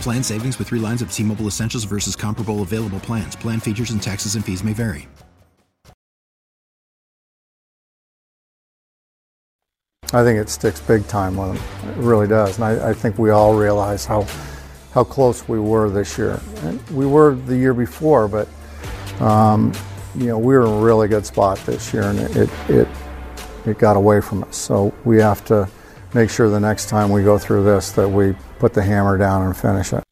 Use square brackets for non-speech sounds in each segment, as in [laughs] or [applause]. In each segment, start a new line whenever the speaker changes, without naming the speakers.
Plan savings with three lines of T Mobile Essentials versus comparable available plans. Plan features and taxes and fees may vary.
I think it sticks big time with them. It really does. And I, I think we all realize how, how close we were this year. And we were the year before, but um, you know, we were in a really good spot this year and it, it, it got away from us. So we have to make sure the next time we go through this that we put the hammer down and finish it.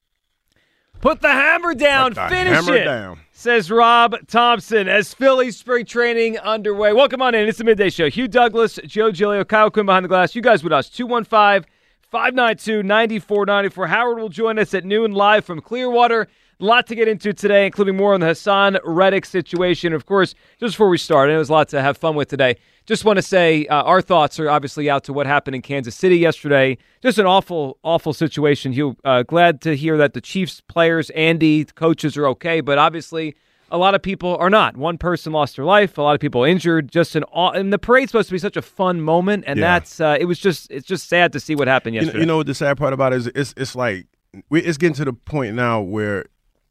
Put the hammer down,
the
finish
hammer
it.
down.
Says Rob Thompson as Phillies spring training underway. Welcome on in. It's the midday show. Hugh Douglas, Joe Giglio, Kyle Quinn behind the glass. You guys with us. 215 592 9494. Howard will join us at noon live from Clearwater. A lot to get into today, including more on the Haason Reddick situation. Of course, just before we start, and it was a lot to have fun with today. Just want to say uh, our thoughts are obviously out to what happened in Kansas City yesterday. Just an awful, awful situation. Hugh, uh, glad to hear that the Chiefs players, Andy, coaches are okay, but obviously a lot of people are not. One person lost their life, a lot of people injured. Just an aw- and the parade's supposed to be such a fun moment, and
Yeah.
that's uh, it was just it's just sad to see what happened
You know,
yesterday.
you know what the sad part about it is? It's it's like we, it's getting to the point now where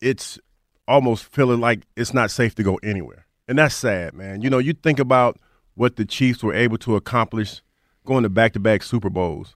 it's almost feeling like it's not safe to go anywhere, and that's sad, man. You know, you think about what the Chiefs were able to accomplish going to back-to-back Super Bowls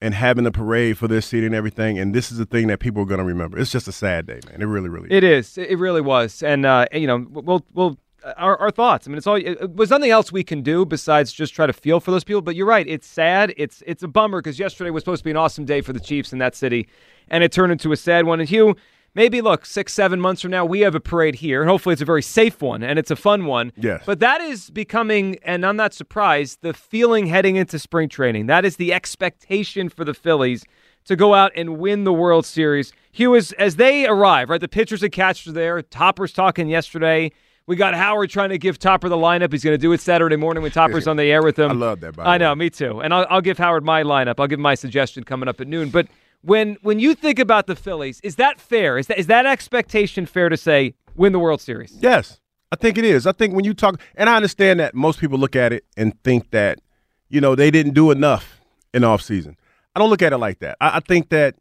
and having a parade for their city and everything, and this is the thing that people are going to remember. It's just a sad day, man. It really, really. is.
It is. It really was. And uh, you know, we'll we'll our, our thoughts. I mean, it's all. It was nothing else we can do besides just try to feel for those people. But you're right. It's sad. It's it's a bummer because yesterday was supposed to be an awesome day for the Chiefs in that city, and it turned into a sad one. And Hugh. Maybe look, six, seven months from now, we have a parade here, and hopefully it's a very safe one and it's a fun one.
Yes.
But that is becoming, and I'm not surprised, the feeling heading into spring training. That is the expectation for the Phillies to go out and win the World Series. Hugh, as, as they arrive, right, the pitchers and catchers are there. Topper's talking yesterday. We got Howard trying to give Topper the lineup. He's going to do it Saturday morning when Topper's on the air with him.
I love that,
I know,
way.
me too. And I'll, I'll give Howard my lineup. I'll give my suggestion coming up at noon. But when when you think about the Phillies, is that fair? Is that is that expectation fair to say win the World Series?
Yes, I think it is. I think when you talk, and I understand that most people look at it and think that, you know, they didn't do enough in off season. I don't look at it like that. I, I think that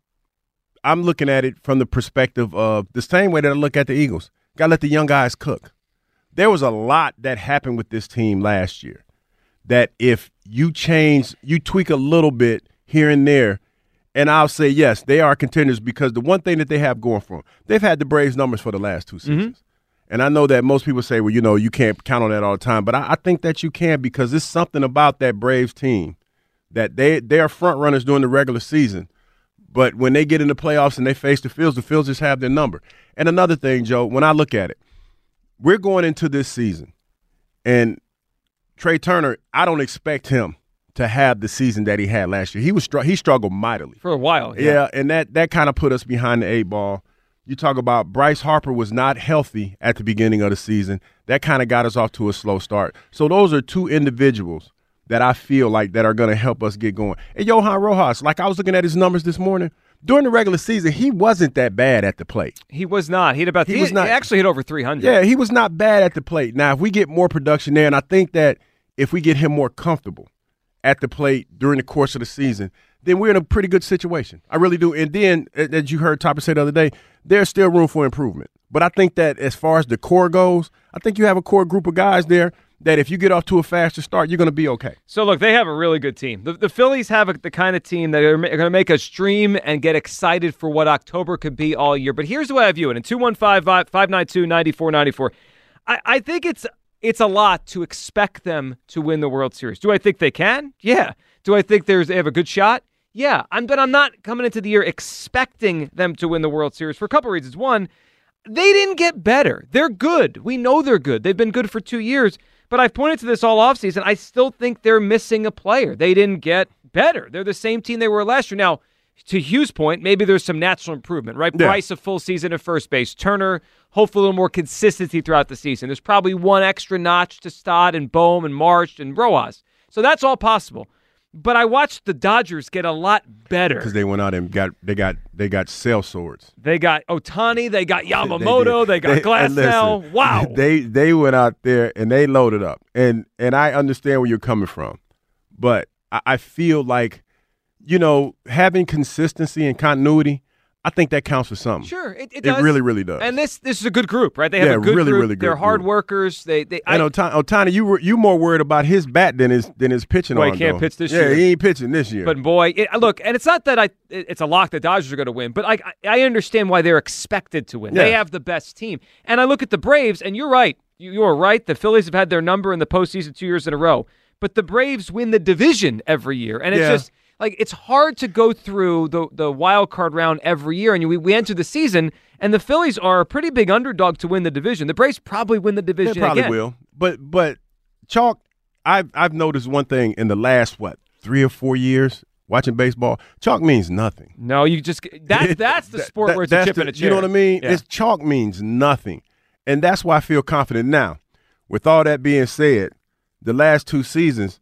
I'm looking at it from the perspective of the same way that I look at the Eagles. Got to let the young guys cook. There was a lot that happened with this team last year that if you change, you tweak a little bit here and there, and I'll say yes, they are contenders because the one thing that they have going for them, they've had the Braves numbers for the last two mm-hmm. seasons. And I know that most people say, well, you know, you can't count on that all the time, but I, I think that you can because there's something about that Braves team that they they are front runners during the regular season, but when they get in the playoffs and they face the Phils, the Phils just have their number. And another thing, Joe, when I look at it, we're going into this season, and Trea Turner, I don't expect him to have the season that he had last year. He was he struggled mightily.
For a while.
Yeah, and that that kind of put us behind the eight ball. You talk about Bryce Harper was not healthy at the beginning of the season. That kind of got us off to a slow start. So those are two individuals that I feel like that are going to help us get going. And Johan Rojas, like I was looking at his numbers this morning during the regular season, he wasn't that bad at the plate.
He was not. He about.
He
He,
was not-
he actually hit over 300.
Yeah, he was not bad at the plate. Now, if we get more production there, and I think that if we get him more comfortable at the plate during the course of the season, then we're in a pretty good situation. I really do. And then, as you heard Topper say the other day, there's still room for improvement. But I think that as far as the core goes, I think you have a core group of guys there that if you get off to a faster start, you're going to be okay.
So look, they have a really good team. The, the Phillies have a, the kind of team that are, going to make us dream and get excited for what October could be all year. But here's the way I view it: in 215-592-9494, I, I think it's it's a lot to expect them to win the World Series. Do I think they can? Yeah. Do I think there's they have a good shot? Yeah. I'm, but I'm not coming into the year expecting them to win the World Series for a couple reasons. One, they didn't get better. They're good. We know they're good. They've been good for two years. But I've pointed to this all offseason. I still think they're missing a player. They didn't get better. They're the same team they were last year. Now, to Hugh's point, maybe there's some natural improvement, right? Yeah. Bryce a full season at first base. Turner, hopefully a little more consistency throughout the season. There's probably one extra notch to Stott and Bohm and Marsh and Rojas. So that's all possible. But I watched the Dodgers get a lot better
because they went out and got they got they got cell swords.
They got Ohtani, they got [laughs] Yamamoto, they, they got Glasnow. wow, [laughs]
they they went out there and they loaded up. And and I understand where you're coming from, but I, I feel like you know having consistency and continuity I think that counts for something.
Sure, it,
it, it really, really does.
And this this is a good group, right? They have
yeah,
a good
really,
group.
really good.
They're hard
group.
workers. They they.
And Ohtani, Ohtani, you were you more worried about his bat than his than his pitching.
Boy,
on,
he can't
though.
pitch this
yeah,
year.
Yeah, he ain't pitching this year.
But boy, it, look, and it's not that I it's a lock the Dodgers are going to win, but like I understand why they're expected to win. Yeah. They have the best team, and I look at the Braves, and you're right. You, you are right. The Phillies have had their number in the postseason two years in a row, but the Braves win the division every year, and it's just like it's hard to go through the the wild card round every year, and we we enter the season and the Phillies are a pretty big underdog to win the division. The Braves probably win the division.
They probably
again.
will. But but chalk, I've I've noticed one thing in the last what three or four years watching baseball. Chalk means nothing.
No, you just that's [laughs] that's the sport
that,
where it's a chip
the,
in a chair.
You know what I mean?
Yeah.
It's chalk means nothing, and that's why I feel confident now. With all that being said, the last two seasons,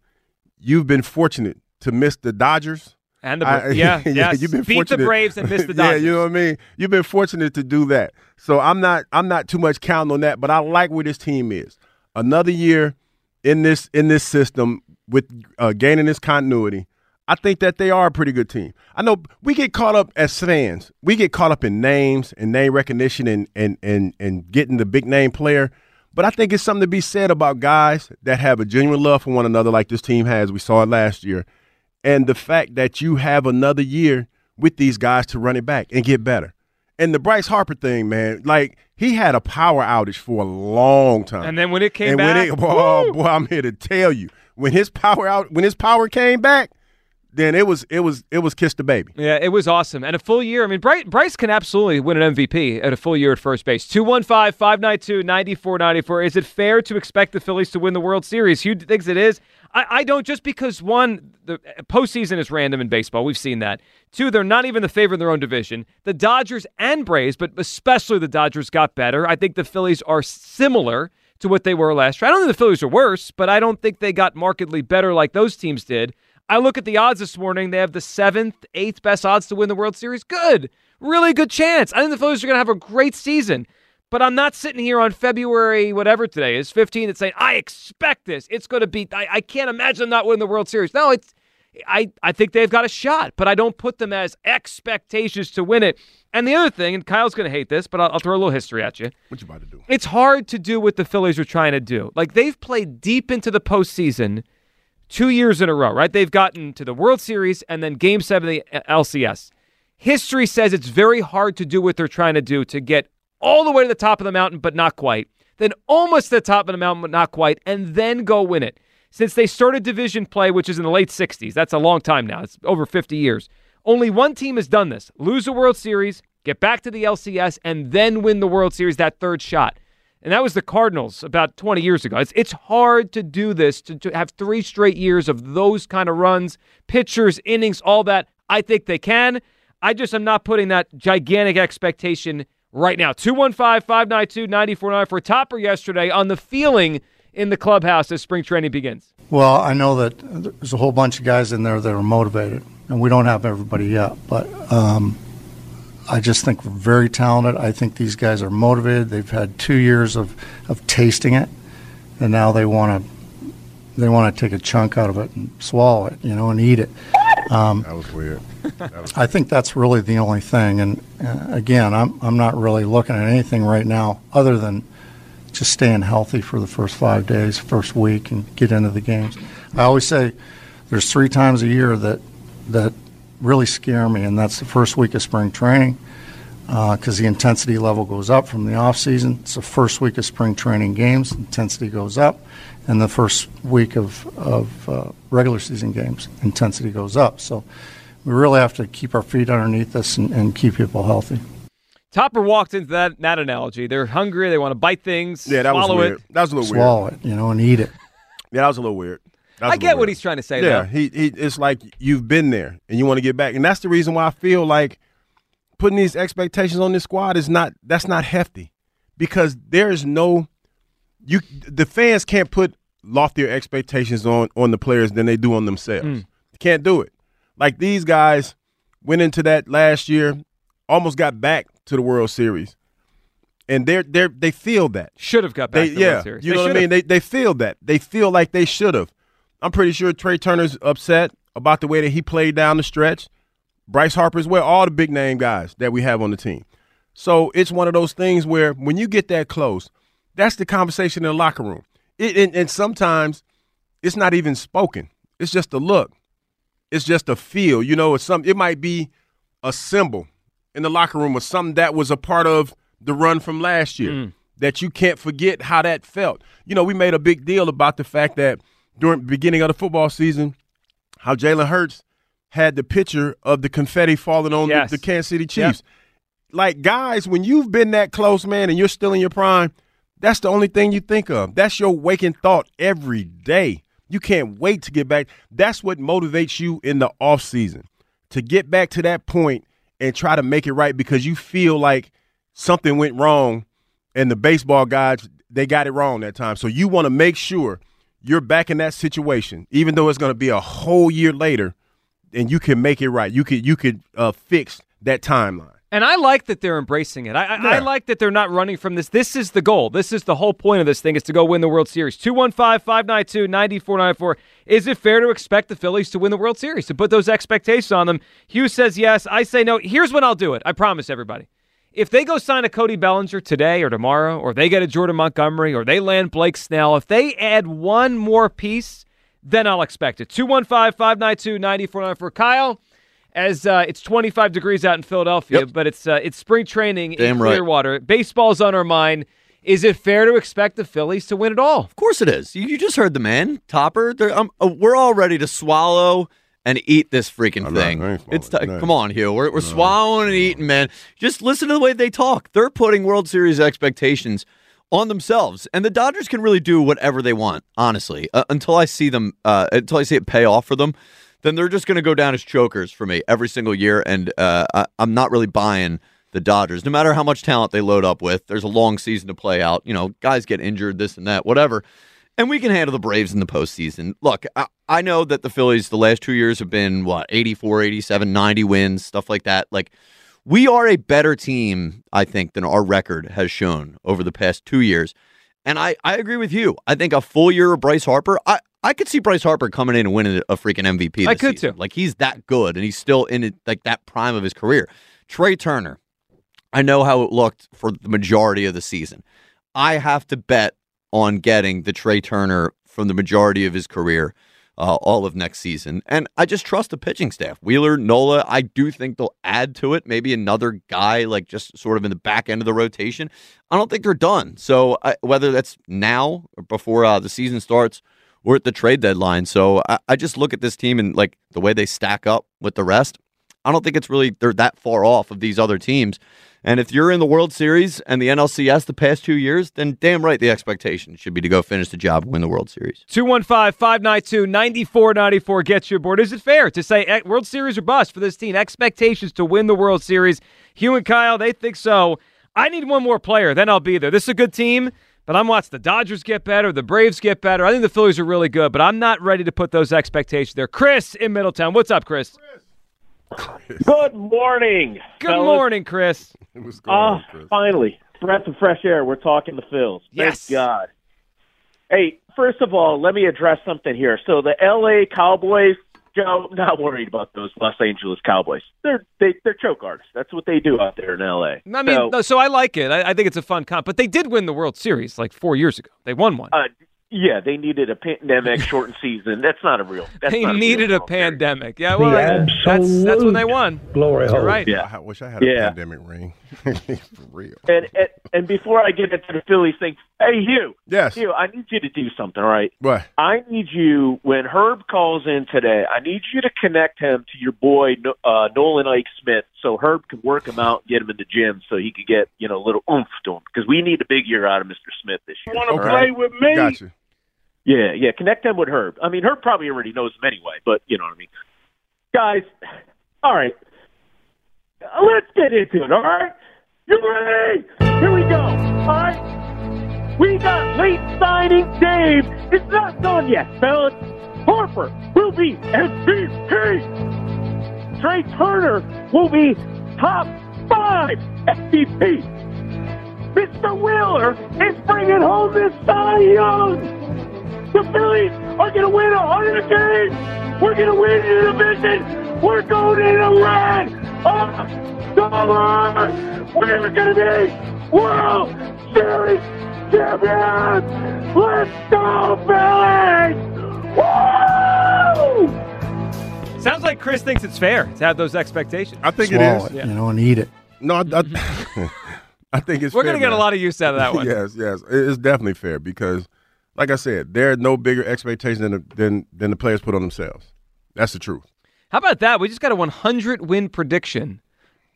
you've been fortunate to miss the Dodgers
and the I, [laughs] yeah, yeah,
you've been
beat
fortunate.
the Braves and miss the Dodgers. [laughs]
yeah, you know what I mean. You've been fortunate to do that. So I'm not I'm not too much counting on that. But I like where this team is. Another year in this in this system with uh, gaining this continuity. I think that they are a pretty good team. I know we get caught up as fans. We get caught up in names and name recognition and and and and getting the big name player. But I think it's something to be said about guys that have a genuine love for one another, like this team has. We saw it last year and the fact that you have another year with these guys to run it back and get better. And the Bryce Harper thing, man, like he had a power outage for a long time.
And then when it came
and
back,
it, boy, boy, I'm here to tell you, when his power out, when his power came back, then it was it was it was kiss the baby.
Yeah, it was awesome. And a full year. I mean, Bryce, Bryce can absolutely win an MVP at a full year at first base. 215 592 9494. Is it fair to expect the Phillies to win the World Series? Hugh thinks it is. I, I don't just because one, the uh, postseason is random in baseball. We've seen that. Two, they're not even the favorite in their own division. The Dodgers and Braves, but especially the Dodgers, got better. I think the Phillies are similar to what they were last year. I don't think the Phillies are worse, but I don't think they got markedly better like those teams did. I look at the odds this morning. They have the seventh, eighth best odds to win the World Series. Good. Really good chance. I think the Phillies are going to have a great season. But I'm not sitting here on February, whatever today is, 15, and saying, I expect this. It's going to be, I, I can't imagine them not winning the World Series. No, it's, I, I think they've got a shot, but I don't put them as expectations to win it. And the other thing, and Kyle's going to hate this, but I'll, I'll, throw a little history at you.
What you about to do?
It's hard to do what the Phillies are trying to do. Like they've played deep into the postseason two years in a row, right? They've gotten to the World Series and then Game Seven of the LCS. History says it's very hard to do what they're trying to do to get all the way to the top of the mountain, but not quite. Then almost to the top of the mountain, but not quite, and then go win it. Since they started division play, which is in the late 60s, that's a long time now. It's over 50 years. Only one team has done this lose a World Series, get back to the LCS, and then win the World Series that third shot. And that was the Cardinals about 20 years ago. It's, it's hard to do this, to, to have three straight years of those kind of runs, pitchers, innings, all that. I think they can. I just am not putting that gigantic expectation right now. 215 592 9494. Topper yesterday on the feeling in the clubhouse as spring training begins.
Well, I know that there's a whole bunch of guys in there that are motivated, and we don't have everybody yet, but um, I just think we're very talented. I think these guys are motivated. They've had two years of, of tasting it, and now they want to they want to take a chunk out of it and swallow it, you know, and eat it.
Um, that was weird.
That was I think that's really the only thing. And uh, again, I'm I'm not really looking at anything right now other than just staying healthy for the first five days, first week, and get into the games. I always say there's three times a year that that really scare me, and that's the first week of spring training because uh, the intensity level goes up from the off season. It's the first week of spring training games, intensity goes up, and the first week of of uh, regular season games, intensity goes up. So we really have to keep our feet underneath us and, and keep people healthy.
Topper walked into that that analogy. They're hungry. They want to bite things.
Yeah, that
swallow
was weird.
it.
That was a little
Swallow
weird.
it, you know, and eat it.
Yeah, that was a little weird. That was
I
a
get
little
what
weird.
he's trying to say.
Yeah,
though.
he, he it's like you've been there and you want to get back, and that's the reason why I feel like putting these expectations on this squad is not that's not hefty because there is no you the fans can't put loftier expectations on on the players than they do on themselves.
Mm.
Can't do it. Like these guys went into that last year, almost got back to the World Series, and they're they they feel that.
Should have got back
They,
to the
yeah,
World Series.
you
They
know what I mean. They they feel that they feel like they should have. I'm pretty sure Trea Turner's upset about the way that he played down the stretch. Bryce Harper's well, all the big name guys that we have on the team. So it's one of those things where when you get that close, that's the conversation in the locker room. It, and, and sometimes it's not even spoken. It's just a look. It's just a feel. You know, it's some. It might be a symbol in the locker room or something that was a part of the run from last year mm. that you can't forget how that felt. You know, we made a big deal about the fact that during the beginning of the football season, how Jalen Hurts had the picture of the confetti falling on
Yes.
the, the Kansas City Chiefs. Like guys, when you've been that close, man, and you're still in your prime, that's the only thing you think of. That's your waking thought every day. You can't wait to get back. That's what motivates you in the off season to get back to that point and try to make it right because you feel like something went wrong and the baseball guys they got it wrong that time. So you want to make sure you're back in that situation, even though it's going to be a whole year later, and you can make it right. You could you could uh, fix that timeline.
And I like that they're embracing it. I, I, I like that they're not running from this. This is the goal. This is the whole point of this thing is to go win the World Series. 215-592-9494. Is it fair to expect the Phillies to win the World Series, to put those expectations on them? Hugh says yes. I say no. Here's when I'll do it. I promise everybody. If they go sign a Cody Bellinger today or tomorrow, or they get a Jordan Montgomery, or they land Blake Snell, if they add one more piece, then I'll expect it. 215-592-9494. Kyle, as uh, it's 25 degrees out in Philadelphia,
Yep.
but it's uh, it's spring training in
Damn right.
Clearwater. Baseball's on our mind. Is it fair to expect the Phillies to win it all?
Of course it is. You, you just heard the man, Topper. Um, uh, we're all ready to swallow and eat this freaking
I'm
thing.
I ain't
it's ti-
nothing.
come on, Hugh. We're, we're swallowing and eating, man. Just listen to the way they talk. They're putting World Series expectations on themselves, and the Dodgers can really do whatever they want. Honestly, uh, until I see them, uh, until I see it pay off for them, then they're just going to go down as chokers for me every single year, and uh, I, I'm not really buying the Dodgers. No matter how much talent they load up with, there's a long season to play out. You know, guys get injured, this and that, whatever. And we can handle the Braves in the postseason. Look, I, I know that the Phillies the last two years have been, what, 84, 87, 90 wins, stuff like that. Like, we are a better team, I think, than our record has shown over the past two years. And I, I agree with you. I think a full year of Bryce Harper, I, I could see Bryce Harper coming in and winning a freaking MVP. This
I could
season.
too.
Like he's that good, and he's still in it, like that prime of his career. Trea Turner, I know how it looked for the majority of the season. I have to bet on getting the Trea Turner from the majority of his career uh, all of next season. And I just trust the pitching staff. Wheeler, Nola, I do think they'll add to it. Maybe another guy, like just sort of in the back end of the rotation. I don't think they're done. So I, whether that's now or before uh, the season starts or at the trade deadline. So I, I just look at this team and like the way they stack up with the rest. I don't think it's really they're that far off of these other teams. And if you're in the World Series and the NLCS the past two years, then damn right the expectation should be to go finish the job and win the World Series.
215 592 9494 gets you aboard. Is it fair to say eh, World Series or bust for this team? Expectations to win the World Series. Hugh and Kyle, they think so. I need one more player, then I'll be there. This is a good team, but I'm watching the Dodgers get better, the Braves get better. I think the Phillies are really good, but I'm not ready to put those expectations there. Chris in Middletown. What's up, Chris?
Good morning.
Good
fellas.
morning, Chris.
What's going
Uh,
on, Chris?
finally, breath of fresh air. We're talking the Phils.
Yes.
Thank God. Hey, first of all, let me address something here. So the L.A. Cowboys Joe, not worried about those Los Angeles Cowboys. They're they, they're choke artists. That's what they do out there in L.A.
I mean,
so,
no, so I like it. I, I think it's a fun comp. But they did win the World Series like four years ago. They won one.
uh, yeah, they needed a pandemic [laughs] shortened season. That's not a real. That's
they
not a
needed
real
a
World Series.
pandemic. Yeah, well, I- that's that's when they won.
Glory
You're right.
Yeah.
I wish I had a
Yeah.
pandemic ring. [laughs] For real.
And, and and before I get into the Phillies thing, hey Hugh,
Yes.
Hugh, I need you to do something. All right,
What?
I need you when Herb calls in today. I need you to connect him to your boy uh, Nolan Ike Smith, so Herb can work him out, and get him in the gym, so he could get you know a little oomph to him because we need a big year out of Mr. Smith this year.
Want to
all
play with me?
Gotcha.
Yeah, yeah. Connect them with Herb. I mean, Herb probably already knows them anyway, but you know what I mean. Guys, all right. Let's get into it, all right? You ready? Here we go. All right. We got late signing Dave. It's not done yet, fellas. Harper will be MVP. Trea Turner will be top five MVP. Mr. Wheeler is bringing home this Cy Young. The Phillies are going to win a hundred games. We're going to win the division. We're going in a the red. October. We're going to be World Series champions. Let's go, Phillies! Woo!
Sounds like Chris thinks it's fair to have those expectations.
I think
Swallow
it
it,
is.
you know, and eat it.
No, I, I, [laughs] [laughs] I think it's
We're gonna get
man.
a lot of use out of that one. [laughs]
yes, yes, it's definitely fair because, like I said, there are no bigger expectations than the, than than the players put on themselves. That's the truth.
How about that? We just got a 100 win prediction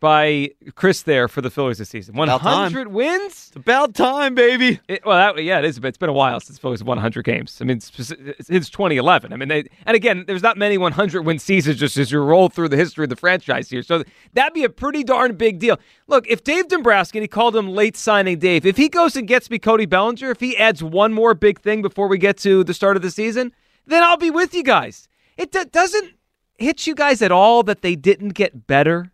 by Chris there for the Phillies this season.
About time.
100 wins?
It's about time, baby.
It, well, that, yeah, it is. But it's been a while since Phillies won 100 games. I mean, it's, it's it's 2011. I mean, they, and again, there's not many 100 win seasons just as you roll through the history of the franchise here. So that'd be a pretty darn big deal. Look, if Dave Dombrowski, and he called him late signing Dave, if he goes and gets me Cody Bellinger, if he adds one more big thing before we get to the start of the season, then I'll be with you guys. It do- doesn't hit you guys at all that they didn't get better.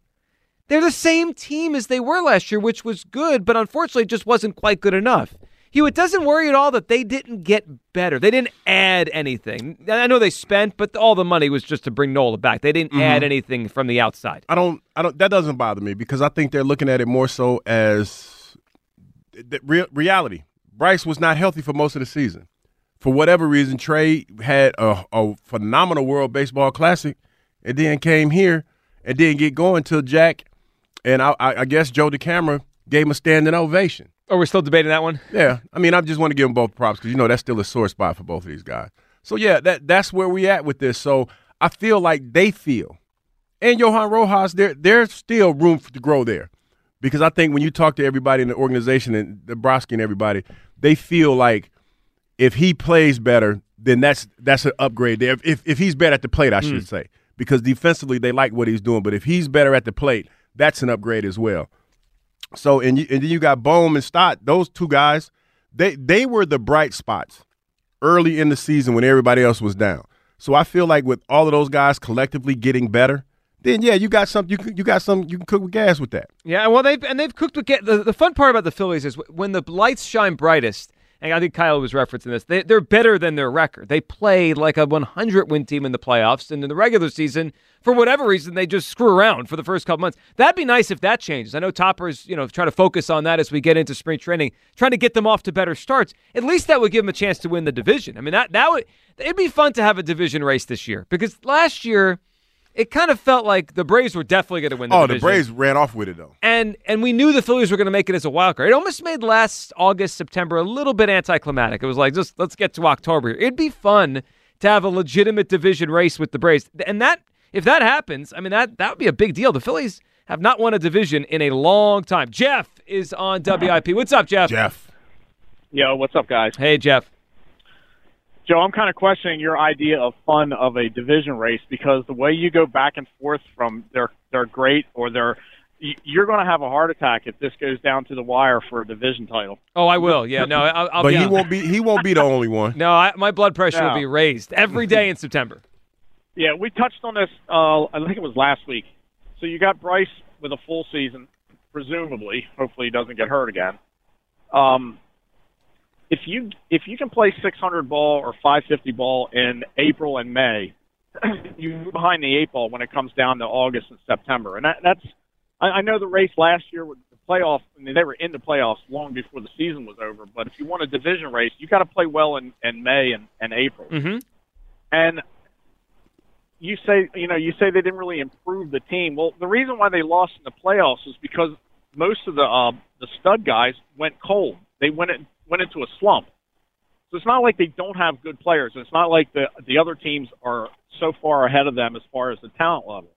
They're the same team as they were last year, which was good, but unfortunately just wasn't quite good enough. Hugh, it doesn't worry at all that they didn't get better. They didn't add anything. I know they spent, but all the money was just to bring Nola back. They didn't add mm-hmm. anything from the outside.
I don't. I don't. That doesn't bother me because I think they're looking at it more so as the real reality. Bryce was not healthy for most of the season. For whatever reason, Trea had a, a phenomenal World Baseball Classic, and then came here and didn't get going till Jack and I, I I guess Joe DeCamera gave him a standing ovation.
Oh, we're still debating that one?
Yeah, I mean, I just want to give them both props because you know that's still a sore spot for both of these guys. So yeah, that that's where we at with this. So I feel like they feel, and Johan Rojas, there there's still room for, to grow there, because I think when you talk to everybody in the organization and Nebraska and everybody, they feel like if he plays better, then that's that's an upgrade there. If if he's better at the plate, I hmm. should say, because defensively they like what he's doing, but if he's better at the plate, that's an upgrade as well. So and you, and then you got Bohm and Stott. Those two guys, they they were the bright spots early in the season when everybody else was down. So I feel like with all of those guys collectively getting better, then yeah, you got something. you you got some you can cook with gas with that.
Yeah, well, they've and they've cooked with gas. the the fun part about the Phillies is when the lights shine brightest. And I think Kyle was referencing this. They, they're better than their record. They play like a 100 win team in the playoffs, and in the regular season, for whatever reason, they just screw around for the first couple months. That'd be nice if that changes. I know Topper's, you know, trying to focus on that as we get into spring training, trying to get them off to better starts. At least that would give them a chance to win the division. I mean, that that would it'd be fun to have a division race this year because last year it kind of felt like the Braves were definitely going to win the
Oh, the Braves ran off with it though.
and and we knew the Phillies were going to make it as a wild card. It almost made last August, September a little bit anticlimactic. It was like just let's get to October. It'd be fun to have a legitimate division race with the Braves, and that if that happens, I mean that that would be a big deal. The Phillies have not won a division in a long time. Jeff is on WIP. What's up, Jeff?
Jeff.
Yo, what's up, guys?
Hey, Jeff.
Joe, I'm kind of questioning your idea of fun of a division race because the way you go back and forth from they're they're great or they're you're going to have a heart attack if this goes down to the wire for a division title.
Oh, I will. Yeah, no, I'll, I'll
but
be
he
on-
won't be he won't be the only one.
No, I, my blood pressure will be raised every day in September.
Yeah, we touched on this. Uh, I think it was last week. So you got Bryce with a full season, presumably. Hopefully, he doesn't get hurt again. Um, if you if you can play 600 ball or 550 ball in April and May, [clears throat] you're behind the eight ball when it comes down to August and September, and that, that's. I, I know the race last year with the playoffs. I mean, they were in the playoffs long before the season was over. But if you want a division race, you got to play well in, in May and, and April.
Mm-hmm.
And you say, you know, you say they didn't really improve the team. Well, the reason why they lost in the playoffs is because most of the uh, the stud guys went cold. They went in, went into a slump. So it's not like they don't have good players. It's not like the the other teams are so far ahead of them as far as the talent level.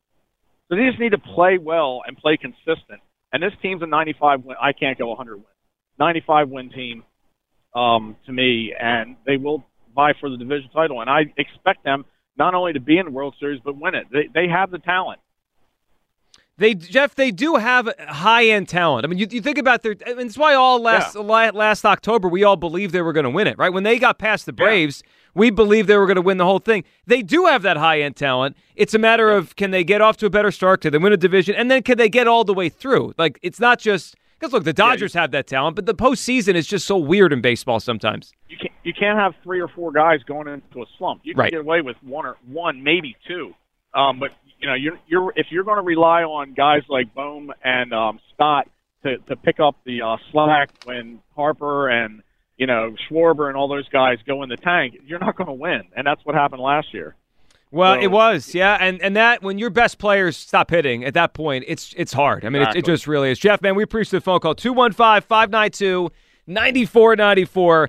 So they just need to play well and play consistent. And this team's a 95 win. I can't go 100 win. 95 win team um, to me, and they will vie for the division title. And I expect them not only to be in the World Series but win it. They they have the talent.
They Jeff, they do have high end talent. I mean, you, you think about their. I mean, it's why all last
Yeah.
last October we all believed they were going to win it, right? When they got past the Braves, we believed they were going to win the whole thing. They do have that high end talent. It's a matter of can they get off to a better start? Can they win a division? And then can they get all the way through? Like it's not just because look, the Dodgers have that talent, but the postseason is just so weird in baseball sometimes.
You can't you can't have three or four guys going into a slump. You can
Right.
get away with one or one, maybe two. Um, but you know, you're you're if you're going to rely on guys like Bohm and um, Stott to to pick up the uh, slack when Harper and you know Schwarber and all those guys go in the tank, you're not going to win, and that's what happened last year.
Well,
So-
it was, yeah, and and that when your best players stop hitting at that point, it's it's hard. I mean, it, it just really is. Jeff, man, we appreciate the phone call 215-592-9494.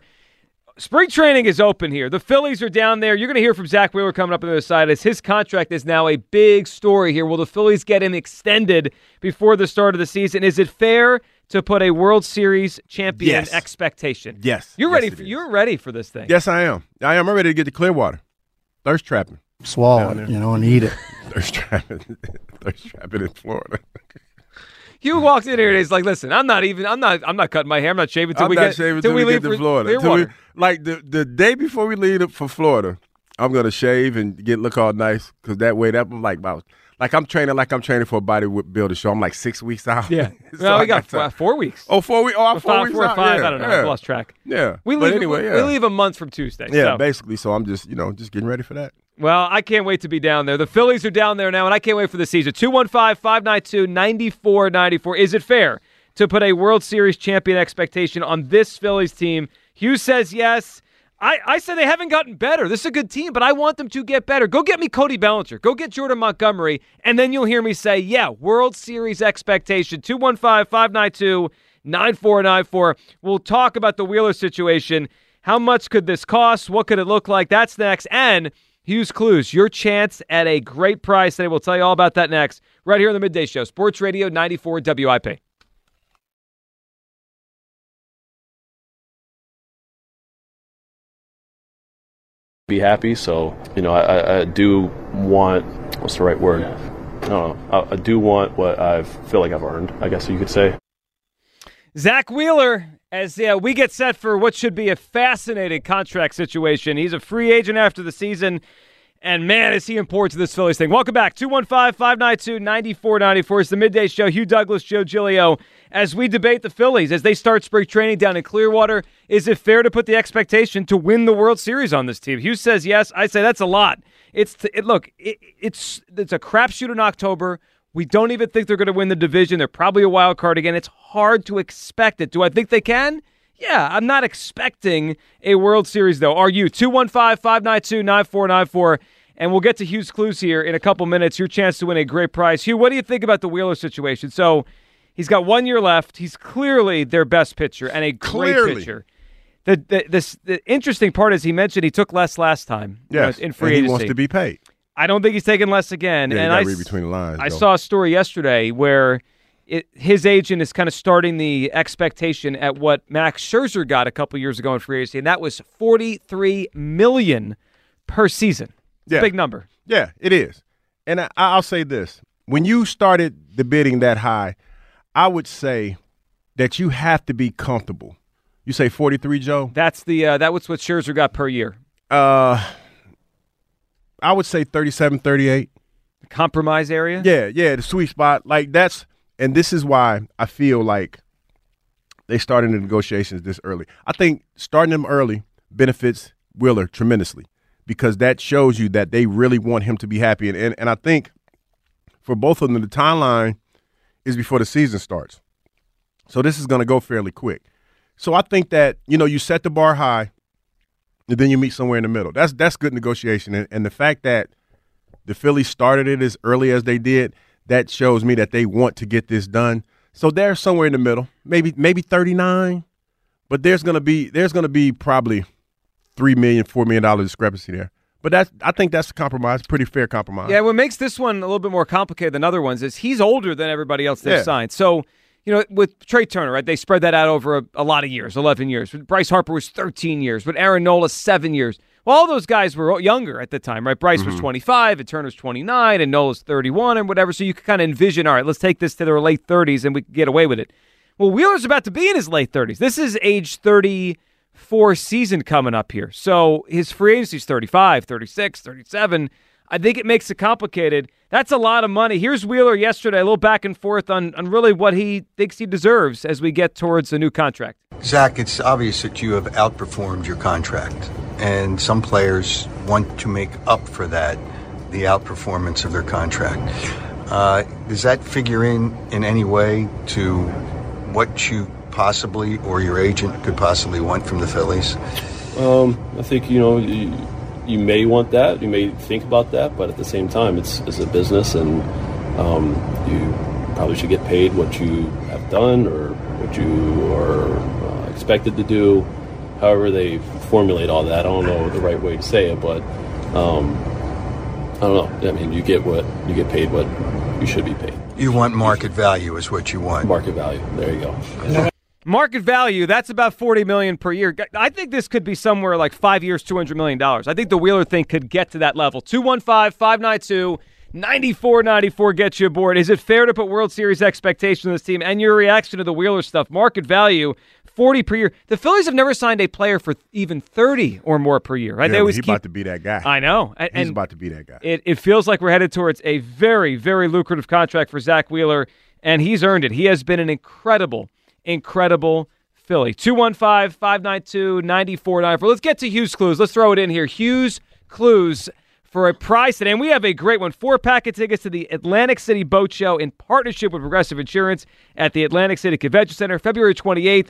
Spring training is open here. The Phillies are down there. You're going to hear from Zack Wheeler coming up on the other side as his contract is now a big story here. Will the Phillies get him extended before the start of the season? Is it fair to put a World Series champion
Yes.
expectation?
Yes.
You're
Yes,
ready
it
for you're ready for this thing.
Yes, I am. I am. I'm ready to get to Clearwater. Thirst trapping.
Swallow it, you know, and eat it. [laughs]
Thirst trapping. [laughs] Thirst trapping in Florida. [laughs]
You walks in here and he's like, "Listen, I'm not even. I'm not. I'm not cutting my hair. I'm not shaving till
I'm
we get
shaving
till
till
we
we
leave
get to
for
Florida. We, like the the day before we leave for Florida, I'm gonna shave and get look all nice because that way that I'm like about like I'm training like I'm training for a bodybuilder show. I'm like six weeks out.
Yeah. [laughs]
So
well,
I
we got uh, four weeks.
Oh, four weeks. Oh, four
five,
weeks
four
out.
five.
Yeah,
I don't know.
Yeah.
I've lost track.
Yeah,
We leave.
anyway,
we,
yeah.
we leave a month from Tuesday.
Yeah,
so.
basically. So I'm just you know just getting ready for that.
Well, I can't wait to be down there. The Phillies are down there now, and I can't wait for the season. 215 592 9494. Is it fair to put a World Series champion expectation on this Phillies team? Hughes says yes. I, I say they haven't gotten better. This is a good team, but I want them to get better. Go get me Cody Bellinger. Go get Jordan Montgomery, and then you'll hear me say, yeah, World Series expectation. 215 592 9494. We'll talk about the Wheeler situation. How much could this cost? What could it look like? That's next. And Hugh's Clues, your chance at a great price. Today. We'll tell you all about that next, right here on the Midday Show, Sports Radio 94 WIP.
be happy. So, you know, I, I- do want what's the right word? I don't know. I, I do want what I feel like I've earned. I guess you could say.
Zack Wheeler, as uh, we get set for what should be a fascinating contract situation. He's a free agent after the season. And man, is he important to this Phillies thing. Welcome back. 215 592 9494. It's the midday show. Hugh Douglas, Joe Giglio, as we debate the Phillies as they start spring training down in Clearwater. Is it fair to put the expectation to win the World Series on this team? Hugh says yes. I say that's a lot. It's it, look, it, it's it's a crapshoot in October. We don't even think they're going to win the division. They're probably a wild card again. It's hard to expect it. Do I think they can? Yeah, I'm not expecting a World Series, though. Are you? 215 592 9494. And we'll get to Hugh's Clues here in a couple minutes. Your chance to win a great prize. Hugh, what do you think about the Wheeler situation? So he's got one year left. He's clearly their best pitcher and a great
Clearly.
pitcher. The, the, this, the interesting part is he mentioned he took less last time you know, in free
and he
agency.
wants to be paid.
I don't think he's taking less again.
Yeah,
and I,
read between the lines,
I
though.
saw a story yesterday where it, his agent is kind of starting the expectation at what Max Scherzer got a couple years ago in free agency, and that was forty-three million per season.
Yeah.
a big number.
Yeah, it is. And I, I'll say this: when you started the bidding that high, I would say that you have to be comfortable. You say forty-three, Joe.
That's the uh, that was what Scherzer got per year.
Uh, I would say 37, 38.
The compromise area.
Yeah, yeah, the sweet spot. Like that's, and this is why I feel like they started the negotiations this early. I think starting them early benefits Wheeler tremendously because that shows you that they really want him to be happy. And and, and I think for both of them, the timeline is before the season starts. So this is going to go fairly quick. So I think that you know you set the bar high, and then you meet somewhere in the middle. That's that's good negotiation. And, and the fact that the Phillies started it as early as they did, that shows me that they want to get this done. So they're somewhere in the middle, maybe maybe 39, but there's gonna be there's gonna be probably three million, four million dollar discrepancy there. But that's I think that's a compromise, pretty fair compromise.
Yeah, what makes this one a little bit more complicated than other ones is he's older than everybody else they've
Yeah.
signed. So, you know, with Trea Turner, right, they spread that out over a, a lot of years, 11 years. Bryce Harper was 13 years. but Aaron Nola, seven years. Well, all those guys were younger at the time, right? Bryce was mm-hmm. 25 and Turner's 29 and Nola's 31 and whatever. So you could kind of envision, all right, let's take this to their late 30s and we can get away with it. Well, Wheeler's about to be in his late 30s. This is age 34 season coming up here. So his free agency's 35, 36, 37. I think it makes it complicated. That's a lot of money. Here's Wheeler yesterday, a little back and forth on, on really what he thinks he deserves as we get towards a new contract.
Zack, it's obvious that you have outperformed your contract, and some players want to make up for that, the outperformance of their contract. Uh, does that figure in in any way to what you possibly or your agent could possibly want from the Phillies?
Um, I think you know you, you may want that, you may think about that, but at the same time, it's it's a business, and um, you probably should get paid what you have done or what you are uh, expected to do. However, they formulate all that. I don't know the right way to say it, but um, I don't know. I mean, you get what you get paid what you should be paid.
You want market value, is what you want.
Market value. There you go.
Market value, that's about 40 million per year. I think this could be somewhere like 5 years, 200 million dollars. I think the Wheeler thing could get to that level. 215-592 9494 gets you aboard. Is it fair to put World Series expectations on this team and your reaction to the Wheeler stuff? Market value 40 per year. The Phillies have never signed a player for even 30 or more per year. Right?
Yeah,
they always
he's
keep
about to be that guy.
I know. And,
He's about to be that guy.
It, it feels like we're headed towards a very, very lucrative contract for Zack Wheeler, and he's earned it. He has been an incredible, incredible Philly. 215 592 9494. Let's get to Hugh's Clues. Let's throw it in here. Hugh's Clues for a prize today. And we have a great one four packet tickets to the Atlantic City Boat Show in partnership with Progressive Insurance at the Atlantic City Convention Center, February 28th.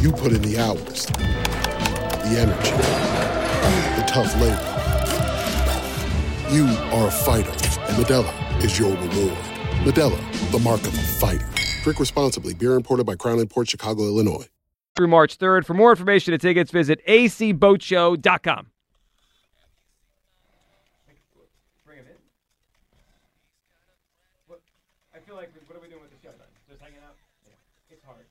You put in the hours, the energy, the tough labor. You are a fighter, and Modelo is your reward. Modelo, the mark of a fighter. Drink responsibly. Beer imported by Crown Port Chicago, Illinois.
Through March 3rd. For more information and tickets, visit acboatshow.com. I feel like, what are we doing with the show then? Just hanging out? It's hard.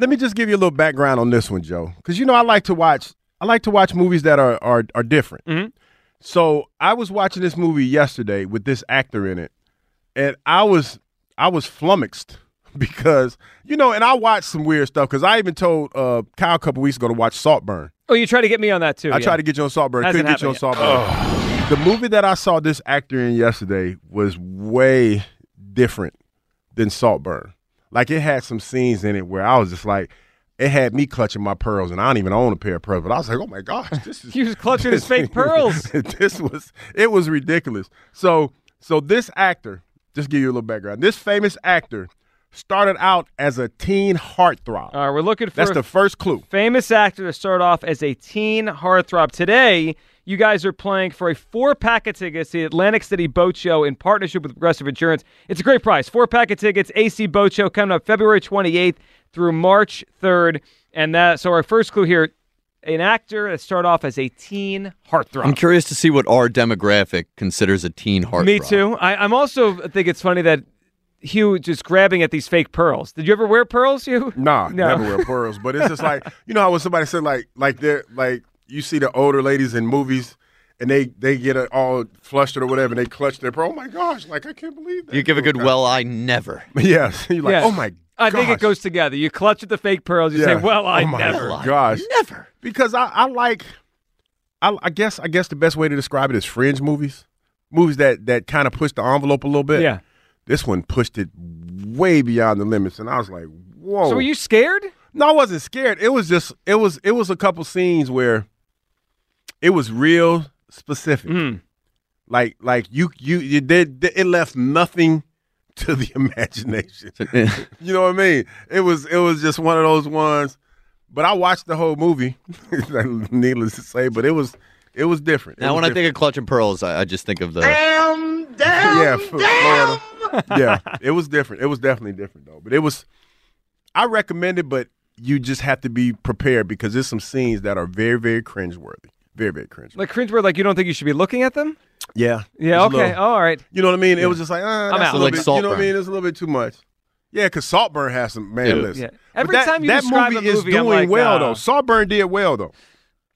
Let me just give you a little background on this one, Joe, because you know I like to watch. I like to watch movies that are are are different.
Mm-hmm.
So I was watching this movie yesterday with this actor in it, and I was I was flummoxed [laughs] because you know, and I watched some weird stuff because I even told uh, Kyle a couple weeks ago to watch Saltburn.
Oh, you tried to get me on that too.
I
yeah.
tried to get you on Saltburn,
Hasn't
couldn't get you on
happened
Saltburn. [sighs] The movie that I saw this actor in yesterday was way different than Saltburn. Like it had some scenes in it where I was just like, it had me clutching my pearls, and I don't even own a pair of pearls, but I was like, oh my gosh, this [laughs] is
He was clutching his fake [laughs] pearls. [laughs]
this was it was ridiculous. So so this actor, just give you a little background. This famous actor started out as a teen heartthrob.
All right, we're looking for
That's the first clue.
famous actor to start off as a teen heartthrob. Today, you guys are playing for a four pack of tickets to the Atlantic City Boat Show in partnership with Progressive Insurance. It's a great price. Four pack of tickets, AC Boat Show coming up February 28th through March 3rd. And that so our first clue here, an actor that started off as a teen heartthrob.
I'm curious to see what our demographic considers a teen heart.
Me too. I, I'm also I think it's funny that Hugh just grabbing at these fake pearls. Did you ever wear pearls, Hugh?
Nah,
No.
never wear pearls. But it's just like you know how when somebody said like like they're like you see the older ladies in movies and they they get all flustered or whatever and they clutch their pearl. Oh my gosh! Like I can't believe that.
You give a good well, I never. [laughs]
Yes, [laughs] you're like
Yeah.
oh my.
I think it goes together. You clutch at the fake pearls. You
Yeah.
say, "Well, I
oh my
never."
Gosh,
never.
Because I, I like, I, I guess I guess the best way to describe it is fringe movies, movies that that kind of push the envelope a little bit.
Yeah.
This one pushed it way beyond the limits, and I was like, whoa.
So were you scared?
No, I wasn't scared. It was just it was it was a couple scenes where it was real specific.
Mm.
Like like you you you did it left nothing to the [laughs] imagination. [laughs] you know what I mean? It was it was just one of those ones. But I watched the whole movie. [laughs] needless to say, but it was it was different. It
Now,
was
when I think of clutch and pearls, I, I just think of the.
yeah, for Florida. yeah, it was different. It was definitely different though. But it was, I recommend it, but you just have to be prepared because there's some scenes that are very, very cringeworthy. Very, very cringe.
Like cringeworthy, like you don't think you should be looking at them?
Yeah.
Yeah. Okay.
little-
all right.
You know what I mean? It was just like, uh,
I'm
that's
out.
a little
Like
bit, you
Saltburn.
know what I mean? It's a little bit too much. Yeah, because Saltburn has some man.
Dude.
Listen,
Yeah. Every
that,
time you
that
describe
movie
a
is
movie, I'm
doing
like,
well
uh,
though. Saltburn did well though.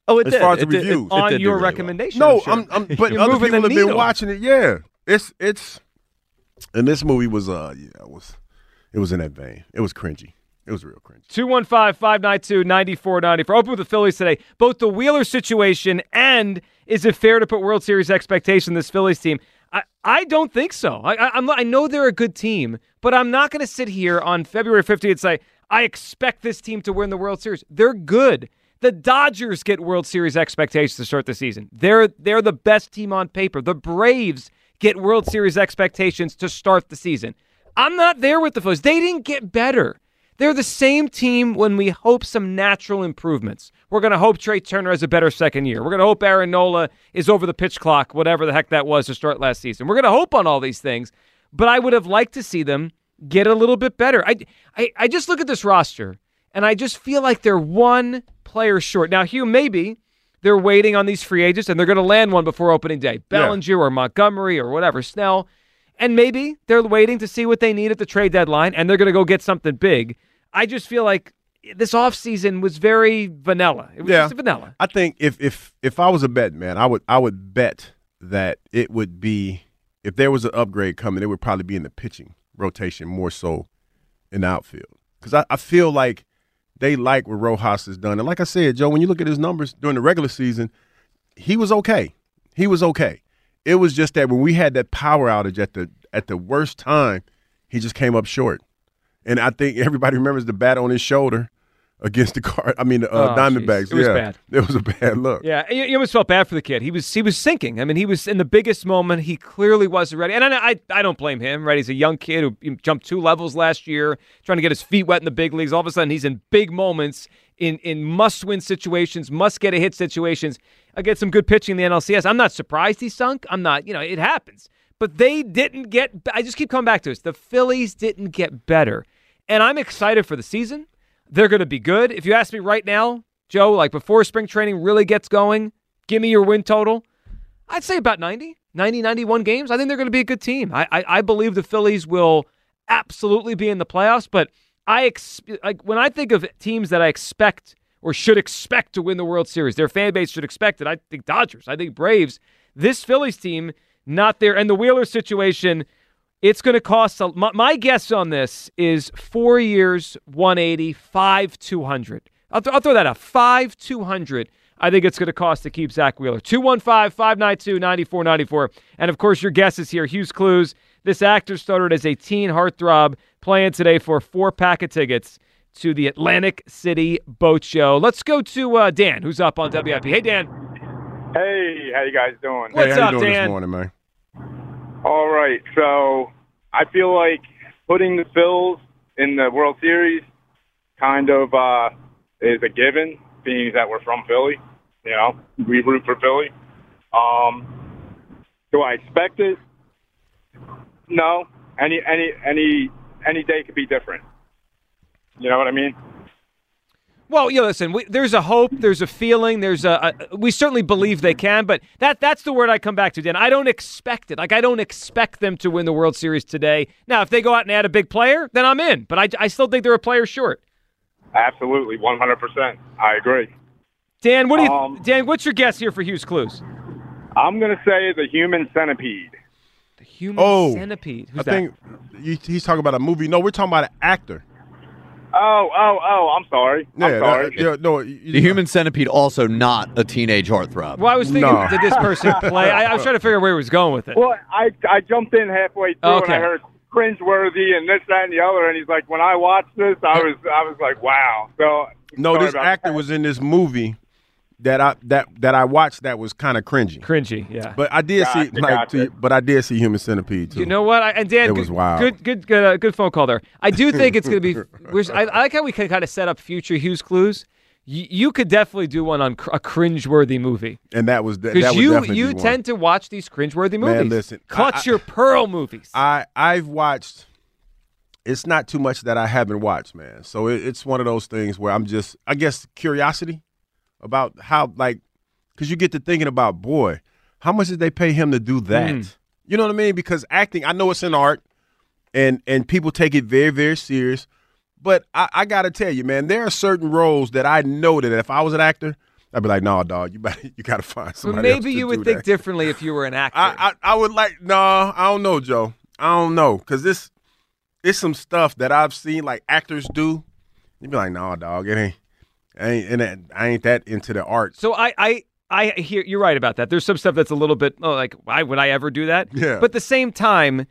Oh, it
as
did.
far as
It
the
did.
Reviews.
it
On
did
your
really well.
recommendation.
No,
sure.
I'm, I'm but other people
the
have been watching it. Yeah, it's it's, and this movie was uh yeah it was it was in that vein. It was cringy. It was real cringe.
215 592 9494. Open with the Phillies today. Both the Wheeler situation and is it fair to put World Series expectation this Phillies team? I, I don't think so. I, I, I know they're a good team, but I'm not going to sit here on February 15th and say, I expect this team to win the World Series. They're good. The Dodgers get World Series expectations to start the season. They're they're the best team on paper. The Braves get World Series expectations to start the season. I'm not there with the Phillies. They didn't get better. They're the same team when we hope some natural improvements. We're going to hope Trea Turner has a better second year. We're going to hope Aaron Nola is over the pitch clock, whatever the heck that was to start last season. We're going to hope on all these things, but I would have liked to see them get a little bit better. I, I, I just look at this roster and I just feel like they're one player short. Now, Hugh, maybe they're waiting on these free agents and they're going to land one before opening day. Bellinger or Montgomery or whatever, Snell. And maybe they're waiting to see what they need at the trade deadline and they're going to go get something big. I just feel like this offseason was very vanilla. It was
Yeah.
just vanilla.
I think if if if I was a bet man, I would I would bet that it would be if there was an upgrade coming, it would probably be in the pitching rotation more so in the outfield because I, I feel like they like what Rojas has done, and like I said, Joe, when you look at his numbers during the regular season, he was okay. He was okay. It was just that when we had that power outage at the at the worst time, he just came up short. And I think everybody remembers the bat on his shoulder against the car. I mean, the uh,
Oh,
Diamondbacks.
jeez. It was
yeah,
bad.
It was a bad look.
Yeah, you, you almost felt bad for the kid. He was he was sinking. I mean, he was in the biggest moment. He clearly wasn't ready, and I I, I don't blame him. Right, he's a young kid who jumped two levels last year, trying to get his feet wet in the big leagues. All of a sudden, he's in big moments, in in must win situations, must get a hit situations. I get some good pitching in the NLCS. I'm not surprised he sunk. I'm not. You know, it happens. But they didn't get. I just keep coming back to this. The Phillies didn't get better, and I'm excited for the season. They're going to be good. If you ask me right now, Joe, like before spring training really gets going, give me your win total. I'd say about 90, 90, 91 games. I think they're going to be a good team. I, I, I believe the Phillies will absolutely be in the playoffs, but I ex- like when I think of teams that I expect or should expect to win the World Series, their fan base should expect it. I think Dodgers, I think Braves. This Phillies team, not there. And the Wheeler situation, It's going to cost. A, my, my guess on this is four years, 180, five 200. I'll, th- I'll throw that out. Five 200. I think it's going to cost to keep Zack Wheeler. 215 592 9494. And of course, your guess is here. Hugh's Clues. This actor started as a teen heartthrob, playing today for four pack of tickets to the Atlantic City Boat Show. Let's go to uh, Dan, who's up on WIP. Hey, Dan.
Hey, how you guys doing?
What's
hey, how
up,
you doing
Dan?
this morning, man?
All right, so I feel like putting the Phils in the World Series kind of uh, is a given, being that we're from Philly. You know, we root for Philly. Um, do I expect it? No. Any any any any day could be different. You know what I mean?
Well, yeah. Listen, we, there's a hope, there's a feeling, there's a, a. We certainly believe they can, but that that's the word I come back to, Dan. I don't expect it. Like I don't expect them to win the World Series today. Now, if they go out and add a big player, then I'm in. But I, I still think they're a player short.
Absolutely, one hundred percent. I agree.
Dan, what do you?
Um,
Dan, what's your guess here for Hugh's Clues?
I'm gonna say the human centipede.
The human
Oh,
centipede. Who's
I
that?
think he's talking about a movie. No, we're talking about an actor.
Oh, oh, oh! I'm sorry.
Yeah,
I'm sorry.
that- yeah, no,
The human centipede also not a teenage heartthrob.
Well, I was thinking,
No.
did this person [laughs] play? I, I was trying to figure out where he was going with it.
Well, I I jumped in halfway through
Okay.
and I heard cringeworthy and this, that, and the other, and he's like, when I watched this, I was I was like, wow. So
No, this actor
that.
was in this movie that I that that I watched that was kind of cringy.
Cringy, yeah.
But I did see like,
gotcha.
to- but I did see Human Centipede too.
You know what? I, and Dan,
It
good,
was wild.
Good, good, good, uh, good phone call there. I do think it's going to be. [laughs] We're, I, I like how we can kind of set up future Hugh's clues. You, you could definitely do one on cr- a cringeworthy movie
and that was that, that
because
would
you
definitely
you
be one.
tend to watch these cringeworthy movies.
Man, listen, I-
clutch
I-
your pearl movies.
I I've watched. It's not too much that I haven't watched, man. So it, it's one of those things where I'm just, I guess, curiosity about how, like, because you get to thinking about, boy, how much did they pay him to do that?
Mm.
You know what I mean? Because acting, I know it's an art, and and people take it very very serious. But I, I got to tell you, man, there are certain roles that I know that if I was an actor, I'd be like, no, dog, you better, [laughs] you got to find
But
somebody. else
maybe you would think
that.
differently if you were an actor.
I, I, I would like no, I don't know, Joe. I don't know because this it's some stuff that I've seen like actors do. You'd be like, no, dog, it ain't, I ain't, and I ain't that into the art.
So I, I, I hear you're right about that. There's some stuff that's a little bit oh, like, why would I ever do that?
Yeah.
But at the same time,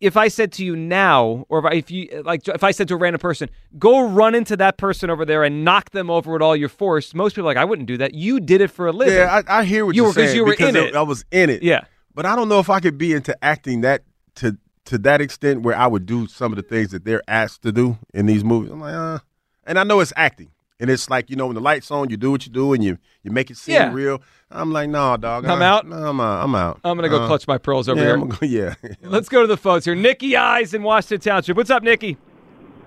if I said to you now, or if, I, if you like, if I said to a random person, go run into that person over there and knock them over with all your force, most people are like, I wouldn't do that. You did it for a living.
Yeah, I, I hear what
You 'cause
saying
you were
because
in it.
I was in it.
Yeah.
but I don't know if I could be into acting that to to that extent where I would do some of the things that they're asked to do in these movies. I'm like, uh, and I know it's acting. And it's like you know when the lights on, you do what you do, and you you make it seem
Yeah.
real. I'm like, no, dog.
I'm
I-
out?
No, I'm out. I'm out.
I'm gonna go
Uh,
clutch my pearls over
yeah,
here.
I'm gonna go, [laughs] yeah.
Let's go to the phones here. Nikki Eyes in Washington Township. What's up, Nikki?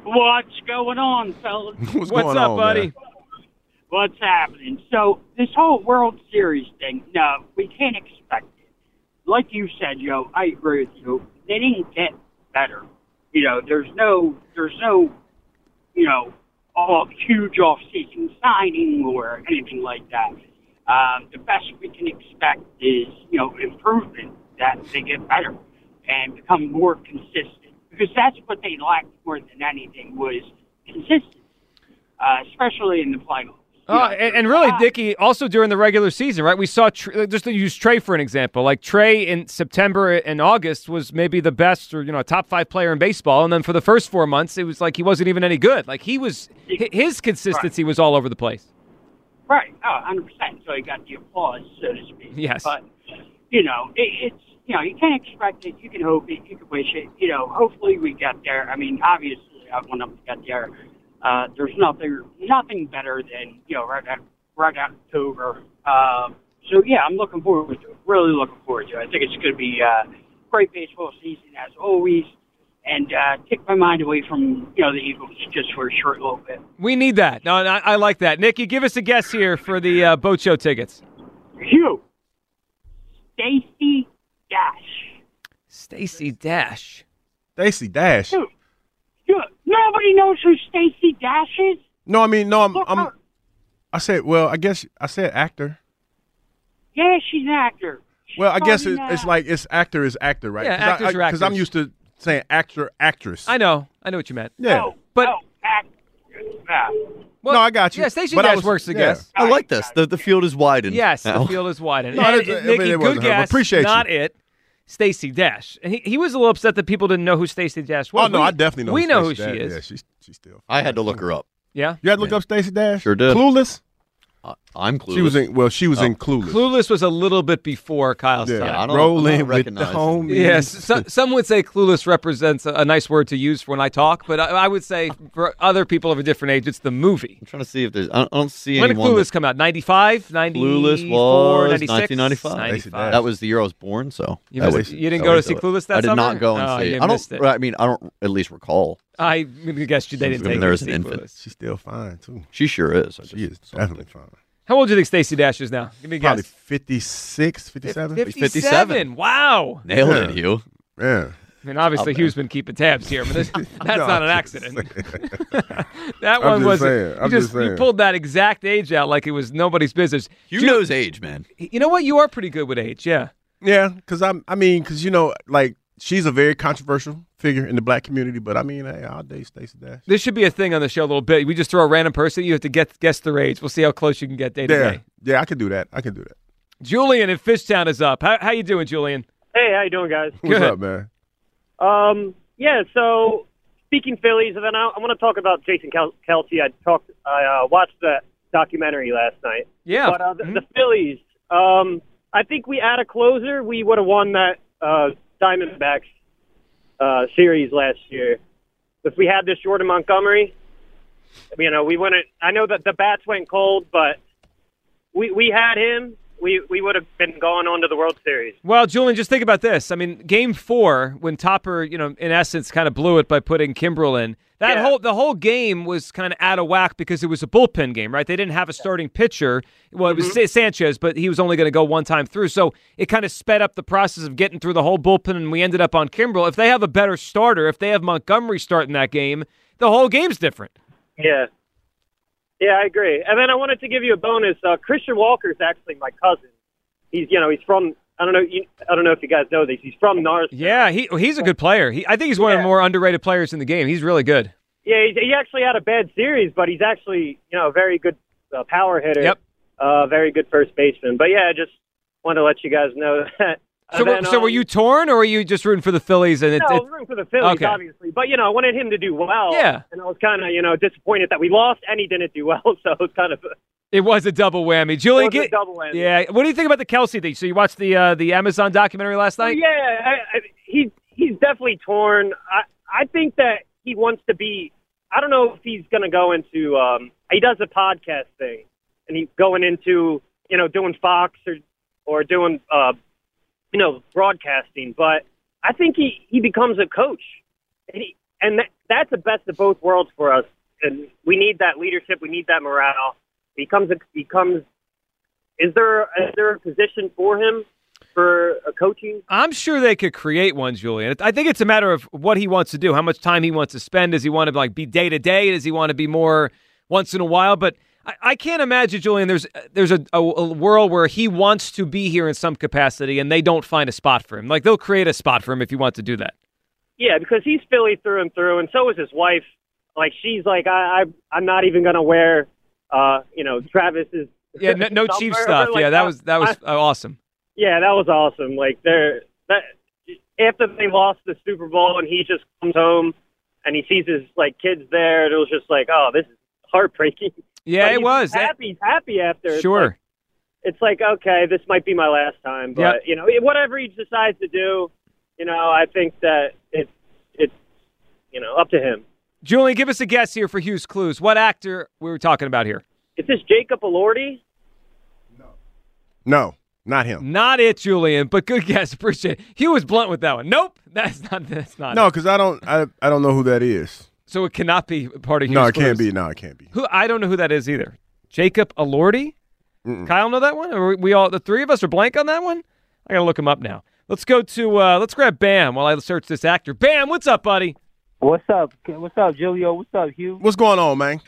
What's going on, fellas? [laughs]
What's,
What's
going
up,
on,
buddy?
man?
What's happening? So this whole World Series thing, no, we can't expect it. Like you said, Joe, I agree with you. They didn't get better. You know, there's no, there's no, you know, all huge off-season signing or anything like that. Um, the best we can expect is, you know, improvement that they get better and become more consistent because that's what they lacked more than anything was consistency, uh, especially in the playoffs.
Oh, and, and really, ah. Dickey, also during the regular season, right? We saw, Tr- just to use Trea for an example, like Trea in September and August was maybe the best or, you know, a top five player in baseball. And then for the first four months, it was like he wasn't even any good. Like he was, his consistency was all over the place.
Right. Oh, 100%. So he got the applause, so to speak.
Yes.
But, you know, it, it's, you know, you can't expect it. You can hope it. You can wish it. You know, hopefully we get there. I mean, obviously, I want them to get there. Uh, there's nothing, nothing better than, you know, right at, right at October. Um, so, yeah, I'm looking forward to it. Really looking forward to it. I think it's going to be a great baseball season, as always. And uh, take my mind away from, you know, the Eagles just for a short little bit.
We need that. No, I, I like that. Nicky, give us a guess here for the uh, boat show tickets.
Hugh. Stacey Dash.
Stacey Dash.
Stacey Dash.
Dude, dude, nobody knows who Stacey Dash is.
No, I mean, no, I'm, I'm. I said, well, I guess I said actor.
Yeah, she's an actor.
Well, I guess it, it's
uh,
like it's actor is actor, right?
Yeah,
Cause I-
actors
I,
are
Because I'm used to saying actor, actress.
I know. I know what you meant.
Yeah.
But
no, I got you.
Yeah, Stacey
But I
Dash
was-
works the
yeah.
guess.
I like this. The the field is widened.
Yes,
now.
the field is widened.
No,
And,
it is- I
Nikki,
mean, it
good
wasn't
guess.
appreciate you.
not it. Stacey Dash. And he, he was a little upset that people didn't know who Stacey Dash was.
Oh no,
We-
I definitely know.
We
who
know who
Stacey
she
Dash-
is.
Yeah, she's she's still.
I had to look her up.
Yeah.
You had to look up Stacey Dash.
Sure did.
Clueless.
Uh, I'm clueless.
She was in. Well, she was
Oh.
in Clueless.
Clueless was a little bit before Kyle's
Yeah.
time.
I don't-
Rolling
I'm not
with the
recognizing.
homies.
Yes, so, some would say clueless represents a, a nice word to use for when I talk, but I, I would say for other people of a different age, it's the movie.
I'm trying to see if there's. I don't, I don't see
When did
anyone.
Clueless come out? 95, 94,
Clueless was
96?
1995.
95.
That was the year I was born. So
You missed
was-
You didn't go to see
it.
Clueless that
I did
summer?
not go and
Oh,
see
you
it. I don't.
it.
I mean, I don't at least recall.
I guess you they didn't take
there
her
was an infant.
Clueless.
She's still fine too.
She sure is. I
She is definitely fine.
How old do you think Stacey Dash is now? Give me a
Probably
guess.
56, 57.
57. Wow.
Nailed
Yeah.
it, Hugh.
Yeah.
I mean, obviously,
Not
Hugh's been keeping tabs here, but this, [laughs] that's
No,
not an accident.
saying. [laughs]
that
I'm
one
just
was
saying. I'm
you just,
just
you pulled that exact age out like it was nobody's business.
Hugh
Ju-
knows age, man.
You know what? You are pretty good with age. Yeah.
Yeah, because I'm. I mean, because you know, like she's a very controversial figure in the black community. But I mean, hey, I'll date Stacey Dash.
This should be a thing on the show a little bit. We just throw a random person. You have to get guess their age. We'll see how close you can get day to
Yeah,
day.
yeah, I can do that. I can do that.
Julian in Fishtown is up. How, how you doing, Julian?
Hey, how you doing, guys?
What's
Good.
up, man?
Um, yeah. So speaking Phillies, and then I, I want to talk about Jason Kel- Kelce. I talked. I uh, watched the documentary last night.
Yeah.
But uh, the, the Phillies. Um, I think we add a closer. We would have won that uh, Diamondbacks uh, series last year if we had this Jordan Montgomery. You know, we wouldn't. I know that the bats went cold, but we we had him. We we would have been going on to the World Series.
Well, Julian, just think about this. I mean, Game Four, when Topper, you know, in essence, kind of blew it by putting Kimbrel in. That whole the whole game was kind of out of whack because it was a bullpen game, right? They didn't have a starting pitcher. Well, it was
Mm-hmm.
Sa- Sanchez, but he was only going to go one time through, so it kind of sped up the process of getting through the whole bullpen, and we ended up on Kimbrel. If they have a better starter, if they have Montgomery starting that game, the whole game's different.
Yeah. Yeah, I agree. And then I wanted to give you a bonus. Uh, Christian Walker's actually my cousin. He's, you know, he's from. I don't know. You, I don't know if you guys know this. He's from Nars.
Yeah, he he's a good player. He, I think he's one of the more underrated players in the game. He's really good.
Yeah, he, he actually had a bad series, but he's actually, you know, a very good uh, power hitter.
Yep.
Uh, very good first baseman. But yeah, I just wanted to let you guys know [laughs] that.
So,
then,
so were
um,
you torn, or were you just rooting for the Phillies? And it,
no,
it-
room for the Phillies,
Okay.
obviously. But you know, I wanted him to do well.
Yeah.
And I was kind of, you know, disappointed that we lost and he didn't do well. [laughs] So it was kind of.
It was a double whammy. Julian,
a
get,
double whammy.
Yeah. What do you think about the Kelce thing? So you watched the uh, the Amazon documentary last night?
Yeah, I, I, he he's definitely torn. I I think that he wants to be. I don't know if he's going to go into. Um, he does a podcast thing, and he's going into you know doing Fox or or doing uh, you know broadcasting. But I think he he becomes a coach, and he, and that, that's the best of both worlds for us. And we need that leadership. We need that morale. He comes a, he comes. Is there is there a position for him for a coaching?
I'm sure they could create one, Julian. I think it's a matter of what he wants to do, how much time he wants to spend. Does he want to like be day to day? Does he want to be more once in a while? But I, I can't imagine, Julian. There's there's a, a, a world where he wants to be here in some capacity, and they don't find a spot for him. Like they'll create a spot for him if he wants to do that.
Yeah, because he's Philly through and through, and so is his wife. Like she's like, I, I I'm not even gonna wear, uh, you know, Travis's.
Yeah, no, no [laughs] cheap stuff.
Like,
yeah, that was that was
I- [laughs]
awesome.
yeah, that was awesome. Like they're that after they lost the Super Bowl, and he just comes home and he sees his like kids there, and it was just like, oh, this is heartbreaking. [laughs]
Yeah, it was.
Happy. He's happy after. It's
Sure.
like- it's like okay, this might be my last time, but
Yep.
you know, whatever he decides to do, you know, I think that it's it's you know up to him.
Julian, give us a guess here for Hugh's Clues. What actor we were talking about here?
Is this Jacob Elordi?
No, No, not him.
Not it, Julian, but good guess. Appreciate it. Hugh was blunt with that one. Nope, that's not. That's not.
No, because I don't. I, I don't know who that is.
So it cannot be part of Hugh's
No, it
Clues.
can't be. No, it can't be.
Who I don't know who that is either. Jacob Elordi. Kyle know that one? Or we all the three of us are blank on that one? I gotta look him up now. Let's go to uh, let's grab Bam while I search this actor. Bam, what's up, buddy?
What's up? What's up, Julio? What's up, Hugh?
What's going on, man?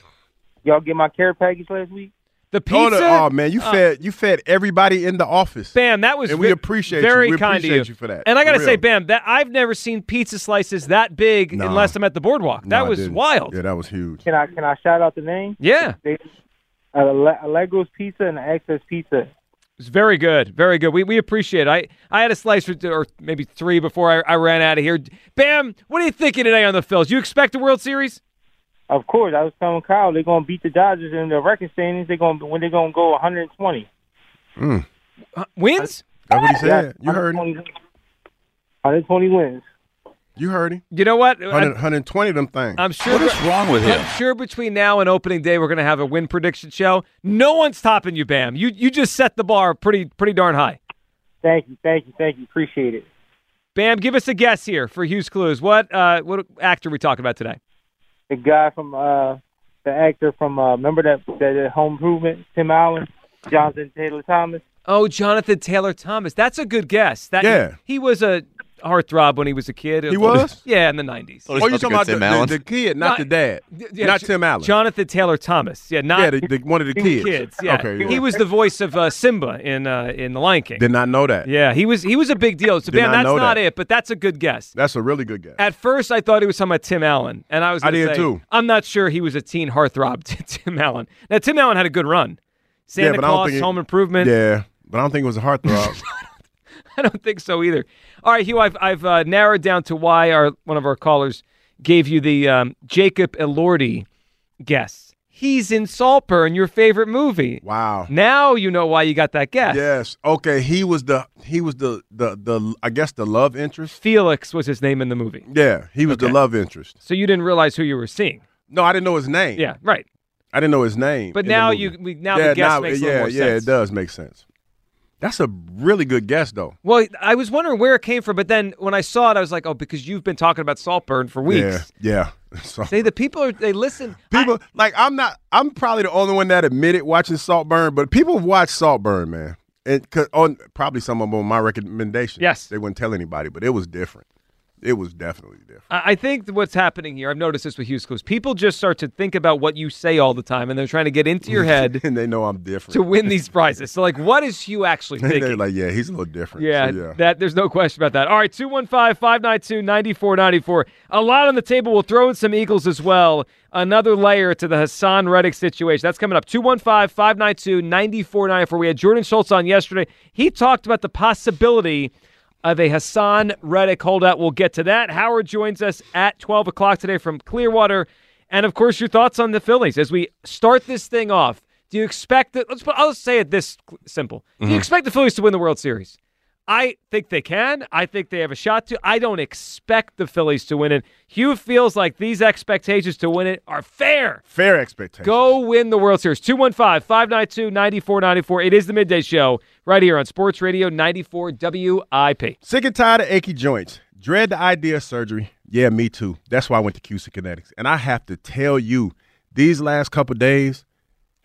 Y'all get my care package last week?
The
Oh,
pizza.
the- oh man, you
uh,
fed you fed everybody in the office.
Bam, that was
and we
ve-
appreciate
very
you. We
kind
appreciate
of you.
you for that.
And I got to say. Bam, that I've never seen pizza slices that big
No.
unless I'm at the boardwalk. That
I
was wild.
Yeah, that was huge.
Can I can I shout out the name?
Yeah.
They, uh, Allegro's Pizza and Access Pizza.
It's very good, very good. We we appreciate it. I, I had a slice or, or maybe three before I, I ran out of here. Bam, what are you thinking today on the Phils? You expect the World Series?
Of course, I was telling Kyle they're gonna beat the Dodgers in the record standings. They're gonna when they're gonna go 120.
Mm.
wins?
That's what he said.
Yeah,
you heard him.
120 120 wins.
You heard him.
You know what?
100, 120 of them things.
I'm sure. What is wrong with him? I'm sure between now and opening day, we're going to have a win prediction show. No one's topping you, Bam. You you just set the bar pretty pretty darn high.
Thank you, thank you, thank you. Appreciate it.
Bam, give us a guess here for Hugh's Clues. What uh what actor are we talking about today?
The guy from uh the actor from uh remember that that Home Improvement, Tim Allen, Jonathan Taylor Thomas.
Oh, Jonathan Taylor Thomas. That's a good guess. That
Yeah.
he, was a heartthrob when he was a kid.
He was? [laughs]
Yeah, in the nineties.
Oh, you're talking about the, the, the kid, not, the dad,
Yeah,
not
J-
Tim Allen.
Jonathan Taylor Thomas. Yeah, not
yeah, the, the, one of the [laughs] kids.
Yeah,
Okay,
he was the voice of uh, Simba in uh, in The Lion King.
Did not know that.
Yeah, he was he was a big deal. So
Did
Bam,
not
that's
know
not
that.
it, but that's a good guess.
That's a really good guess.
At first, I thought he was talking about Tim Allen, and I was.
I
gonna
did
say,
too.
I'm not sure he was a teen heartthrob. to [laughs] Tim Allen. Now, Tim Allen had a good run. Santa
yeah, but I don't
Claus,
think it-
Home Improvement.
Yeah, but I don't think it was a heartthrob. [laughs]
I don't think so either. All right, Hugh, I've I've uh, narrowed down to why our one of our callers gave you the um, Jacob Elordi guess. He's in Saltburn, your favorite movie.
Wow.
Now you know why you got that guess.
yes. Okay. He was the he was the the the I guess the love interest.
Felix was his name in the movie.
Yeah, he was the love interest.
So you didn't realize who you were seeing.
No, I didn't know his name.
Yeah, right.
I didn't know his name.
But now you- we- now
yeah,
the guess
now-
makes a
yeah, yeah,
sense.
it does make sense. That's a really good guess, though.
Well, I was wondering where it came from, but then when I saw it, I was like, oh, because you've been talking about Saltburn for weeks.
Yeah, yeah. [laughs] So-
See, the people are they listen. [laughs]
people like I'm not. I'm probably the only one that admitted watching Saltburn, but people watch Saltburn, man. and on probably some of them on my recommendation.
Yes.
they wouldn't tell anybody, but it was different. It was definitely different.
I think what's happening here, I've noticed this with Hugh's Clues. People just start to think about what you say all the time, and they're trying to get into your [laughs] head [laughs]
and they know I'm different
to win these prizes. So, like, what is Hugh actually [laughs]
They're
thinking?
like, yeah, he's a little different.
Yeah,
So, yeah.
that there's no question about that. All right, 215-592-9494. A lot on the table. We'll throw in some Eagles as well. Another layer to the Haason Reddick situation. That's coming up. 215-592-9494. We had Jordan Schultz on yesterday. He talked about the possibility of a Haason Reddick holdout. We'll get to that. Howard joins us at 12 o'clock today from Clearwater. And, of course, your thoughts on the Phillies as we start this thing off. Do you expect that? Let's put, I'll say it this simple. Do you
Mhm.
expect the Phillies to win the World Series? I think they can. I think they have a shot to. I don't expect the Phillies to win it. Hugh feels like these expectations to win it are fair.
Fair expectations.
Go win the World Series. 215 592 9494. It is the midday show right here on Sports Radio 94 WIP.
Sick and tired of achy joints. Dread the idea of surgery. Yeah, me too. That's why I went to QC Kinetix. And I have to tell you, these last couple days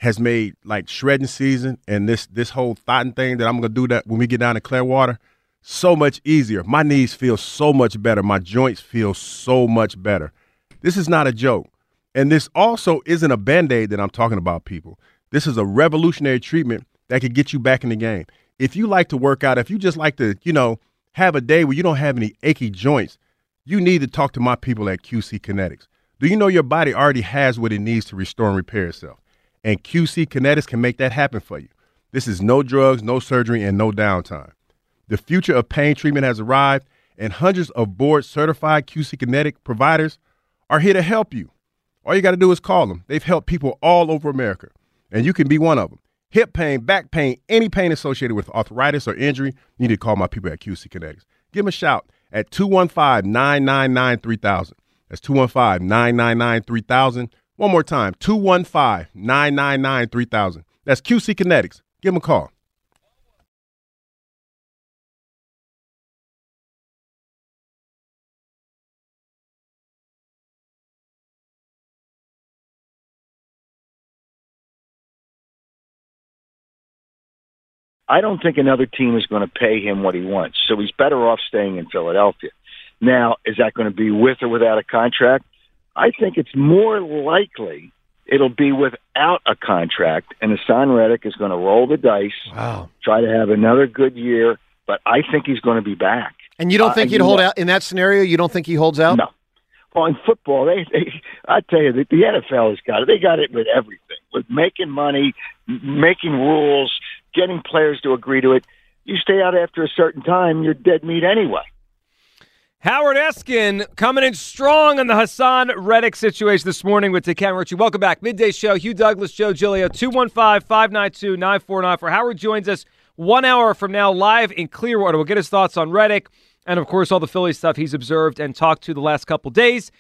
has made like shredding season and this this whole thoughting thing that I'm gonna do that when we get down to Clearwater so much easier. My knees feel so much better. My joints feel so much better. This is not a joke. And this also isn't a band-aid that I'm talking about, people. This is a revolutionary treatment that could get you back in the game. If you like to work out, if you just like to, you know, have a day where you don't have any achy joints, you need to talk to my people at QC Kinetix. Do you know your body already has what it needs to restore and repair itself? And QC Kinetix can make that happen for you. This is no drugs, no surgery, and no downtime. The future of pain treatment has arrived, and hundreds of board certified QC Kinetic providers are here to help you. All you got to do is call them. They've helped people all over America, and you can be one of them. Hip pain, back pain, any pain associated with arthritis or injury, you need to call my people at QC Kinetix. Give them a shout at 215 999 3000. That's 215 999 3000. One more time 215 999 3000. That's QC Kinetix. Give them a call.
I don't think another team is going to pay him what he wants. So he's better off staying in Philadelphia. Now, is that going to be with or without a contract? I think it's more likely it'll be without a contract, and Haason Reddick is going to roll the dice,
wow.
try to have another good year. But I think he's going to be back.
And you don't
Uh,
think he'd hold
know-
out in that scenario? You don't think he holds out?
No. Well, in football, they, they I tell you, the, the NFL has got it. They got it with everything, with making money, making rules, getting players to agree to it. You stay out after a certain time, you're dead meat anyway.
Howard Eskin coming in strong on the Haason Reddick situation this morning with Ken Ritchie. Welcome back. Midday show. Hugh Douglas, Joe Giglio, 215 592 9494. Howard joins us one hour from now live in Clearwater. We'll get his thoughts on Reddick and, of course, all the Philly stuff he's observed and talked to the last couple days.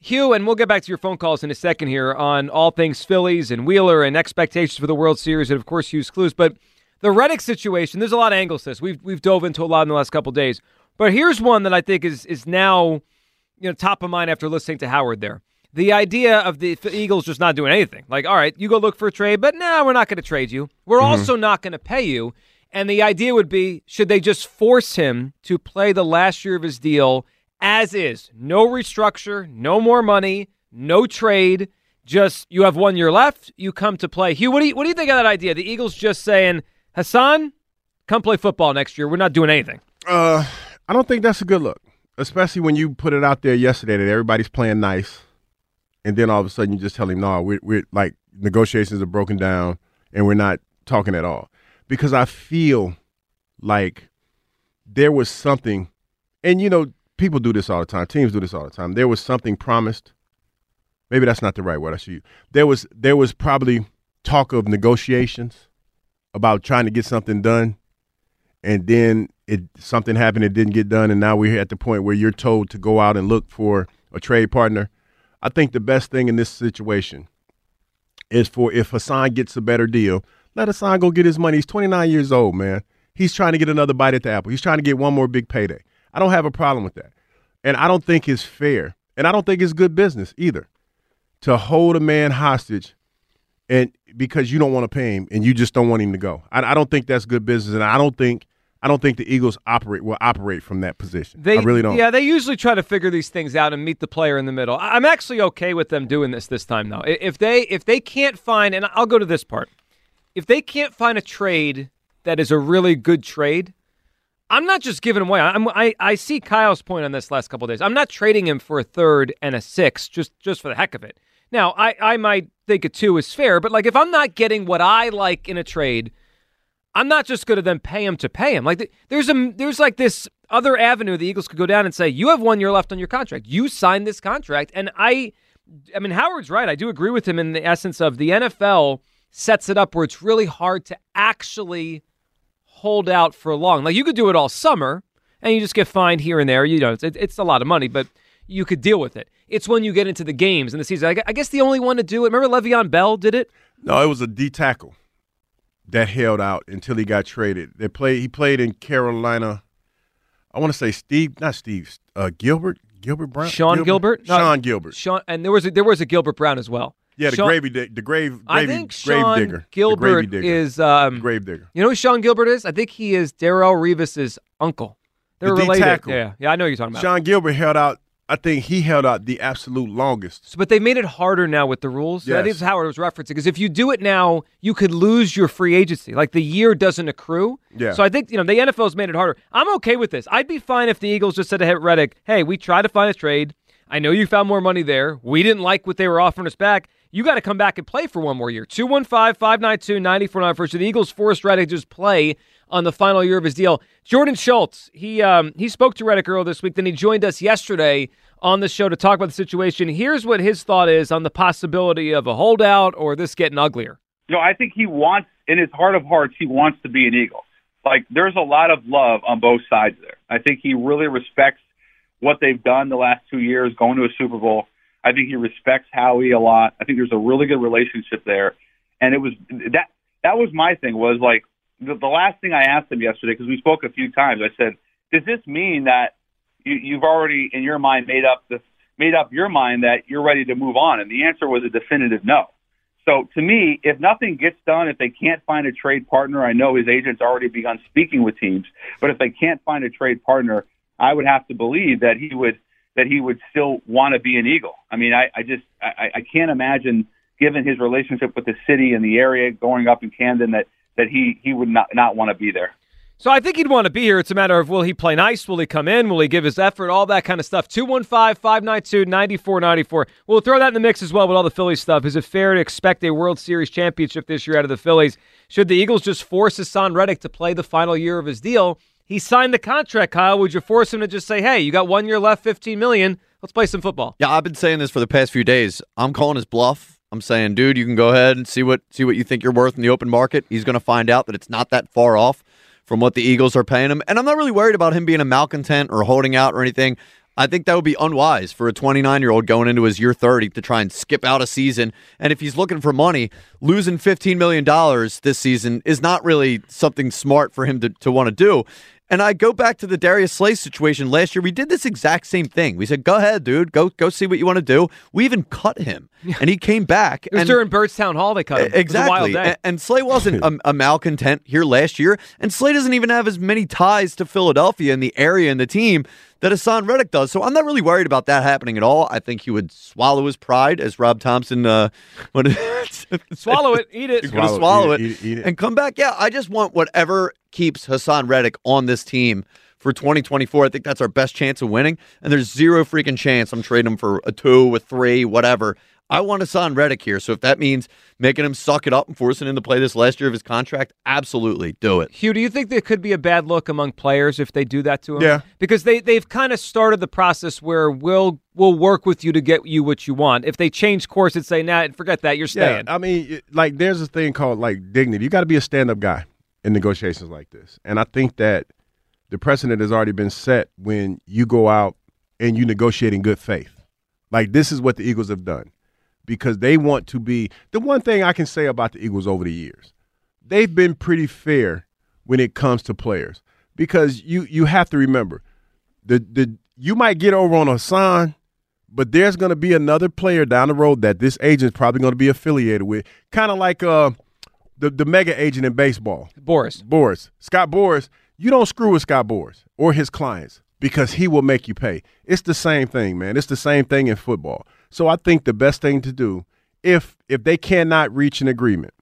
Hugh, and we'll get back to your phone calls in a second here on all things Phillies and Wheeler and expectations for the World Series and, of course, Hugh's clues. But the Reddick situation, there's a lot of angles to this. We've, we've dove into a lot in the last couple days. But here's one that I think is is now, you know, top of mind after listening to Howard there. The idea of the Eagles just not doing anything. Like, all right, you go look for a trade, but no, we're not going to trade you. We're
Mhm.
also not going to pay you. And the idea would be should they just force him to play the last year of his deal as is? No restructure, no more money, no trade. Just you have one year left. You come to play. Hugh, what do you what do you think of that idea? The Eagles just saying, Haason, come play football next year. We're not doing anything.
Uh, I don't think that's a good look, especially when you put it out there yesterday that everybody's playing nice, and then all of a sudden you just tell him, "No, we're, we're like negotiations are broken down, and we're not talking at all." Because I feel like there was something, and you know, people do this all the time. Teams do this all the time. There was something promised. Maybe that's not the right word. I should use. There was there was probably talk of negotiations about trying to get something done and then it something happened it didn't get done and now we're at the point where you're told to go out and look for a trade partner. I think the best thing in this situation is for if Haason gets a better deal let Haason go get his money. He's 29 years old man. He's trying to get another bite at the apple. He's trying to get one more big payday. I don't have a problem with that. And i don't think it's fair and i don't think it's good business either to hold a man hostage and because you don't want to pay him and you just don't want him to go. I, I don't think that's good business, and I don't think I don't think the Eagles operate will operate from that position.
They
I really don't.
Yeah, they usually try to figure these things out and meet the player in the middle. I'm actually okay with them doing this this time though. If they if they can't find and I'll go to this part. If they can't find a trade that is a really good trade, I'm not just giving him away. I'm, I I see Kyle's point on this last couple of days. I'm not trading him for a third and a six just just for the heck of it. Now, I I might think a two is fair, but like if I'm not getting what I like in a trade, I'm not just going to then pay him to pay him. Like there's a there's like this other avenue the Eagles could go down and say, "You have one year left on your contract. You signed this contract." And I I mean Howard's right. I do agree with him in the essence of the NFL sets it up where it's really hard to actually hold out for long. Like you could do it all summer and you just get fined here and there. You know, it's, it's a lot of money, but you could deal with it. It's when you get into the games and the season. I I guess the only one to do it. Remember Le'Veon Bell did it.
No, it was a D tackle that held out until he got traded. They played. He played in Carolina. I want to say Steve, not Steve, uh, Gilbert, Gilbert Brown,
Sean Gilbert. No,
Sean Gilbert.
Sean, and there was a, there was a Gilbert Brown as well.
Yeah, the
Sean-
gravy, dig- the grave,
I think
grave
Sean
digger.
Gilbert
digger.
is um,
grave digger.
You know who Sean Gilbert is? I think he is Darrelle Revis's uncle. They're
The
related. Yeah, yeah, I know you're talking about.
Sean Gilbert held out. I think he held out the absolute longest.
So, but they made it harder now with the rules. So I think
Yes.
it's Howard was referencing because if you do it now, you could lose your free agency. Like the year doesn't accrue.
Yeah.
So I think you know the NFL's made it harder. I'm okay with this. I'd be fine if the Eagles just said to Reddick, "Hey, we tried to find a trade. I know you found more money there. We didn't like what they were offering us back. You got to come back and play for one more year." 215-592-9494. So the Eagles forced Reddick to play on the final year of his deal. Jordan Schultz, he um, he spoke to Reddick earlier this week. Then he joined us yesterday on the show to talk about the situation. Here's what his thought is on the possibility of a holdout or this getting uglier.
you know, I think he wants, in his heart of hearts, he wants to be an Eagle. Like, there's a lot of love on both sides there. I think he really respects what they've done the last two years, going to a Super Bowl. I think he respects Howie a lot. I think there's a really good relationship there. And it was that that was my thing was like the, the last thing I asked him yesterday because we spoke a few times. I said, "Does this mean that you, you've already in your mind made up the made up your mind that you're ready to move on?" And the answer was a definitive no. So to me, if nothing gets done, if they can't find a trade partner, I know his agent's already begun speaking with teams, but if they can't find a trade partner, I would have to believe that he would that he would still want to be an Eagle. I mean, I, I just I, I can't imagine given his relationship with the city and the area, growing up in Camden, that that he he would not not want to be there.
So I think he'd want to be here. It's a matter of will he play nice? Will he come in? Will he give his effort? All that kind of stuff. 215 592 9494. We'll throw that in the mix as well with all the Phillies stuff. Is it fair to expect a World Series championship this year out of the Phillies? Should the Eagles just force Haason Reddick to play the final year of his deal? He signed the contract, Kyle. Would you force him to just say, hey, you got one year left, 15 million? Let's play some football.
Yeah, I've been saying this for the past few days. I'm calling his bluff. I'm saying, dude, you can go ahead and see what see what you think you're worth in the open market. He's going to find out that it's not that far off from what the Eagles are paying him. And I'm not really worried about him being a malcontent or holding out or anything. I think that would be unwise for a 29 year old going into his year 30 to try and skip out a season. And if he's looking for money, losing $15 million this season is not really something smart for him to, to want to do. And I go back to the Darius Slay situation last year. We did this exact same thing. We said, "Go ahead, dude. Go go see what you want to do." We even cut him, and he came back.
It was
and
during Birdstown Hall they cut him.
Exactly.
It was a wild day.
And, and Slay wasn't a, a malcontent here last year, and Slay doesn't even have as many ties to Philadelphia and the area and the team that Haason Reddick does. So I'm not really worried about that happening at all. I think he would swallow his pride, as Rob Thomson. Uh, [laughs] what,
swallow it, eat it.
He's going to swallow it, and come back. Yeah, I just want whatever keeps Haason Reddick on this team for 2024. I think that's our best chance of winning. And there's zero freaking chance I'm trading him for a two, a three, whatever. I want Haason Reddick here. So if that means making him suck it up and forcing him to play this last year of his contract, absolutely do it.
Hugh, do you think there could be a bad look among players if they do that to him?
Yeah.
Because they, they've kind of started the process where we'll we'll work with you to get you what you want. If they change course and say, nah, forget that, you're staying.
Yeah, I mean, like there's a thing called like dignity. You got to be a stand-up guy in negotiations like this, and I think that the precedent has already been set when you go out and you negotiate in good faith. Like this is what the Eagles have done because they want to be the one thing I can say about the Eagles over the years. They've been pretty fair when it comes to players because you you have to remember the the you might get over on Haason, but there's going to be another player down the road that this agent's probably going to be affiliated with, kind of like uh the the mega agent in baseball,
Boras.
Boras Scott Boras. You don't screw with Scott Boras or his clients because he will make you pay. It's the same thing, man. It's the same thing in football. So I think the best thing to do, if if they cannot reach an agreement,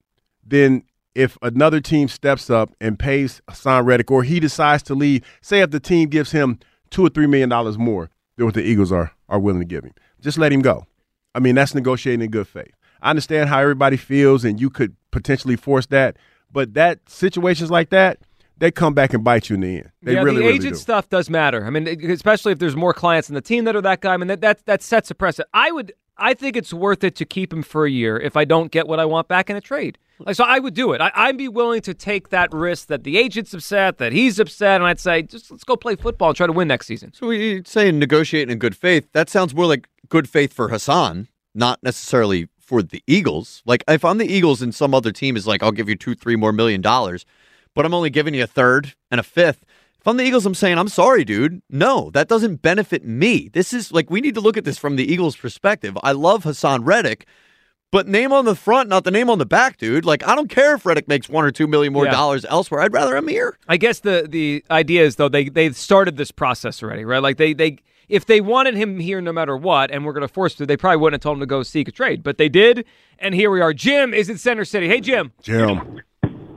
then if another team steps up and pays Haason Reddick or he decides to leave, say if the team gives him two or three million dollars more than what the Eagles are are willing to give him, just let him go. I mean, that's negotiating in good faith. I understand how everybody feels, and you could potentially force that, but that situations like that, they come back and bite you in the end. They
yeah,
really,
the
really
agent
do.
stuff does matter. I mean, especially if there's more clients in the team that are that guy. I mean, that that, that sets a precedent. I would, I think it's worth it to keep him for a year if I don't get what I want back in a trade. Like, so I would do it. I, I'd be willing to take that risk that the agent's upset, that he's upset, and I'd say, just let's go play football and try to win next season.
So we say negotiating in good faith. That sounds more like good faith for Haason, not necessarily for the Eagles. Like if I'm the Eagles and some other team is like, I'll give you two, three more million dollars, but I'm only giving you a third and a fifth. If I'm the Eagles, I'm saying, I'm sorry, dude. No, that doesn't benefit me. This is like we need to look at this from the Eagles' perspective. I love Haason Reddick, but name on the front, not the name on the back, dude. Like I don't care if Reddick makes one or two million more
Yeah.
dollars elsewhere. I'd rather him here.
I guess the the idea is though they they've started this process already, right? Like they they if they wanted him here no matter what, and we're going to force to, they probably wouldn't have told him to go seek a trade, but they did, and here we are. Jim is in Center City. Hey, Jim.
Jim.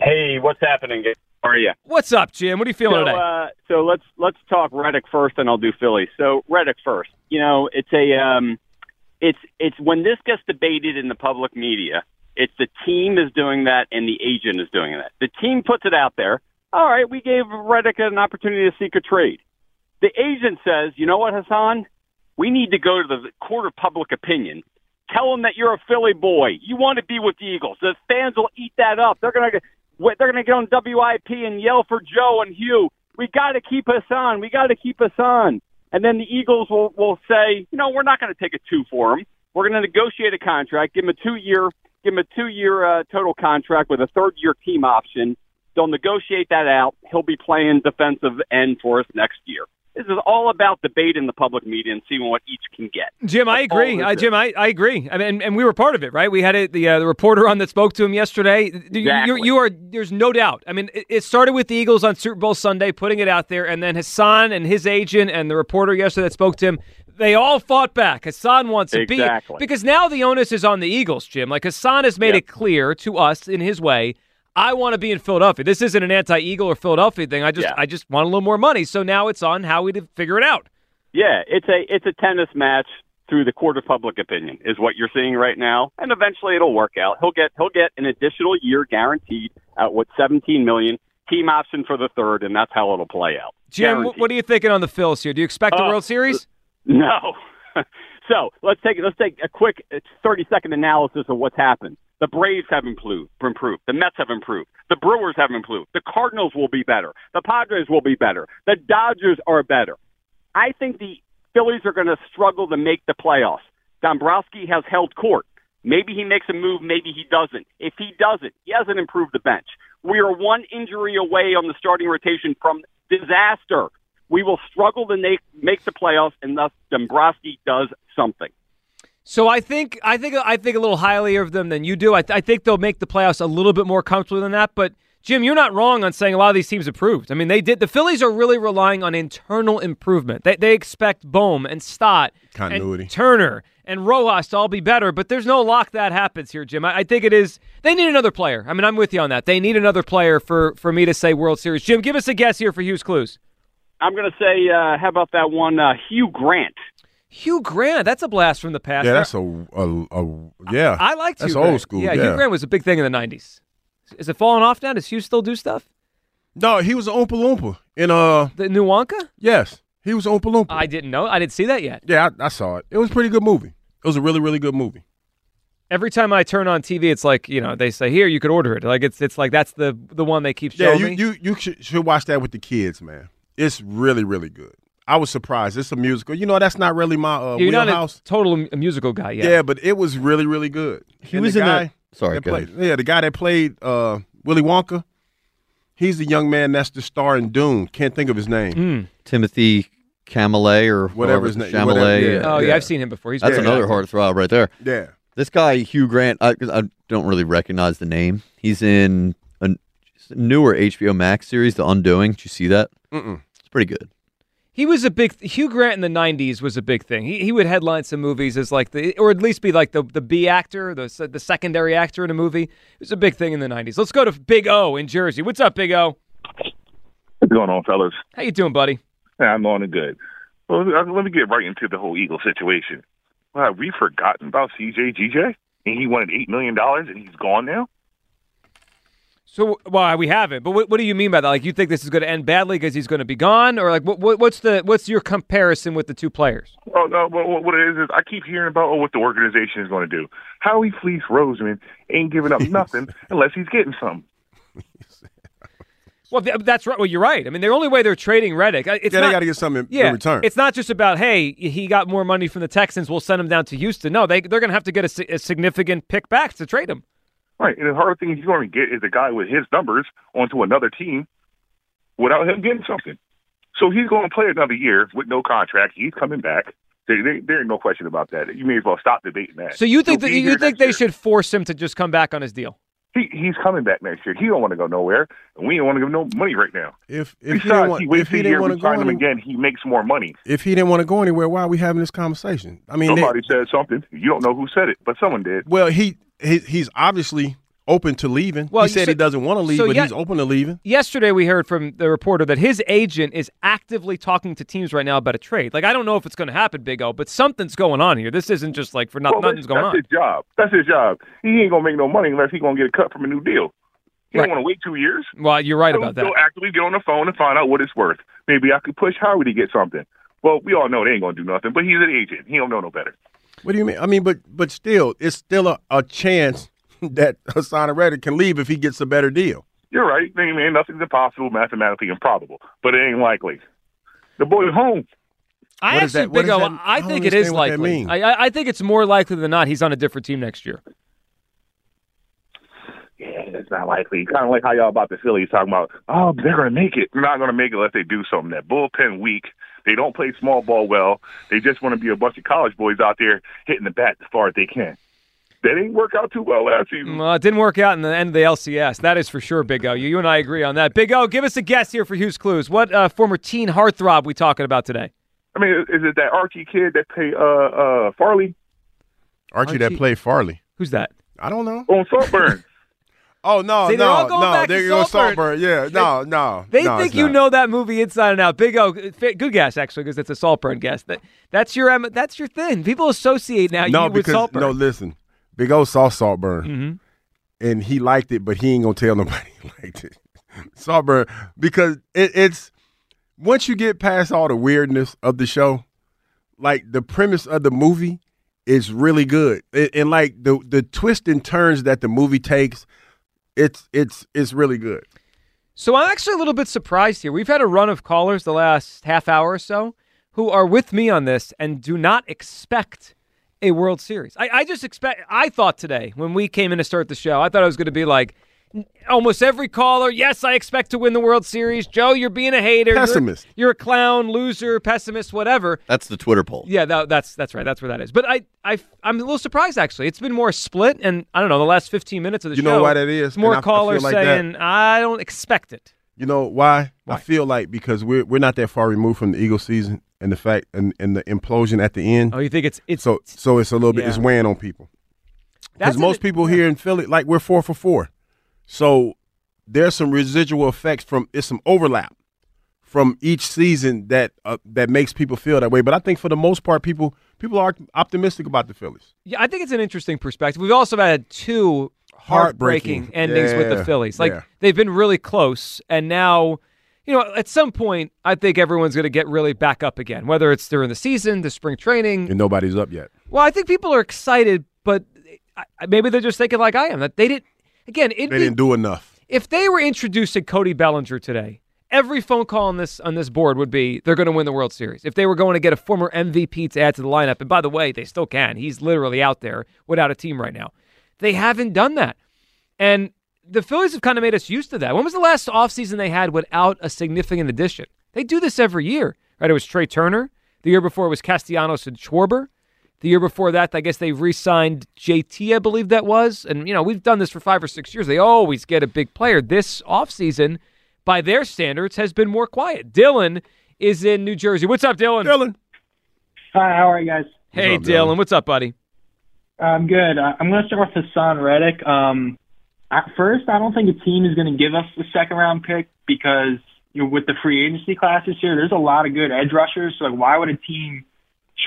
Hey, what's happening? How are you?
What's up, Jim? What are you feeling
so,
today?
Uh, so let's let's talk Reddick first, and I'll do Philly. So Reddick first. You know, it's a um, it's it's when this gets debated in the public media, it's the team is doing that and the agent is doing that. The team puts it out there. All right, we gave Reddick an opportunity to seek a trade. The agent says, you know what, Haason? We need to go to the court of public opinion. Tell them that you're a Philly boy. You want to be with the Eagles. The fans will eat that up. They're gonna they're gonna get on WIP and yell for Joe and Hugh. We got to keep Haason. We got to keep Haason. And then the Eagles will will say, you know, we're not going to take a two for him. We're going to negotiate a contract, give him a two year, give him a two year uh, total contract with a third year team option. They'll negotiate that out. He'll be playing defensive end for us next year. This is all about debate in the public media and seeing what each can get.
Jim, I
That's all
agree. I,
is.
Jim, I, I agree. I mean, and, and we were part of it, right? We had it, the uh, the reporter on that spoke to him yesterday. You-
Exactly.
You, you are. There's no doubt. I mean, it, it started with the Eagles on Super Bowl Sunday, putting it out there, and then Haason and his agent and the reporter yesterday that spoke to him. They all fought back. Haason wants to
Exactly.
be because now the onus is on the Eagles, Jim. Like Haason has made it clear to us in his way. I want to be in Philadelphia. This isn't an anti-Eagle or Philadelphia thing. I just
Yeah.
I just want a little more money. So now it's on Howie to figure it out.
Yeah, it's a it's a tennis match through the court of public opinion is what you're seeing right now, and eventually it'll work out. He'll get he'll get an additional year guaranteed at what 17 million team option for the third, and that's how it'll play out.
Jim,
Guaranteed.
what are you thinking on the Phils here? Do you expect the
Oh,
World Series?
No. [laughs] so let's take let's take a quick uh, thirty second analysis of what's happened. The Braves have improved. The Mets have improved. The Brewers have improved. The Cardinals will be better. The Padres will be better. The Dodgers are better. I think the Phillies are going to struggle to make the playoffs. Dombrowski has held court. Maybe he makes a move, maybe he doesn't. If he doesn't, he hasn't improved the bench. We are one injury away on the starting rotation from disaster. We will struggle to make, make the playoffs unless Dombrowski does something.
So I think I think I think a little highly of them than you do. I, I think they'll make the playoffs a little bit more comfortably than that. But Jim, you're not wrong on saying a lot of these teams improved. I mean, they did. The Phillies are really relying on internal improvement. They they expect Bohm and Stott,
Continuity.
and Turner and Rojas to all be better. But there's no lock that happens here, Jim. I, I think it is. They need another player. I mean, I'm with you on that. They need another player for for me to say World Series. Jim, give us a guess here for Hugh's Clues.
I'm going to say, uh, how about that one, uh, Hugh Grant?
Hugh Grant, that's a blast from the past.
Yeah, that's a, a, a yeah.
I liked
that's
Hugh
old
Grant.
school.
Yeah,
Yeah,
Hugh Grant was a big thing in the '90s. Is it falling off now? Does Hugh still do stuff?
No, he was an Oompa Loompa in uh
the new Wonka.
Yes, he was Oompa Loompa.
I didn't know. I didn't see that yet.
Yeah, I, I saw it. It was a pretty good movie. It was a really really good movie.
Every time I turn on TV, it's like you know they say here you could order it. Like it's it's like that's the the one they keep
Yeah,
showing
you
me.
you you should, should watch that with the kids, man. It's really really good. I was surprised. It's a musical. You know, that's not really my uh,
You're not
wheelhouse.
a total m- musical guy yet.
Yeah. but it was really, really good.
He
And
was
the
in
guy
that- sorry,
that
go
played,
ahead.
Yeah, the guy that played uh, Willy Wonka. He's the young man that's the star in Dune. Can't think of his name.
Hmm.
Timothée Chalamet or
Whatever his name-
Chalamet.
whatever, yeah.
Oh yeah, I've seen him before. He's
That's
great.
another heartthrob right there.
Yeah.
This guy Hugh Grant, I, I don't really recognize the name. He's in a newer HBO Max series, The Undoing. Did you see that?
Mm-mm.
It's pretty good.
He was a big Hugh Grant in the '90s was a big thing. He he would headline some movies as like the or at least be like the the B actor, the the secondary actor in a movie. It was a big thing in the '90s. Let's go to Big O in Jersey. What's up, Big O?
What's going on, fellas?
How you doing, buddy?
Yeah, I'm on it good. Well, let me get right into the whole Eagle situation. Wow, have we forgotten about CJ GJ? And he wanted $8 million and he's gone now?
So, well, we haven't. But what, what do you mean by that? Like, you think this is going to end badly because he's going to be gone, or like, what, what, what's the what's your comparison with the two players?
Oh, no, but what what it is is I keep hearing about oh, what the organization is going to do. Howie Fleece Roseman ain't giving up [laughs] nothing unless he's getting something.
Well, that's right. Well, you're right. I mean, the only way they're trading Reddick, uh, it's
Yeah, they
not-
gotta get something in- in
yeah,
return.
It's not just about hey, he got more money from the Texans. We'll send him down to Houston. No, they they're going to have to get a, a significant pick back to trade him.
Right, and the hard thing he's going to get is a guy with his numbers onto another team without him getting something. So he's going to play another year with no contract. He's coming back. There, there, there ain't no question about that. You may as well stop debating that.
So you think
He'll
that you think they
year.
should force him to just come back on his deal?
He, he's coming back next year. He don't want to go nowhere, and we don't want to give no money right now.
If if he
Besides,
didn't want,
he
if he didn't want to go
sign him again. He makes more money.
if he didn't want to go anywhere, why are we having this conversation? I mean, they-
Somebody said something. You don't know who said it, but someone did.
well, he, he he's obviously open to leaving.
Well,
he said
so-
he doesn't want to leave,
so
but
yeah-
he's open to leaving.
Yesterday, we heard from the reporter that his agent is actively talking to teams right now about a trade. Like, I don't know if it's going to happen, Big O, but something's going on here. This isn't just like for nothing.
Well,
nothing's
that's,
going
that's
on.
his job. That's his job. He ain't gonna make no money unless he's gonna get a cut from a new deal. He
Right.
don't want to wait two years.
Well, you're right
He'll-
about that.
He'll actively get on the phone and find out what it's worth. Maybe I could push Howie to get something. Well, we all know they ain't gonna do nothing, but he's an agent. He don't know no better.
What do you mean? I mean, but but still, it's still a, a chance [laughs] that Haason Reddick can leave if he gets a better deal.
You're right. I mean, nothing's impossible, mathematically improbable, but it ain't likely. The boy's home.
I
What is
actually,
that- what
Big
that-
I
I
think it is
understand what that
likely. I, I I think it's more likely than not he's on a different team next year.
Yeah, it's not likely. Kind of like how y'all about the Phillies talking about, oh, they're going to make it. They're not going to make it unless they do something. That bullpen weak. They don't play small ball well. They just want to be a bunch of college boys out there hitting the bat as far as they can. That didn't work out too well last season.
Well, it didn't work out in the end of the LCS. That is for sure, Big O. You, you and I agree on that. Big O, give us a guess here for Hugh's Clues. What uh, former teen heartthrob we talking about today?
I mean, is it that Archie kid that played uh uh Farley
Archie, that played Farley.
Who's that?
I don't know.
on Saltburn?
Oh no,
See, they're
no, no,
back to
they're going
Saltburn.
Yeah, no, no.
They
no,
think you know that movie inside and out. Big O, good guess actually, because it's a Saltburn guess. That that's your that's your thing. People associate now
No,
you with Saltburn.
no, listen. Big O saw Saltburn,
Mhm.
and he liked it, but he ain't gonna tell nobody [laughs] he liked it. Saltburn, because it, it's once you get past all the weirdness of the show, like the premise of the movie is really good, It- and like the the twist and turns that the movie takes, it's it's it's really good.
So I'm actually a little bit surprised here. We've had a run of callers the last half hour or so who are with me on this and do not expect a World Series. I, I just expect. I thought today when we came in to start the show, I thought it was going to be like almost every caller. Yes, I expect to win the World Series. Joe, you're being a hater. You're-
Pessimist.
You're, a clown, loser, pessimist, whatever.
That's the Twitter poll.
Yeah, that, that's that's right. That's where that is. But I, I, I'm a little surprised actually. It's been more split, and I don't know the last 15 minutes of the
You
show.
You know why that is?
More
And I- I feel
callers
that-
saying I don't expect it.
You know why? I feel like because we're we're not that far removed from the Eagle season and the fact and, and the implosion at the end.
Oh, you think it's it's
so so it's a little bit it's weighing on people. Because most people here in Philly, like we're four for four, so there's some residual effects from it's some overlap from each season that uh, that makes people feel that way. But I think for the most part, people people are optimistic about the Phillies.
Yeah, I think it's an interesting perspective. We've also had two heartbreaking,
Heartbreaking.
endings with the Phillies. Like
yeah.
they've been really close, and now, you know, at some point, I think everyone's going to get really back up again. Whether it's during the season, the spring training.
And nobody's up yet.
Well, I think people are excited, but maybe they're just thinking like I am that they didn't. Again, it
They didn't do enough.
if they were introducing Cody Bellinger today, every phone call on this on this board would be they're going to win the World Series. If they were going to get a former MVP to add to the lineup, and by the way, they still can. He's literally out there without a team right now. They haven't done that. And the Phillies have kind of made us used to that. When was the last offseason they had without a significant addition? They do this every year. Right? It was Trea Turner. The year before it was Castellanos and Schwarber. The year before that, I guess they re-signed JT, I believe that was. And, you know, we've done this for five or six years. They always get a big player. This offseason, by their standards, has been more quiet. Dylan is in New Jersey. What's up, Dylan?
Dylan.
Hi, how are you guys?
Hey,
up,
Dylan.
Dylan?
What's up, buddy?
I'm good. Uh, I'm going to start with Haason Reddick. Um, at first, I don't think a team is going to give us the second round pick because you know, with the free agency class this year, there's a lot of good edge rushers. So, like, why would a team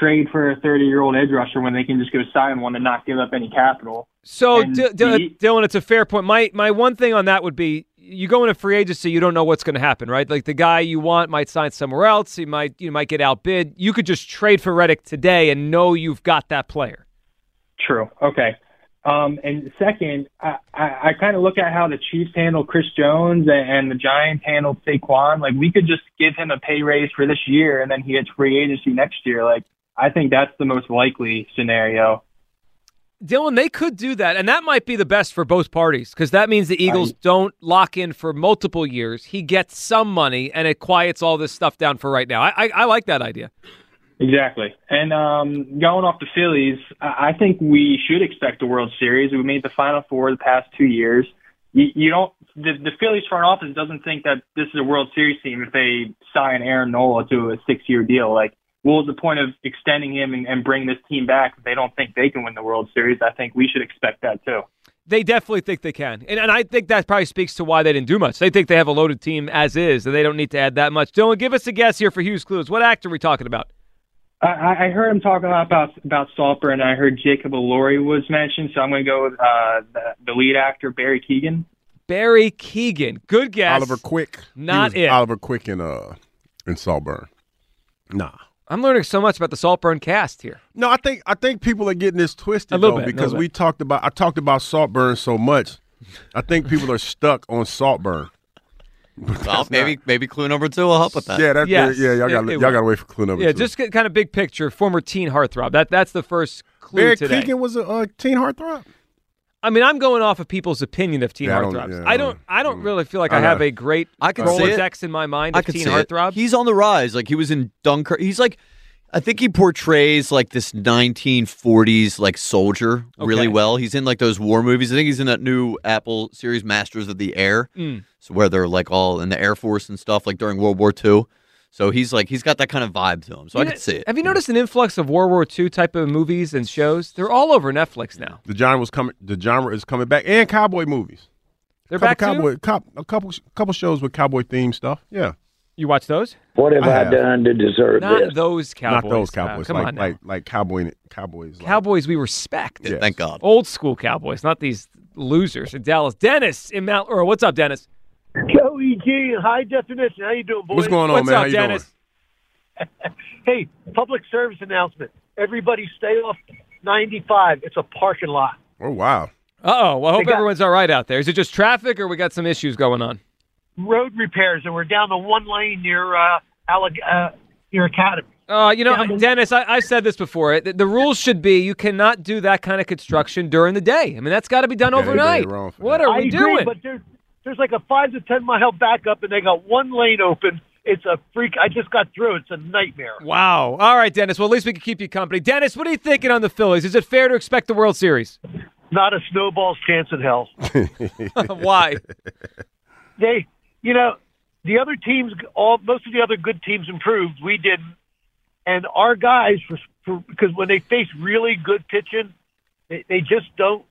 trade for a 30 year old edge rusher when they can just go sign one and not give up any capital?
So, D- D-
the-
Dylan, it's a fair point. My my one thing on that would be you go into free agency, you don't know what's going to happen, right? Like the guy you want might sign somewhere else. He might you might get outbid. You could just trade for Reddick today and know you've got that player.
True. Okay. Um, and second, I, I, I kind of look at how the Chiefs handle Chris Jones and, and the Giants handled Saquon. Like we could just give him a pay raise for this year, and then he gets free agency next year. Like I think that's the most likely scenario.
Dylan, they could do that, and that might be the best for both parties because that means the Eagles don't lock in for multiple years. He gets some money, and it quiets all this stuff down for right now. I I, I like that idea.
Exactly. And um, going off the Phillies, I I think we should expect a World Series. We made the Final Four the past two years. You, you don't. The, the Phillies front office doesn't think that this is a World Series team if they sign Aaron Nola to a six-year deal. Like, what was the point of extending him and, and bring this team back if they don't think they can win the World Series? I think we should expect that too.
They definitely think they can, and and I think that probably speaks to why they didn't do much. They think they have a loaded team as is, and they don't need to add that much. Dylan, give us a guess here for Hugh's Clues. What actor are we talking about?
I, I heard him talking a lot about about Saltburn, and I heard Jacob Elordi was mentioned, so I'm going to go with uh, the, the lead actor Barry Keoghan.
Barry Keoghan. Good guess.
Oliver Quick. He
Not
was
it.
Oliver Quick in uh in Saltburn. Nah.
I'm learning so much about the Saltburn cast here.
No, I think I think people are getting this twisted
A little
though,
bit, a
because
little
we talked about I talked about Saltburn so much. I think people are stuck on Saltburn. [laughs]
Well, maybe maybe clue number two will help with that.
Yeah, that,
Yes,
yeah, y'all got y'all got to
will.
wait for clue number
yeah,
two.
just get kind of big picture. Former teen heartthrob. That that's the first clue
Barry
today.
Keegan was a uh, teen heartthrob.
I mean, I'm going off of people's opinion of teen
Yeah, I don't-
heartthrobs.
yeah,
I don't. I don't really feel like I,
I
have a great
I can see it.
Rolodex in my mind
I
of
could
teen
see it.
heartthrob.
He's on the rise. Like he was in Dunkirk. He's like, I think he portrays like this 1940s like soldier really well. He's in like those war movies. I think he's in that new Apple series, Masters of the Air,
Mm.
so where they're like all in the Air Force and stuff, like during World War II. So he's like he's got that kind of vibe to him. So I
You
can
know-
see it.
Have you noticed an influx of World War II type of movies and shows? They're all over Netflix now.
The genre was coming. The genre is coming back, and cowboy movies.
They're
couple
back too?
cowboy, cop, a couple, couple shows with cowboy theme stuff. Yeah,
You watch those?
What have
I
I, done to deserve
Not
this?
those cowboys.
not those
Uh,
cowboys.
come
like,
on now.
like, like cowboy, cowboys. Like,
Cowboys we respect.
Yes.
Thank God.
Old school Cowboys, not these losers in Dallas. Dennis in Mount Laurel. What's up, Dennis?
Joey G high definition. How you doing, boys?
What's going on,
What's
man?
up,
How you
Dennis? [laughs]
Hey, public service announcement. Everybody stay off 95. It's a parking lot.
Oh wow.
Uh oh. Well, I hope
got-
everyone's all right out there. Is it just traffic or we got some issues going on?
Road repairs, and we're down the one lane near uh, Alleg- uh near Academy.
Uh, you know,
Yeah,
Dennis, I, I've said this before. The, the rules should be you cannot do that kind of construction during the day. I mean, that's got to be done
Yeah,
overnight.
did it wrong for
What
that.
are
I
we
agree,
doing?
but there's there's like a five to ten mile backup, and they got one lane open. It's a freak. I just got through. It's a nightmare.
Wow. All right, Dennis. Well, at least we can keep you company. Dennis, what are you thinking on the Phillies? Is it fair to expect the World Series?
Not a snowball's chance in hell. [laughs]
Why?
they, you know, the other teams, all most of the other good teams improved. We didn't, and our guys, for, for because when they face really good pitching, they, they just don't,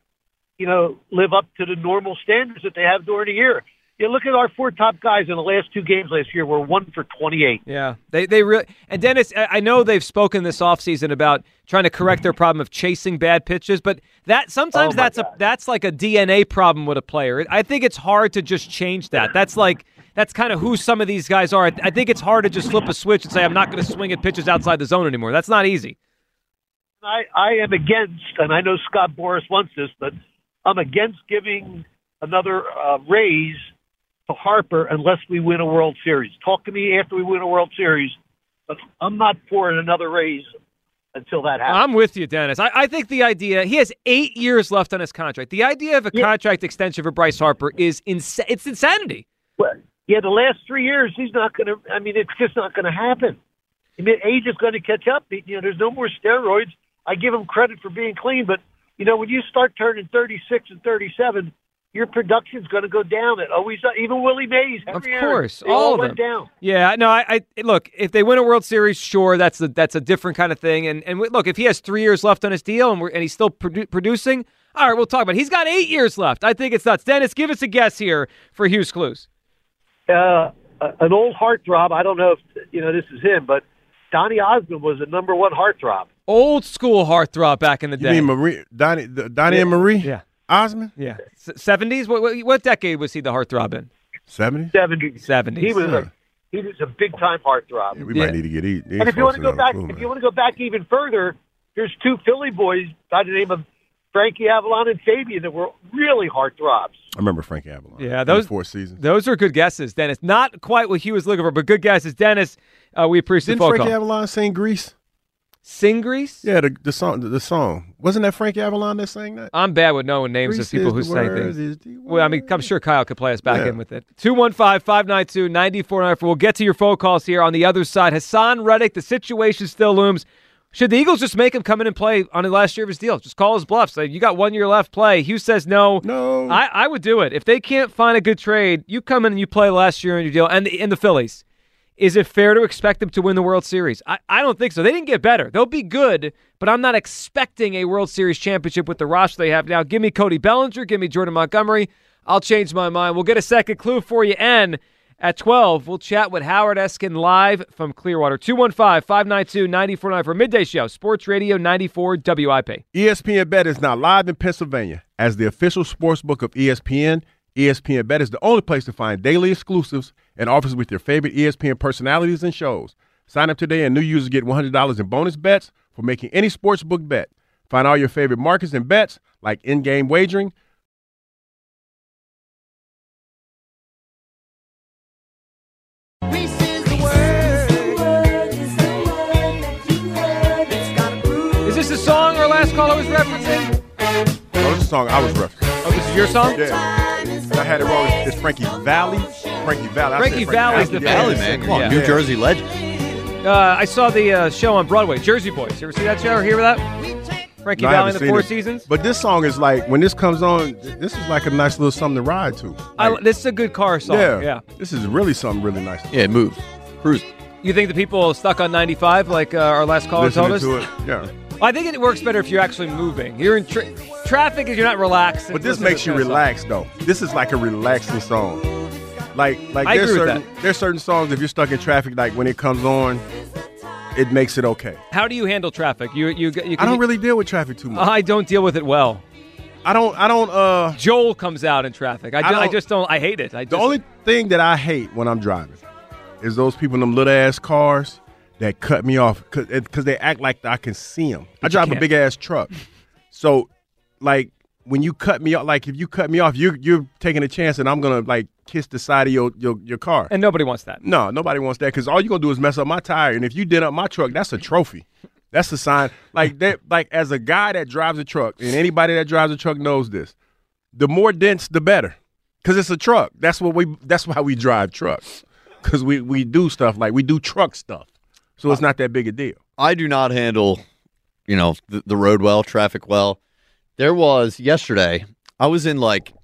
you know, live up to the normal standards that they have during the year. You look at our four top guys in the last two games last year. Were one for twenty-eight.
Yeah, they they really and Dennis. I know they've spoken this offseason about trying to correct their problem of chasing bad pitches, but that sometimes
Oh,
that's a that's like a DNA problem with a player. I think it's hard to just change that. That's like that's kind of who some of these guys are. I, I think it's hard to just flip a switch and say I'm not going to swing at pitches outside the zone anymore. That's not easy.
I, I am against, and I know Scott Boras wants this, but I'm against giving another uh, raise to Harper unless we win a World Series. Talk to me after we win a World Series, but I'm not for another raise until that happens.
I'm with you, Dennis. I, I think the idea he has eight years left on his contract. The idea of a contract extension for Bryce Harper is insa- it's insanity.
Well, yeah, the last three years, he's not going to. I mean, it's just not going to happen. I mean, age is going to catch up. You know, there's no more steroids. I give him credit for being clean, but you know, when you start turning 36 and 37, your production's going to go down. It always, even Willie Mays,
Of
Henry Aaron,
course,
they
all of
went
them.
down.
Yeah, no, I, I look if they win a World Series, sure, that's a that's a different kind of thing. And and look, if he has three years left on his deal and we're and he's still produ- producing, all right, we'll talk about. It. He's got eight years left. I think it's nuts. Dennis, give us a guess here for Hugh's Clues.
Uh, an old heartthrob. I don't know if you know this is him, but Donny Osmond was the number one heartthrob.
Old school heartthrob back in the day.
You
day.
mean Marie, Donny, the, Donny and Marie?
Yeah.
Osmond?
Yeah, seventies. What, what what decade was he the heartthrob in?
70?
70s.
Seventies.
He was a he was a big time heartthrob.
We might need to get eat.
And if you want to go back, if you want to go back even further, there's two Philly boys by the name of Frankie Avalon and Fabian that were really heartthrobs.
I remember Frankie Avalon.
Yeah, those
four seasons.
Those are good guesses, Dennis. Not quite what he was looking for, but good guesses, Dennis. Uh, we appreciate
Didn't
the phone
Frankie
call.
Avalon sing Grease?
Sing Grease?
Yeah, the, the song. The, the song wasn't that Frankie Avalon that sang that?
I'm bad with knowing names
Grease
of people who
word,
things. Well, I mean, I'm sure Kyle could play us back
Yeah.
in with it. 215 592 9494. We'll get to your phone calls here on the other side. Haason Reddick, the situation still looms. Should the Eagles just make him come in and play on the last year of his deal? Just call his bluff. Say, you got one year left, play. Hughes says no.
No.
I, I would do it. If they can't find a good trade, you come in and you play last year in your deal. And the, and the Phillies. Is it fair to expect them to win the World Series? I, I don't think so. They didn't get better. They'll be good, but I'm not expecting a World Series championship with the roster they have now. Give me Cody Bellinger. Give me Jordan Montgomery. I'll change my mind. We'll get a second clue for you. And at 12, we'll chat with Howard Eskin live from Clearwater. 215 592 949 for Midday Show, Sports Radio 94 WIP.
ESPN Bet is now live in Pennsylvania as the official sports book of ESPN. ESPN Bet is the only place to find daily exclusives and offers with your favorite ESPN personalities and shows. Sign up today and new users get $100 in bonus bets for making any sports book bet. Find all your favorite markets and bets like in-game wagering,
Is this the song or last call I was referencing?
Oh, this is a song I was referencing.
Oh, this is your song?
Yeah. And I had it wrong. It's Frankie Valli. Frankie Valli. I said
Frankie Valli's the
Valley, man. Come on,
Yeah.
New Jersey legend.
Uh, I saw the uh, show on Broadway, Jersey Boys. You ever see that show or hear that? Frankie
No, I
Valley
haven't
and the
seen
Four
it.
Seasons.
But this song is like when this comes on. This is like a nice little something to ride to.
I, this is a good car song.
yeah,
yeah.
This is really something really nice.
Yeah, it moves. Cruise.
You think the people stuck on 95, like uh, our last caller
Listening
told us?
to it, yeah.
I think it works better if you're actually moving. You're in tra- traffic if you're not relaxed.
But this makes you relax, though. This is like a relaxing song. Like, like
I
there's certain there's certain songs if you're stuck in traffic, like when it comes on, it makes it okay.
How do you handle traffic? You you, you
I don't really deal with traffic too much.
I don't deal with it well.
I don't. I don't. Uh,
Joel comes out in traffic. I,
I
I just don't. I hate it. I
the only thing that I hate when I'm driving is those people in them little ass cars that cut me off because they act like I can see them. I
But you
drive a big ass truck, so like when you cut me off, like if you cut me off, you're you're taking a chance, and I'm gonna like kiss the side of your your, your car.
and nobody wants that.
No, nobody wants that because all you're gonna do is mess up my tire. And if you did up my truck, that's a trophy. That's a sign. Like that. Like as a guy that drives a truck, and anybody that drives a truck knows this. The more dense, the better, because it's a truck. That's what we. That's why we drive trucks, because we we do stuff like we do truck stuff. So it's not that big a deal.
I do not handle, you know, the, the road well, traffic well. There was yesterday, I was in like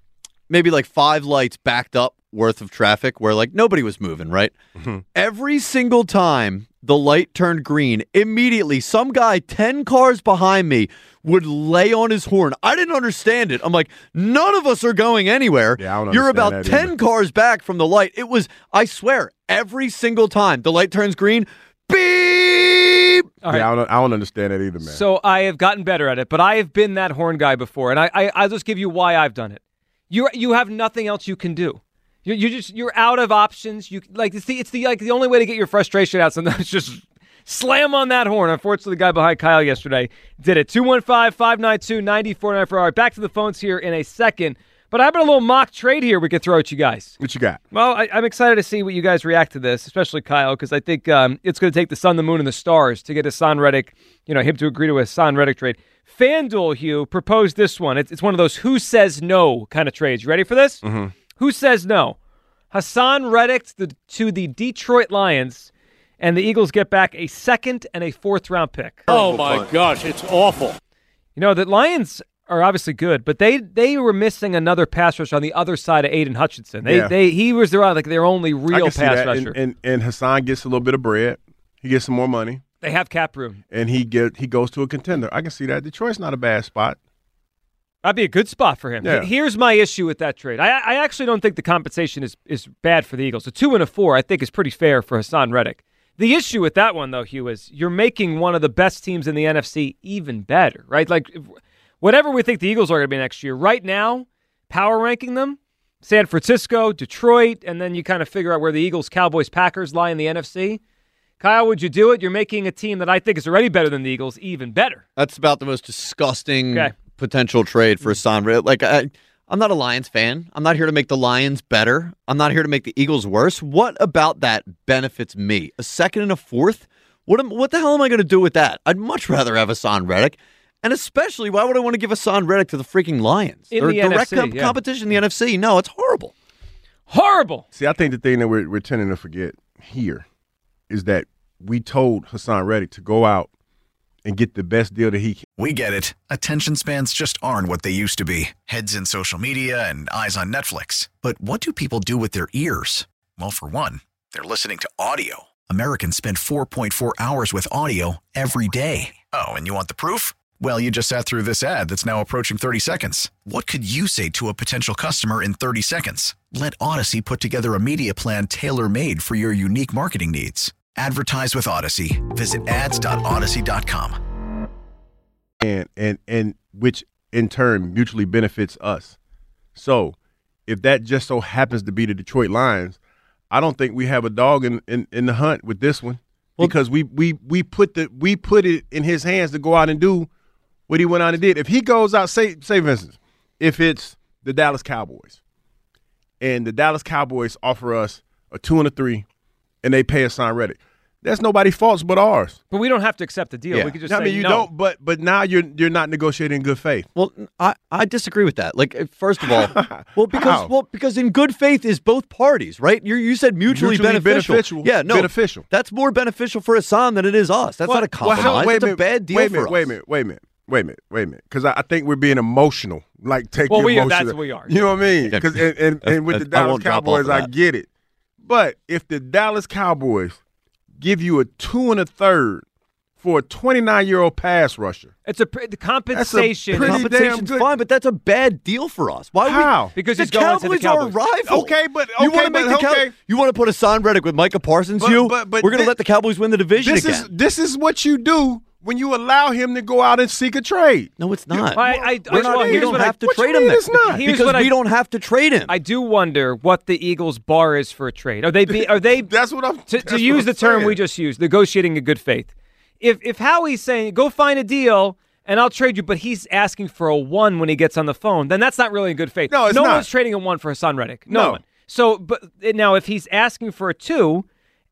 maybe like five lights backed up worth of traffic where like nobody was moving, right? Mm-hmm. Every single time the light turned green, immediately some guy 10 cars behind me would lay on his horn. I didn't understand it. I'm like, none of us are going anywhere.
Yeah, I don't
You're about 10
either.
cars back from the light. It was, I swear, every single time the light turns green, beep.
All right.
Yeah, I don't, I don't understand that either, man.
So I have gotten better at it, but I have been that horn guy before, and I, I I'll just give you why I've done it. You you have nothing else you can do. You you just you're out of options. You like it's the it's the like the only way to get your frustration out. Sometimes [laughs] just slam on that horn. Unfortunately, the guy behind Kyle yesterday did it. 215-592-9494. All right, back to the phones here in a second. But I have a little mock trade here we could throw at you guys.
what you got?
Well, I, I'm excited to see what you guys react to this, especially Kyle, because I think um, it's going to take the sun, the moon, and the stars to get a Haason Reddick, you know, him to agree to a Haason Reddick trade. FanDuel, Hugh, proposed this one. It's, it's one of those who says no kind of trades. You ready for this?
Mm-hmm.
Who says no? Haason Reddick to the, to the Detroit Lions, and the Eagles get back a second and a fourth round pick.
Oh my gosh, it's awful.
You know, the Lions are obviously good, but they they were missing another pass rusher on the other side of Aidan Hutchinson. They
Yeah.
they he was their like their only real pass rusher.
And, and and Haason gets a little bit of bread. He gets some more money,
they have cap room.
and he get he goes to a contender. I can see that. Detroit's not a bad spot.
That'd be a good spot for him.
Yeah.
Here's my issue with that trade. I, I actually don't think the compensation is, is bad for the Eagles. A two and a four, I think, is pretty fair for Haason Reddick. The issue with that one, though, Hugh, is you're making one of the best teams in the NFC even better, right? Like, whatever we think the Eagles are going to be next year, right now, power ranking them, San Francisco, Detroit, and then you kind of figure out where the Eagles, Cowboys, Packers lie in the NFC. Kyle, would you do it? You're making a team that I think is already better than the Eagles even better.
That's about the most disgusting
Okay.
potential trade for Haason. Like, I, I'm not a Lions fan. I'm not here to make the Lions better. I'm not here to make the Eagles worse. What about that benefits me? A second and a fourth? What am, what the hell am I going to do with that? I'd much rather have Haason Reddick. And especially, why would I want to give Haason Reddick to the freaking Lions?
In
They're
the
direct
NFC,
com-
yeah.
competition in the NFC. No, it's horrible.
Horrible.
See, I think the thing that we're, we're tending to forget here is that we told Haason Reddick to go out and get the best deal that he can.
We get it. Attention spans just aren't what they used to be heads in social media and eyes on Netflix. But what do people do with their ears? Well, for one, they're listening to audio. Americans spend 4.4 hours with audio every day. Oh, and you want the proof? Well, you just sat through this ad that's now approaching 30 seconds. What could you say to a potential customer in 30 seconds? Let Audacy put together a media plan tailor made for your unique marketing needs. Advertise with Audacy. Visit ads.audacy.com.
and and and which in turn mutually benefits us. So, if that just so happens to be the Detroit Lions, I don't think we have a dog in in, in the hunt with this one because we we we put the we put it in his hands to go out and do what he went on and did. If he goes out, say say for instance, if it's the Dallas Cowboys, and the Dallas Cowboys offer us a two and a three, and they pay us sign Reddick, that's nobody's faults but ours.
But we don't have to accept the deal. We could just
I
say
mean, you
no.
don't. But but now you're you're not negotiating in good faith.
Well, I, I disagree with that. Like, first of all, [laughs] well, because
How?
well, because in good faith is both parties, right? You you said mutually,
Mutually
beneficial.
beneficial.
Yeah, no,
Beneficial.
That's more beneficial for Haason than it is us. That's
Well,
not a
well,
compromise.
how- wait
it's a
minute,
bad deal
wait
for
minute,
us.
Wait a minute. Wait a minute. Wait a minute. Wait a minute. Because I, I think we're being emotional. Like take
Well,
the
we are- that's what we are.
You know what I mean? Because and, and, and with the Dallas
won't drop off
Cowboys, I get it. But if the Dallas Cowboys give you a two and a third for a 29 year old pass rusher.
It's a the compensation.
pretty damn
Compensation's
good-
fine, but that's a bad deal for us. Why?
How?
We,
Because
the
he's going to the
Cowboys are a rival.
Oh, okay, but
you want to make
but
the Cow- You want to put a Haason Reddick with Micah Parsons?
But-
you,
but- but
we're going to let the Cowboys win the division
This
again.
is this is what you do when you allow him to go out and seek a trade.
no, it's not.
I, I,
We're
I,
not, we
here's
don't
what I-
have to trade him. then.
it's not?
Here's
because
what I-
we don't have to trade him.
I do wonder what the Eagles' bar is for a trade. Are they be, are they [laughs]
That's what I'm.
to, to
what
use
I'm
the term
saying.
we just used, negotiating in good faith. If if Howie's saying go find a deal and I'll trade you, but he's asking for a one when he gets on the phone, then that's not really in good faith.
No, it's
no
not.
one's trading a one for Haason Reddick. No,
No.
one. So, but now if he's asking for a two,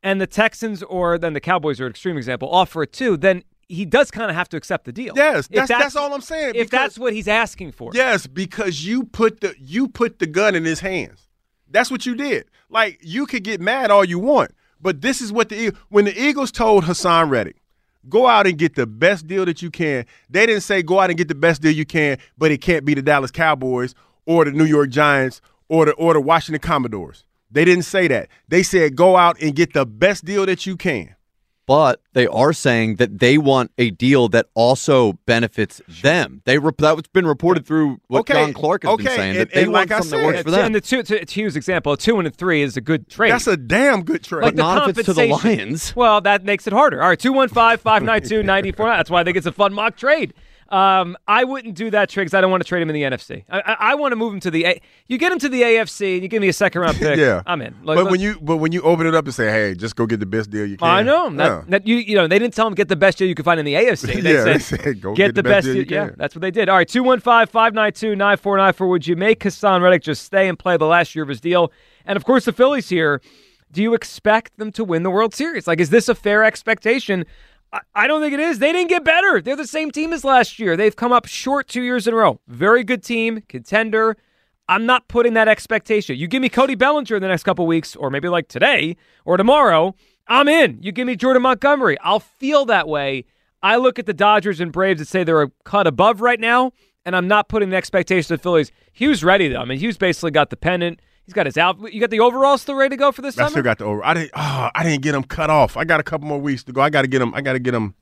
and the Texans or then the Cowboys are an extreme example offer a two, then he does kind of have to accept the deal.
Yes,
If
that's, that's all I'm saying.
If
because-
that's what he's asking for,
Yes, because you put the you put the gun in his hands. That's what you did. Like you could get mad all you want, but this is what the when the Eagles told Haason Reddick, go out and get the best deal that you can. They didn't say go out and get the best deal you can, but it can't be the Dallas Cowboys or the New York Giants or the or the Washington Commodores. They didn't say that. They said go out and get the best deal that you can.
But they are saying that they want a deal that also benefits them. They re- that's been reported through what
Okay,
John Clark has been saying
and-
that they
and
want
like I
something that works
said,
for
And the two, to, to use example, a two and a three is a good trade.
That's a damn good trade.
like the
not if it's to the. Lions.
Well, that makes it harder. All right, 215 592 94. That's why I think it's a fun mock trade. Um, I wouldn't do that trade because I don't want to trade him in the NFC. I, I, I want to move him to the A. You get him to the AFC and you give me a second round pick. [laughs]
yeah,
I'm in. Like,
but when you but when you open it up and say, "Hey, just go get the best deal you can,"
I know that,
Yeah.
that you you know they didn't tell him get the best deal you could find in the AFC. [laughs] They
Yeah,
said,
they said, "Go
get, the best, deal.
you
Yeah, that's what they did. All right, 215-592-9494. Would you make Haason Reddick just stay and play the last year of his deal? And of course, the Phillies here. Do you expect them to win the World Series? Like, is this a fair expectation? I, don't think it is. They didn't get better. They're the same team as last year. They've come up short two years in a row. Very good team, contender. I'm not putting that expectation. You give me Cody Bellinger in the next couple weeks, or maybe like today or tomorrow, I'm in. You give me Jordan Montgomery, I'll feel that way. I look at the Dodgers and Braves and say they're a cut above right now, and I'm not putting the expectation of the Phillies. Hughes ready though. I mean, Hughes basically got the pennant. He's got his out. You got the overall still ready to go for this
I
summer.
still got the over. I didn't. Oh, I didn't get them cut off. I got a couple more weeks to go. I got to get them. I got to get them.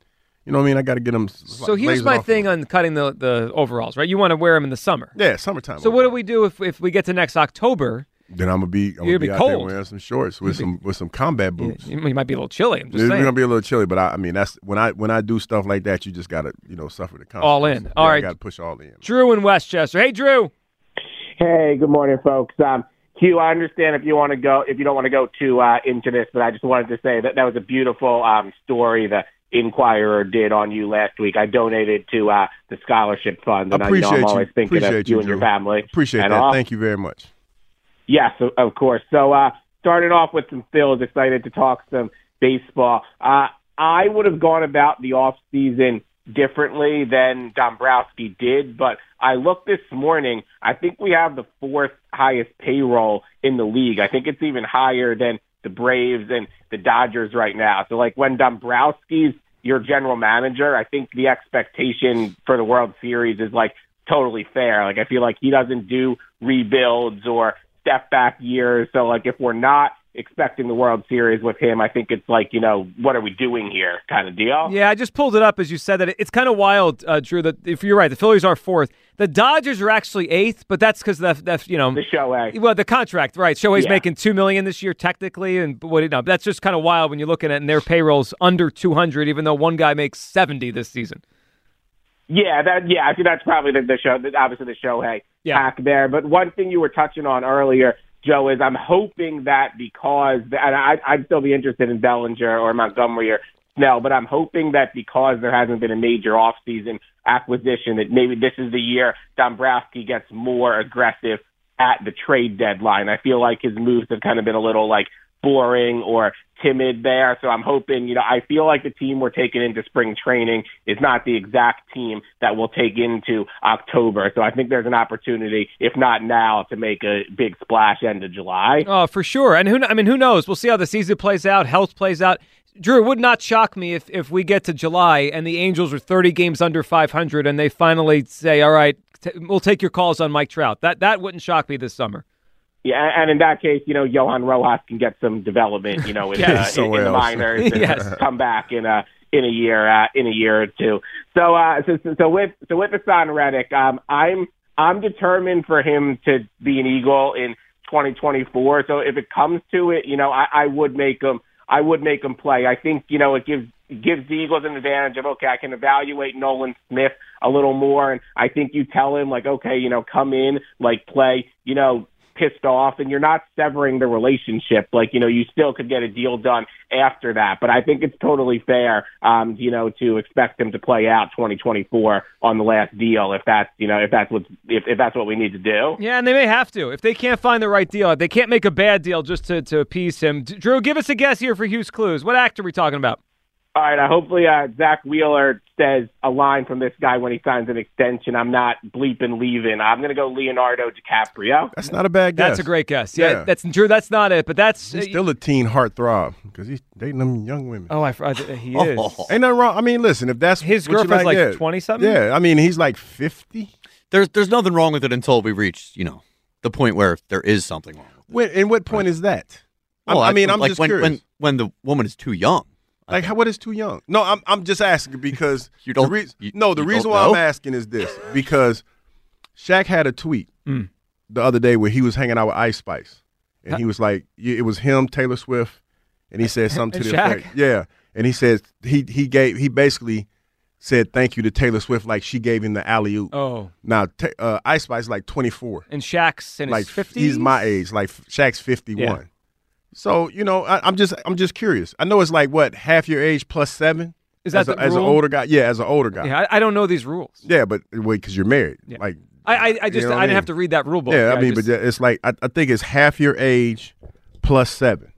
You know what I mean? I got to get them.
so here's my thing on cutting the, the overalls, right? You want to wear them in the summer.
Yeah, summertime.
So what do we do if, if we get to next October?
Then I'm gonna be. I'm
gonna
gonna be,
be
out there
cold.
wearing some shorts with some with some combat boots.
You, you might be a little chilly. I'm just
It's
saying.
gonna be a little chilly, but I, I mean that's when I when I do stuff like that, you just gotta you know suffer the consequences.
All in.
Yeah,
All
I
right.
gotta push all in.
Drew in Westchester. Hey, Drew.
Hey, good morning, folks. Um, Hugh, I understand if you want to go, if you don't want to go too uh, into this, but I just wanted to say that that was a beautiful um, story the Inquirer did on you last week. I donated to uh, the scholarship fund, and I, you know,
Appreciate
I'm always
you.
thinking
Appreciate
of you, and your family.
Appreciate
and
that.
all.
Thank you very much.
Yes, of, of course. So, uh, starting off with some Phils, excited to talk some baseball. Uh, I would have gone about the off season differently than Dombrowski did, but I looked this morning. I think we have the fourth highest payroll in the league. I think it's even higher than the Braves and the Dodgers right now. So, like when Dombrowski's your general manager, I think the expectation for the World Series is like totally fair. Like I feel like he doesn't do rebuilds or step back years. So like if we're not expecting the World Series with him, I think it's like, you know, what are we doing here kind of deal.
Yeah, I just pulled it up as you said that. It's kind of wild, uh, Drew. That if you're right, the Phillies are fourth. The Dodgers are actually eighth, but that's because the, the you know
the Shohei.
Well, the contract, right? Shohei's
Yeah.
making two million this year technically, and what you know, that's just kind of wild when you're looking at it, and their payrolls under two hundred, even though one guy makes seventy this season.
Yeah, that yeah, I think that's probably the, the show. Obviously, the Shohei
Yeah.
hack there. But one thing you were touching on earlier, Joe, is I'm hoping that because and I, I'd still be interested in Bellinger or Montgomery or Snell, but I'm hoping that because there hasn't been a major offseason acquisition, that maybe this is the year Dombrowski gets more aggressive at the trade deadline. I feel like his moves have kind of been a little like boring or timid there. So I'm hoping, you know, I feel like the team we're taking into spring training is not the exact team that we'll take into October. So I think there's an opportunity, if not now, to make a big splash end of July.
Oh, for sure. And who I mean, who knows? We'll see how the season plays out. Health plays out. Drew, would not shock me if if we get to July and the Angels are 30 games under 500 and they finally say, "All right, t- we'll take your calls on Mike Trout." That that wouldn't shock me this summer.
Yeah, and in that case, you know, Johan Rojas can get some development, you know, [laughs] in,
Yeah,
uh, in, in the minors and [laughs]
Yes.
come back in a in a year uh, in a year or two. So, uh, so, so, so with so with Haason Reddick, um, I'm I'm determined for him to be an Eagle in 2024. So if it comes to it, you know, I, I would make him I would make him play. I think you know it gives gives the Eagles an advantage of okay, I can evaluate Nolan Smith a little more, and I think you tell him like okay, you know, come in, like play, you know, pissed off, and you're not severing the relationship. Like you know, you still could get a deal done after that. But I think it's totally fair, um, you know, to expect him to play out 2024 on the last deal if that's you know if that's what if, if that's what we need to do.
Yeah, and they may have to if they can't find the right deal. They can't make a bad deal just to, to appease him. Drew, give us a guess here for Hugh's Clues. What actor are we talking about?
All right, uh, hopefully uh, Zack Wheeler says a line from this guy when he signs an extension. I'm not bleeping leaving. I'm going to go Leonardo DiCaprio.
That's not a bad guess.
That's a great guess. Yeah,
Yeah.
that's Drew. That's not it, but that's
He's still a teen heartthrob because he's dating them young women.
Oh, I, I he [laughs] is.
Ain't nothing wrong. I mean, listen, if that's
His
what you
girlfriend's like
yeah.
20-something?
Yeah, I mean, he's like 50.
There's there's nothing wrong with it until we reach you know the point where there is something wrong.
When, and what point is that? I'm- I mean, I'm
like
just
when,
curious.
when when the woman is too young.
Like, how, what is too young? No, I'm I'm just asking because [laughs]
You don't-
The rea-
you-
no, the reason why I'm asking is this because Shaq had a tweet
Mm.
the other day where he was hanging out with Ice Spice, and
Huh?
he was like, it was him, Taylor Swift, and he said [laughs] something to the effect, yeah, and he says he he gave he basically said thank you to Taylor Swift like she gave him the alley oop.
Oh.
now uh, Ice Spice is like 24.
And Shaq's in
like
his 50s.
he's my age. Like Shaq's 51.
Yeah.
So you know, I, I'm just I'm just curious. I know it's like what half your age plus seven.
Is that
as, a,
the
as an older guy? Yeah, as an older guy.
Yeah, I, I don't know these rules.
Yeah, but wait, because you're married. Yeah. Like
I, I, I
you
just
know what
I didn't
mean?
have to read that rule book.
Yeah, I mean,
just-
but it's like I, I think it's half your age plus seven.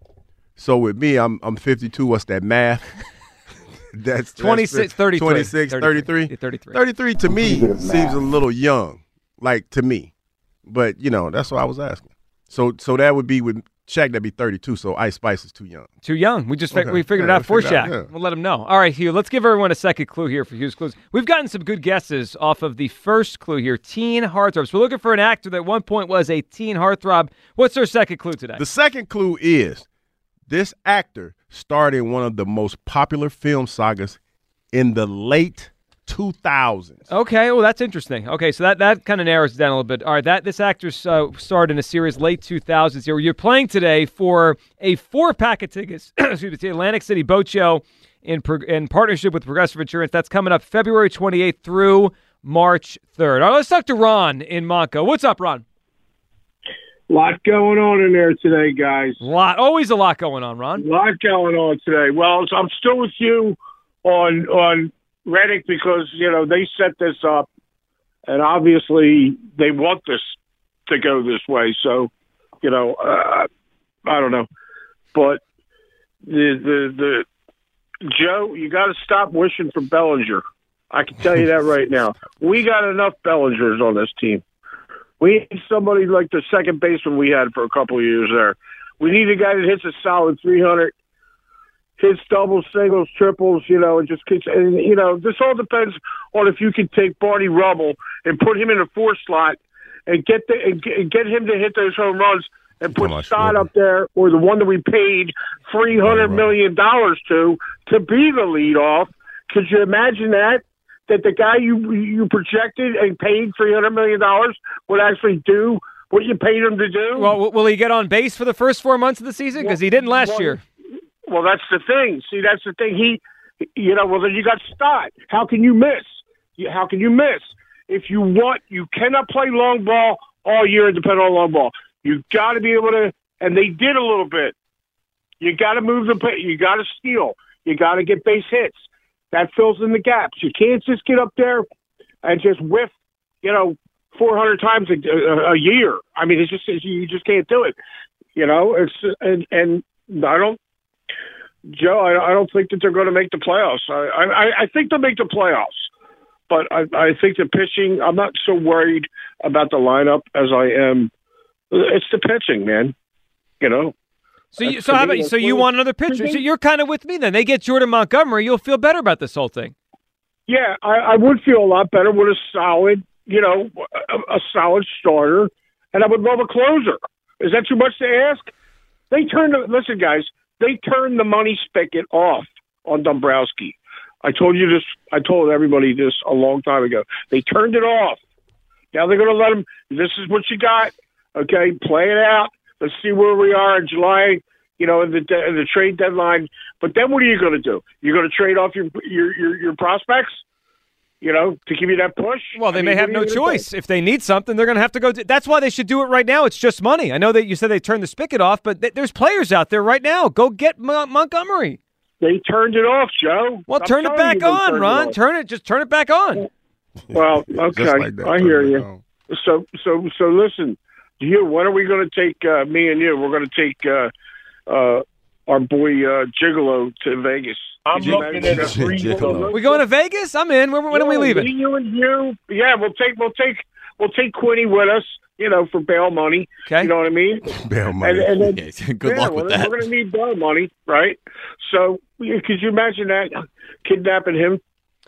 So with me, I'm I'm 52. What's that math? [laughs] that's that's
26, 33.
26, 33.
33.
33 to me seems a little young, like to me. But you know, that's what I was asking. So so that would be with Shaq. That'd be 32. So Ice Spice is too young.
Too young. We just
Okay.
we figured
Yeah,
it out for Shaq.
out, yeah.
We'll let him know. All right, Hugh. Let's give everyone a second clue here for Hugh's clues. We've gotten some good guesses off of the first clue here. Teen heartthrobs. We're looking for an actor that at one point was a teen heartthrob. What's our second clue today?
The second clue is this actor starred in one of the most popular film sagas in the late 2000s.
Okay, well that's interesting. Okay, so that, that kind of narrows it down a little bit. All right, that this actor uh, starred in a series late 2000s here. You're playing today for a four pack of tickets. [clears throat] excuse me, to the Atlantic City Boat Show in in partnership with Progressive Insurance. That's coming up February 28th through March 3rd. All right, let's talk to Ron in Monco. What's up, Ron?
lot going on in there today, guys.
Lot, always a lot going on, Ron.
A lot going on today. Well, I'm still with you on on Reddick because you know they set this up, and obviously they want this to go this way. So, you know, uh, I don't know, but the the the Joe, you got to stop wishing for Bellinger. I can tell you that [laughs] right now. We got enough Bellingers on this team. We need somebody like the second baseman we had for a couple of years there. We need a guy that hits a solid 300, hits doubles, singles, triples, you know, and just keeps, and, you know, this all depends on if you can take Barney Rubble and put him in a four slot and get the, and get, and get him to hit those home runs and put Stott up there or the one that we paid three hundred million dollars to to be the leadoff. Could you imagine that? That the guy you you projected and paid three hundred million dollars would actually do what you paid him to do?
Well, will he get on base for the first four months of the season? Because he didn't last
well,
year.
Well, that's the thing. See, that's the thing. He, you know, well then you got Stott. How can you miss? How can you miss? If you want, you cannot play long ball all year and depend on long ball. You got to be able to, and they did a little bit. You got to move the, you got to steal. You got to get base hits. That fills in the gaps. You can't just get up there and just whiff, you know, 400 times a, a, a year. I mean, it's just you just can't do it. You know, it's and and I don't, Joe. I, I don't think that they're going to make the playoffs. I I, I think they'll make the playoffs, but I, I think the pitching. I'm not so worried about the lineup as I am. It's the pitching, man. You know.
So, you, so how about so you want another pitcher? So you're kind of with me then. They get Jordan Montgomery, you'll feel better about this whole thing.
Yeah, I, I would feel a lot better with a solid, you know, a, a solid starter, and I would love a closer. Is that too much to ask? They turned. The, listen, guys. They turned the money spigot off on Dombrowski. I told you this. I told everybody this a long time ago. They turned it off. Now they're going to let him. This is what you got. Okay, play it out. Let's see where we are in July. You know, in the in the trade deadline. But then what are you going to do? You're going to trade off your your your, your prospects. You know, to give you that push.
Well, they
I
may
mean,
have no
are you gonna do?
choice. If they need something, they're going to have to go. that's why they should do it right now. It's just money. I know that you said they turned the spigot off, but th- there's players out there right now. Go get Mon- Montgomery.
They turned it off, Joe.
Well,
I'm
turn it back on,
turned it
Ron. Turn it. Just turn it back on.
Well, [laughs] okay,
like that,
I hear
it
you. So, so, so, listen. You, when are we going to take uh, me and you? We're going to take uh, uh, our boy uh, Gigolo to Vegas.
I'm
Could
looking at a free
So
We going to Vegas? I'm in. When, when are we leaving?
Me, you and you. Yeah, we'll take we'll take we'll take Quinny with us. You know, for bail money.
Okay.
You know what I mean? [laughs]
Bail
And, and then, [laughs]
Good
yeah,
luck
well,
with
then
that.
We're going to need bail money, right? So, could you imagine that kidnapping him?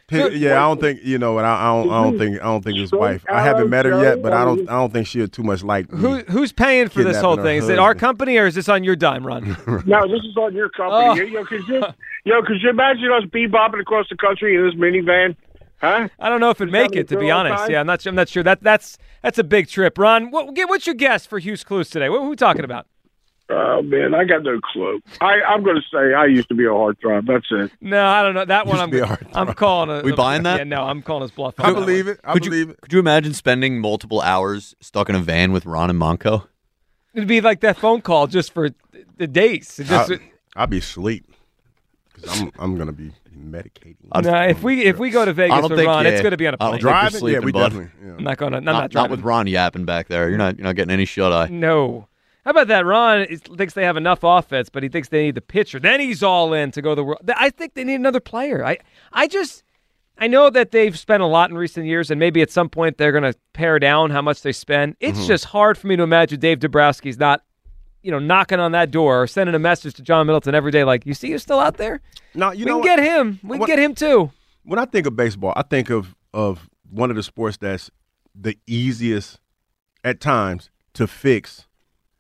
Yeah, I don't think you know what. I, I don't. I don't think. I don't think his wife. I haven't met her yet, but I don't. I don't think she'll too much like. me.
Who who's paying for this whole thing?
her
Is it our company or is this on your dime, Ron? [laughs]
No, this is on your
Oh.
company. Yo, could you, yo, could you imagine us bebopping across the country in this minivan? Huh?
I don't know if it'd make it, to be honest.
time?
Yeah, I'm not. I'm not sure. That that's that's a big trip, Ron. What, get what's your guess for Hugh's Clues today? What, who we talking about?
Oh man, I got no clue. I, I'm going to say I used to be a heartthrob. That's it.
No, I don't know. That one I'm
be a
I'm calling a.
We buying that?
Yeah, no, I'm calling his bluff.
I believe it. I
could
believe
you,
it.
Could you imagine spending multiple hours stuck in a van with Ron and Monco?
It'd be like that phone call just for the days. Just,
I, I'll be asleep because I'm. I'm gonna be medicating.
no, if we if we go to Vegas with
think
Ron,
yeah,
it's going to be on a
don't
plane.
think you're
Driving? Yeah, we
bud.
definitely. Yeah.
I'm not going to. I'm
Not,
not
not
driving.
with Ron yapping back there. You're not. You're not getting any shut eye.
No. How about that? Ron is, thinks they have enough offense, but he thinks they need the pitcher. Then he's all in to go the world. I think they need another player. I, I just, I know that they've spent a lot in recent years, and maybe at some point they're going to pare down how much they spend. It's
Mm-hmm.
just hard for me to imagine Dave Dombrowski's not, you know, knocking on that door or sending a message to John Middleton every day, like, "You see, you're still out there.
No, you
we
know
can
what?
get him. We can
What-
get him too."
when I think of baseball, I think of of one of the sports that's the easiest at times to fix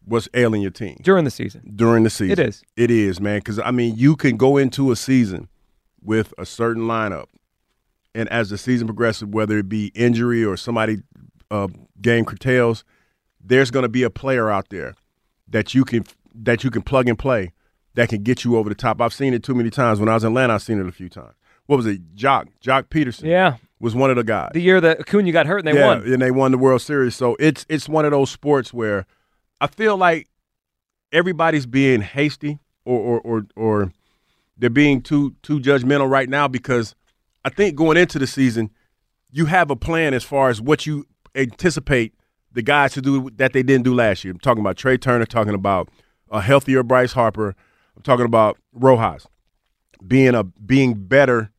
what's ailing your team
during the season.
During the season,
It is.
It is, man. Because I mean, you can go into a season with a certain lineup, and as the season progresses, whether it be injury or somebody uh, game curtails, there's going to be a player out there that you can that you can plug and play that can get you over the top. I've seen it too many times. When I was in Atlanta, I've seen it a few times. What was it? Joc Joc Pederson.
Yeah.
was one of the guys.
The year that Acuna got hurt and they
yeah,
won.
and they won the World Series. So it's it's one of those sports where I feel like everybody's being hasty or or or, or they're being too too judgmental right now because I think going into the season, you have a plan as far as what you anticipate the guys to do that they didn't do last year. I'm talking about Trea Turner, talking about a healthier Bryce Harper. I'm talking about Rojas being a being better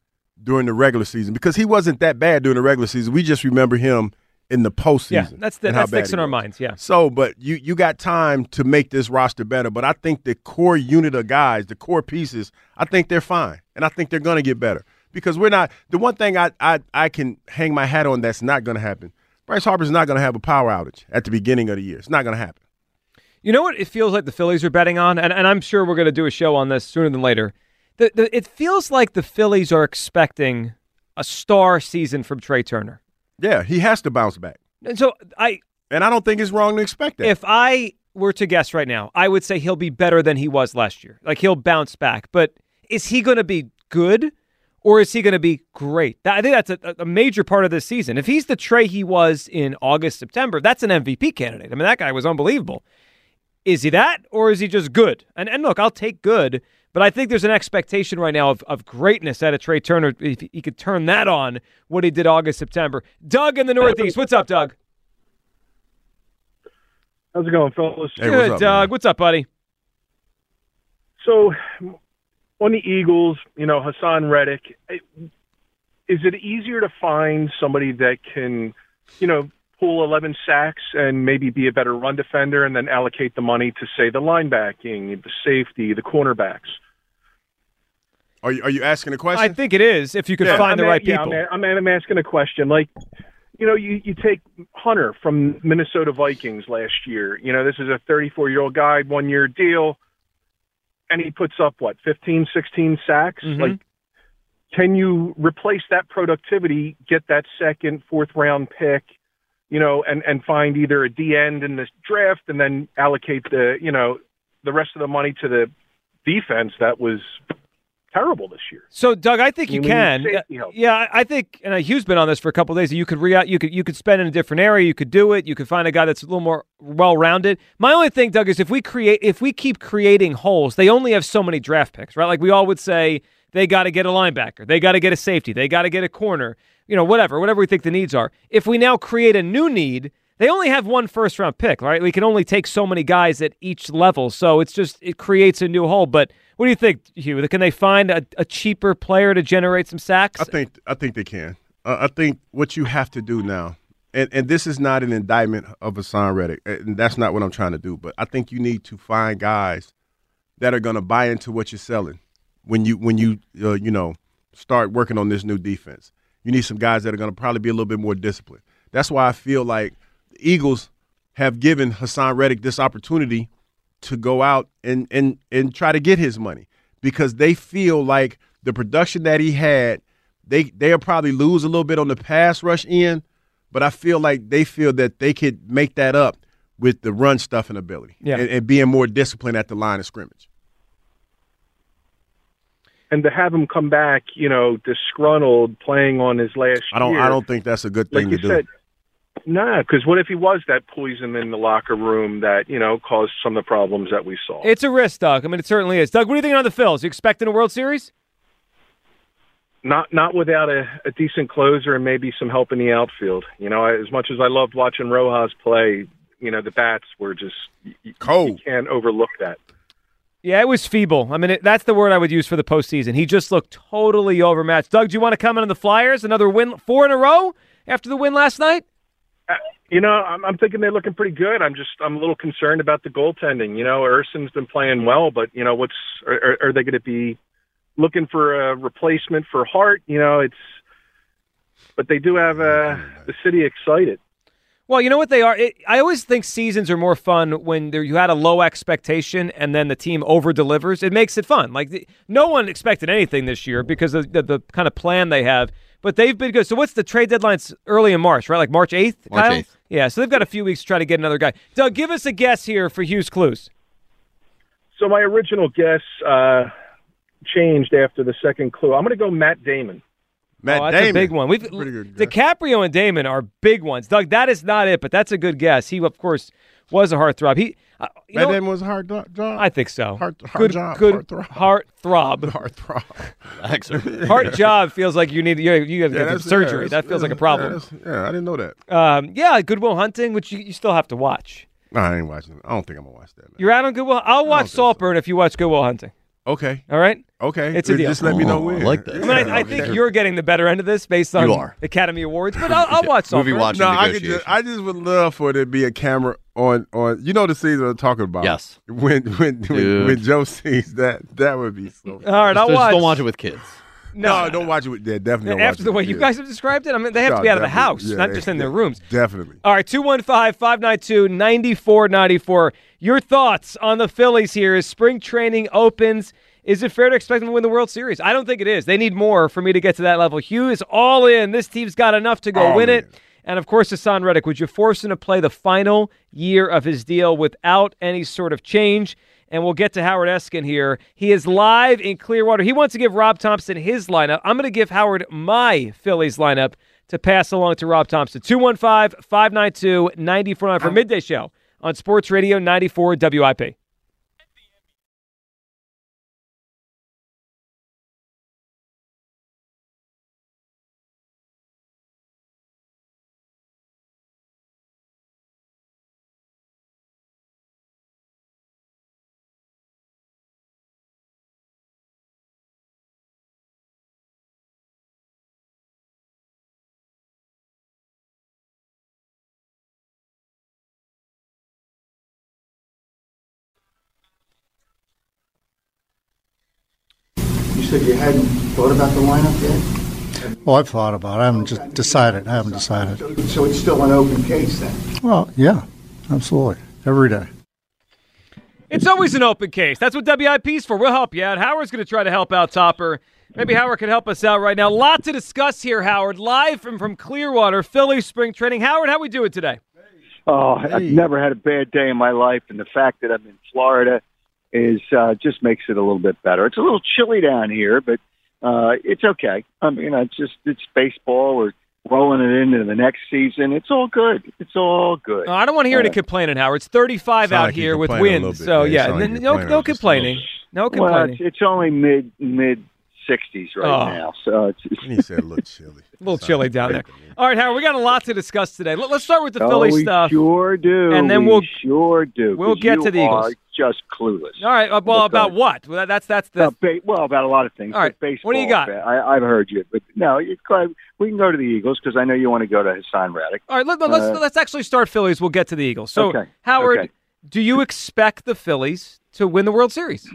during the regular season because he wasn't that bad during the regular season. We just remember him in the postseason.
Yeah, that's the,
and how
that
bad
sticks in our minds. Yeah.
So, but you you got time to make this roster better. But I think the core unit of guys, the core pieces, I think they're fine, and I think they're going to get better because we're not. The one thing I I I can hang my hat on that's not going to happen. Bryce Harper's not going to have a power outage at the beginning of the year. It's not going to happen.
You know what it feels like the Phillies are betting on, and, and I'm sure we're going to do a show on this sooner than later. The, the, it feels like the Phillies are expecting a star season from Trea Turner.
Yeah, he has to bounce back.
And so I
and I don't think it's wrong to expect that.
If I were to guess right now, I would say he'll be better than he was last year. Like he'll bounce back. But is he going to be good or is he going to be great? I think that's a, a major part of this season. If he's the Trea he was in August, September, that's an MVP candidate. I mean, that guy was unbelievable. Is he that or is he just good? And, and look, I'll take good, but I think there's an expectation right now of, of greatness out of Trea Turner. If he could turn that on, what he did August, September. Doug in the Northeast. What's up, Doug?
How's it going, fellas?
Good, Doug. What's up, buddy?
So, on the Eagles, you know, Haason Reddick, is it easier to find somebody that can, you know, pull 11 sacks and maybe be a better run defender and then allocate the money to, say, the linebacking, the safety, the cornerbacks?
Are you, are you asking a question?
I think it is. If you could
Yeah,
find
I'm
the
a-
right
yeah,
people.
I'm, a- I'm, I'm asking a question. Like, you know, you, you take Hunter from Minnesota Vikings last year. You know, this is a 34 year old guy, one year deal, and he puts up what 15, 16 sacks.
Mhm.
Like, can you replace that productivity, get that second, fourth round pick, you know, and and find either a D end in this draft, and then allocate the you know the rest of the money to the defense that was terrible this year.
So, Doug, I think you
You
can. Yeah, I- think, and Hugh's been on this for a couple of days. You could re you could you could spend in a different area. You could do it. You could find a guy that's a little more well rounded. My only thing, Doug, is if we create if we keep creating holes, they only have so many draft picks, right? Like we all would say, they got to get a linebacker, they got to get a safety, they got to get a corner, you know, whatever, whatever we think the needs are. If we now create a new need. They only have one first round pick, right? We can only take so many guys at each level. So it's just, it creates a new hole. But what do you think, Hugh? Can they find a, a cheaper player to generate some sacks?
I think I think they can. Uh, I think what you have to do now, and, and this is not an indictment of Haason Reddick, and that's not what I'm trying to do. But I think you need to find guys that are going to buy into what you're selling when you when you uh, you know start working on this new defense. You need some guys that are going to probably be a little bit more disciplined. That's why I feel like the Eagles have given Haason Reddick this opportunity to go out and and and try to get his money because they feel like the production that he had, they they'll probably lose a little bit on the pass rush end, but I feel like they feel that they could make that up with the run stuff and ability,
Yeah.
and, and being more disciplined at the line of scrimmage.
And to have him come back, you know, disgruntled, playing on his last
I don't
year.
I don't think that's a good thing
you
to do.
said, nah, because what if he was that poison in the locker room that you know caused some of the problems that we saw?
It's a risk, Doug. I mean, it certainly is. Doug, what do you think on the Phils? You expecting a World Series?
not not without a, a decent closer and maybe some help in the outfield. You know, as much as I loved watching Rojas play, you know, the bats were just y-
cold.
You can't overlook that.
Yeah, it was feeble. I mean, it, that's the word I would use for the postseason. He just looked totally overmatched. Doug, do you want to comment on the Flyers? Another win, four in a row after the win last night?
You know, I'm, I'm thinking they're looking pretty good. I'm just I'm a little concerned about the goaltending. You know, Ersson's been playing well, but you know, what's are, are- are they going to be looking for a replacement for Hart? You know, it's but they do have uh, the city excited.
Well, you know what they are. It, I always think seasons are more fun when there, you had a low expectation and then the team over delivers. It makes it fun. Like the, no one expected anything this year because of the, the kind of plan they have. But they've been good. So what's the trade deadline's early in March, right? Like March eighth.
March
Kyle?
8th.
Yeah. So they've got a few weeks to try to get another guy. Doug, give us a guess here for Hugh's Clues.
So my original guess uh, changed after the second clue. I'm going to go Matt Damon.
Matt
oh, that's
Damon.
a big one. We've good DiCaprio and Damon are big ones. Doug, that is not it, but that's a good guess. He, of course, was a heartthrob. He, uh, you
Matt
know-
Damon was a hard do- job.
I think so.
Heart, hard
good,
job.
Good
hard throb.
heart throb.
Hard [laughs] throb.
Thanks. [laughs]
Heart job feels like you need you, you have to
Yeah,
get surgery.
yeah,
that feels like a problem.
Yeah, yeah, I didn't know that.
Um, yeah, Good Will Hunting, which you, you still have to watch.
No, I ain't watching it. I don't think I'm gonna watch that.
You're out on Goodwill. I'll watch Saltburn if you watch Good Will Hunting.
Okay.
All right.
Okay.
It's a deal.
Just let me know
Oh, I like that.
I mean, I, I think you're getting the better end of this based on
You are.
Academy Awards, but [laughs] I'll, I'll watch some.
Movie
Saltburn.
watching
No, I could just, I just would love for there to be a camera on on. You know the season I'm talking about.
Yes.
When when when, when Joe [laughs] sees that, that would be so.
All right, I'll
Just
watch.
don't watch it with kids.
No, don't watch it. With, yeah, definitely. Don't
After the way you guys have described it, I mean, they have to be out of the house, not just in their [laughs] rooms.
Definitely.
All right, 215 592 9494. Your thoughts on the Phillies here as spring training opens. Is it fair to expect them to win the World Series? I don't think it is. They need more for me to get to that level. Hugh is all in. This team's got enough to go
All
win
in.
it. And of course, Haason Reddick, would you force him to play the final year of his deal without any sort of change? And we'll get to Howard Eskin here. He is live in Clearwater. He wants to give Rob Thomson his lineup. I'm going to give Howard my Phillies lineup to pass along to Rob Thomson. 215 592 949 for midday show on Sports Radio 94 WIP.
You hadn't thought about the lineup yet? Well, I've thought about it. I haven't just decided. I haven't decided.
So it's still an open case then?
Well, yeah, absolutely. Every day.
It's always an open case. That's what WIP's for. We'll help you out. Howard's going to try to help out Topper. Maybe Howard can help us out right now. Lot to discuss here, Howard. Live from, from Clearwater, Philly spring training. Howard, how we doing today?
Oh, I've never had a bad day in my life, and the fact that I'm in Florida is uh, just makes it a little bit better. It's a little chilly down here, but uh, it's okay. I mean, it's just it's baseball. We're rolling it into the next season. It's all good. It's all good.
No, I don't want to hear any
Uh,
complaining, Howard. It's 35
Sound
out
like
here with
complain a little
wind.
bit,
So,
man.
yeah,
Sound like
no,
complaining
no
just
complaining.
Well, it's, it's only mid mid sixties right
Oh.
now, so it's, it's
He said a little chilly. [laughs]
A little chilly down there. All right, Howard, we got a lot to discuss today. Let, us start with the
oh,
Philly
we
stuff.
Sure do.
And then
We
we'll
sure do.
We'll get to the
are
Eagles.
Just clueless.
All right, uh, well,
Because-
about what? Well, that's that's the.
Ba- well, about a lot of things.
All right,
baseball,
what do you got?
I, I've heard you, but no, you, we can go to the Eagles because I know you want to go to Haason Reddick.
All right, let, us
Uh,
let's actually start Phillies. We'll get to the Eagles. So,
Okay,
Howard,
okay.
do you expect the Phillies to win the World Series?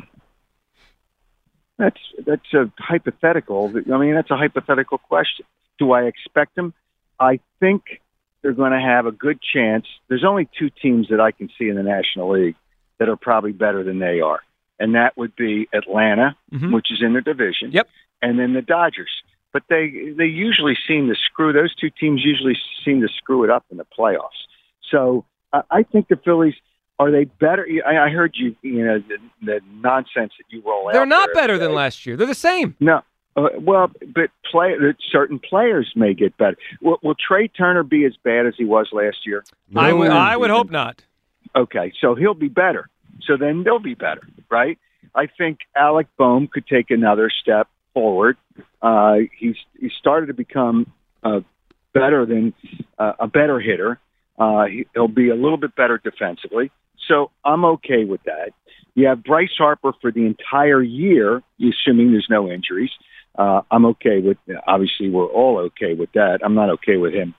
That's that's a hypothetical. I mean, that's a hypothetical question. Do I expect them? I think they're going to have a good chance. There's only two teams that I can see in the National League that are probably better than they are, and that would be Atlanta,
Mhm.
which is in their division.
Yep.
And then the Dodgers. But they they usually seem to screw those two teams usually seem to screw it up in the playoffs. So I, I think the Phillies are they better? I, I heard you you know the, the nonsense that you roll out.
They're not
there
better
today.
than last year. They're the same.
No. Uh, well, but play certain players may get better. Will, will Trea Turner be as bad as he was last year?
I would I would hope not.
Okay, so he'll be better. So then they'll be better, right? I think Alec Bohm could take another step forward. Uh, he's he started to become uh, better than uh, a better hitter. Uh, he- he'll be a little bit better defensively. So I'm okay with that. You have Bryce Harper for the entire year, assuming there's no injuries. Uh, I'm okay with. Obviously, we're all okay with that. I'm not okay with him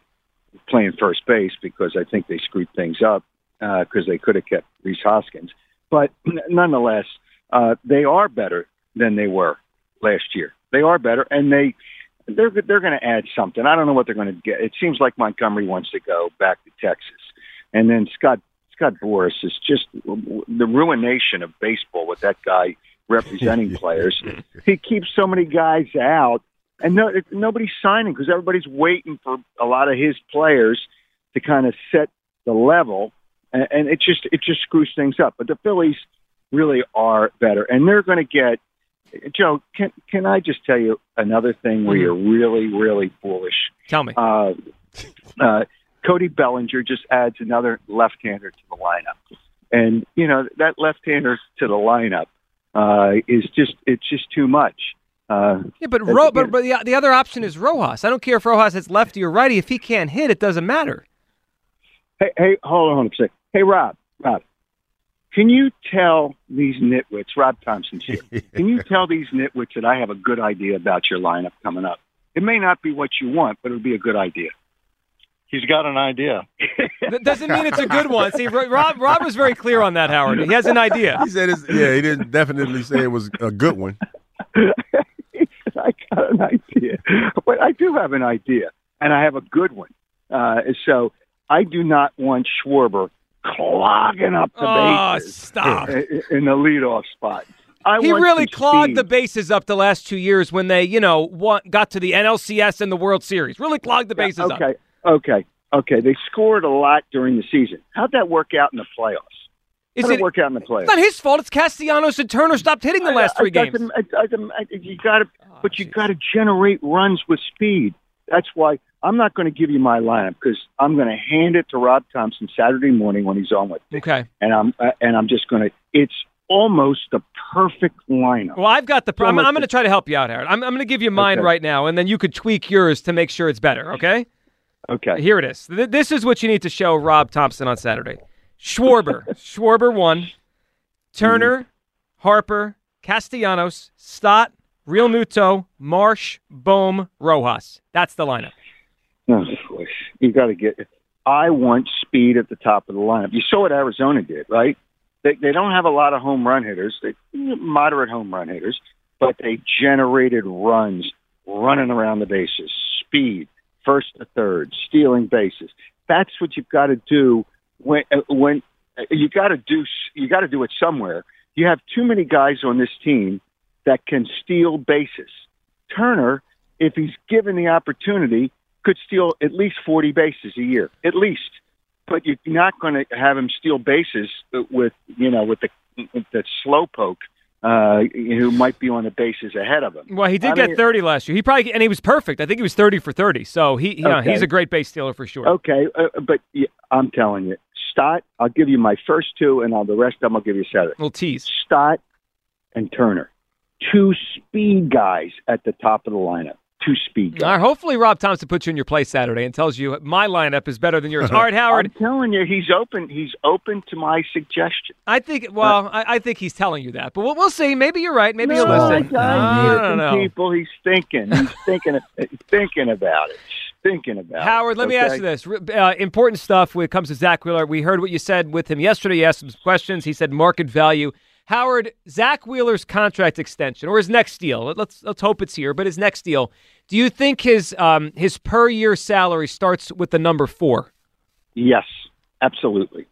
playing first base because I think they screwed things up because they could have kept Rhys Hoskins. But nonetheless, uh, they are better than they were last year. They are better, and they they're they're going to add something. I don't know what they're going to get. It seems like Montgomery wants to go back to Texas, and then Scott Scott Boras is just the ruination of baseball with that guy representing [laughs] players. He keeps so many guys out, and no, nobody's signing because everybody's waiting for a lot of his players to kind of set the level, and, and it just it just screws things up. But the Phillies really are better, and they're going to get. Joe, can can I just tell you another thing where you're really really foolish?
Tell me.
Uh, uh, Cody Bellinger just adds another left-hander to the lineup, and you know that left-hander to the lineup uh, is just it's just too much. Uh,
Yeah, but Ro- but, but the, the other option is Rojas. I don't care if Rojas is lefty or righty. If he can't hit, it doesn't matter.
Hey, hey, hold on a second. Hey, Rob, Rob, can you tell these nitwits, Rob Thomson's here, [laughs] can you tell these nitwits that I have a good idea about your lineup coming up? It may not be what you want, but it'll be a good idea.
He's got an idea. [laughs]
That doesn't mean it's a good one. See, Rob Rob was very clear on that, Howard. He has an idea. [laughs]
He said, it's, "Yeah, he didn't definitely say it was a good one."
I got an idea, but I do have an idea, and I have a good one. Uh, so I do not want Schwarber clogging up the
Oh,
bases
stop.
in the leadoff spot. I
he really clogged
speed.
the bases up the last two years when they, you know, got to the NLCS and the World Series. Really clogged the bases
okay,
up.
okay, okay. They scored a lot during the season. How'd that work out in the playoffs?
Is
How'd
it-
it work out in the playoffs?
It's not his fault. It's Castellanos and Turner stopped hitting the last three
It
games.
doesn't- it doesn't- it- You got to,
Oh, ah,
but you got to generate runs with speed. That's why I'm not going to give you my lineup because I'm going to hand it to Rob Thomson Saturday morning when he's on with me,
Okay.
and I'm uh, and I'm just going to. It's almost the perfect lineup.
Well, I've got the. Pro- I'm, I'm going to try to help you out, Howard. I'm, I'm going to give you mine
Okay.
right now, and then you could tweak yours to make sure it's better. Okay.
Okay.
Here it is. Th- This is what you need to show Rob Thomson on Saturday. Schwarber, [laughs] Schwarber one, Turner, Harper, Castellanos, Stott, Realmuto, Marsh, Bohm, Rojas. That's the lineup.
Oh, you got to get. I want speed at the top of the lineup. You saw what Arizona did, right? They they don't have a lot of home run hitters. They moderate home run hitters, but they generated runs running around the bases, speed, first to third, stealing bases. That's what you've got to do when uh, when uh, you got to do you got to do it somewhere. You have too many guys on this team that can steal bases. Turner, if he's given the opportunity, could steal at least 40 bases a year, at least. But you're not going to have him steal bases with, you know, with the with the slowpoke uh, who might be on the bases ahead of him.
Well, he did
I
get
mean-
30 last year. He probably and he was perfect. I think he was 30 for 30. So he, you know, he's a great base stealer for sure.
Okay, uh, but yeah, I'm telling you, Stott. I'll give you my first two, and I'll, the rest of them I'll give you seven.
Well, tease.
Stott and Turner, two speed guys at the top of the lineup. Two speed guys.
All right, hopefully Rob Thomson puts you in your place Saturday and tells you my lineup is better than yours. [laughs] All right, Howard.
I'm telling you, he's open. He's open to my suggestion.
I think. Well, I, I think he's telling you that, but we'll, we'll see. Maybe you're right. Maybe
no,
you'll listen.
I,
I
hear
don't know.
people. He's thinking. He's [laughs] thinking. thinking about it. Thinking about it.
Howard, let me ask you this. Uh, important stuff when it comes to Zack Wheeler. We heard what you said with him yesterday. You asked him some questions. He said market value. Howard, Zack Wheeler's contract extension or his next deal. Let's let's hope it's here, but his next deal. Do you think his um, his per year salary starts with the number four?
Yes, absolutely.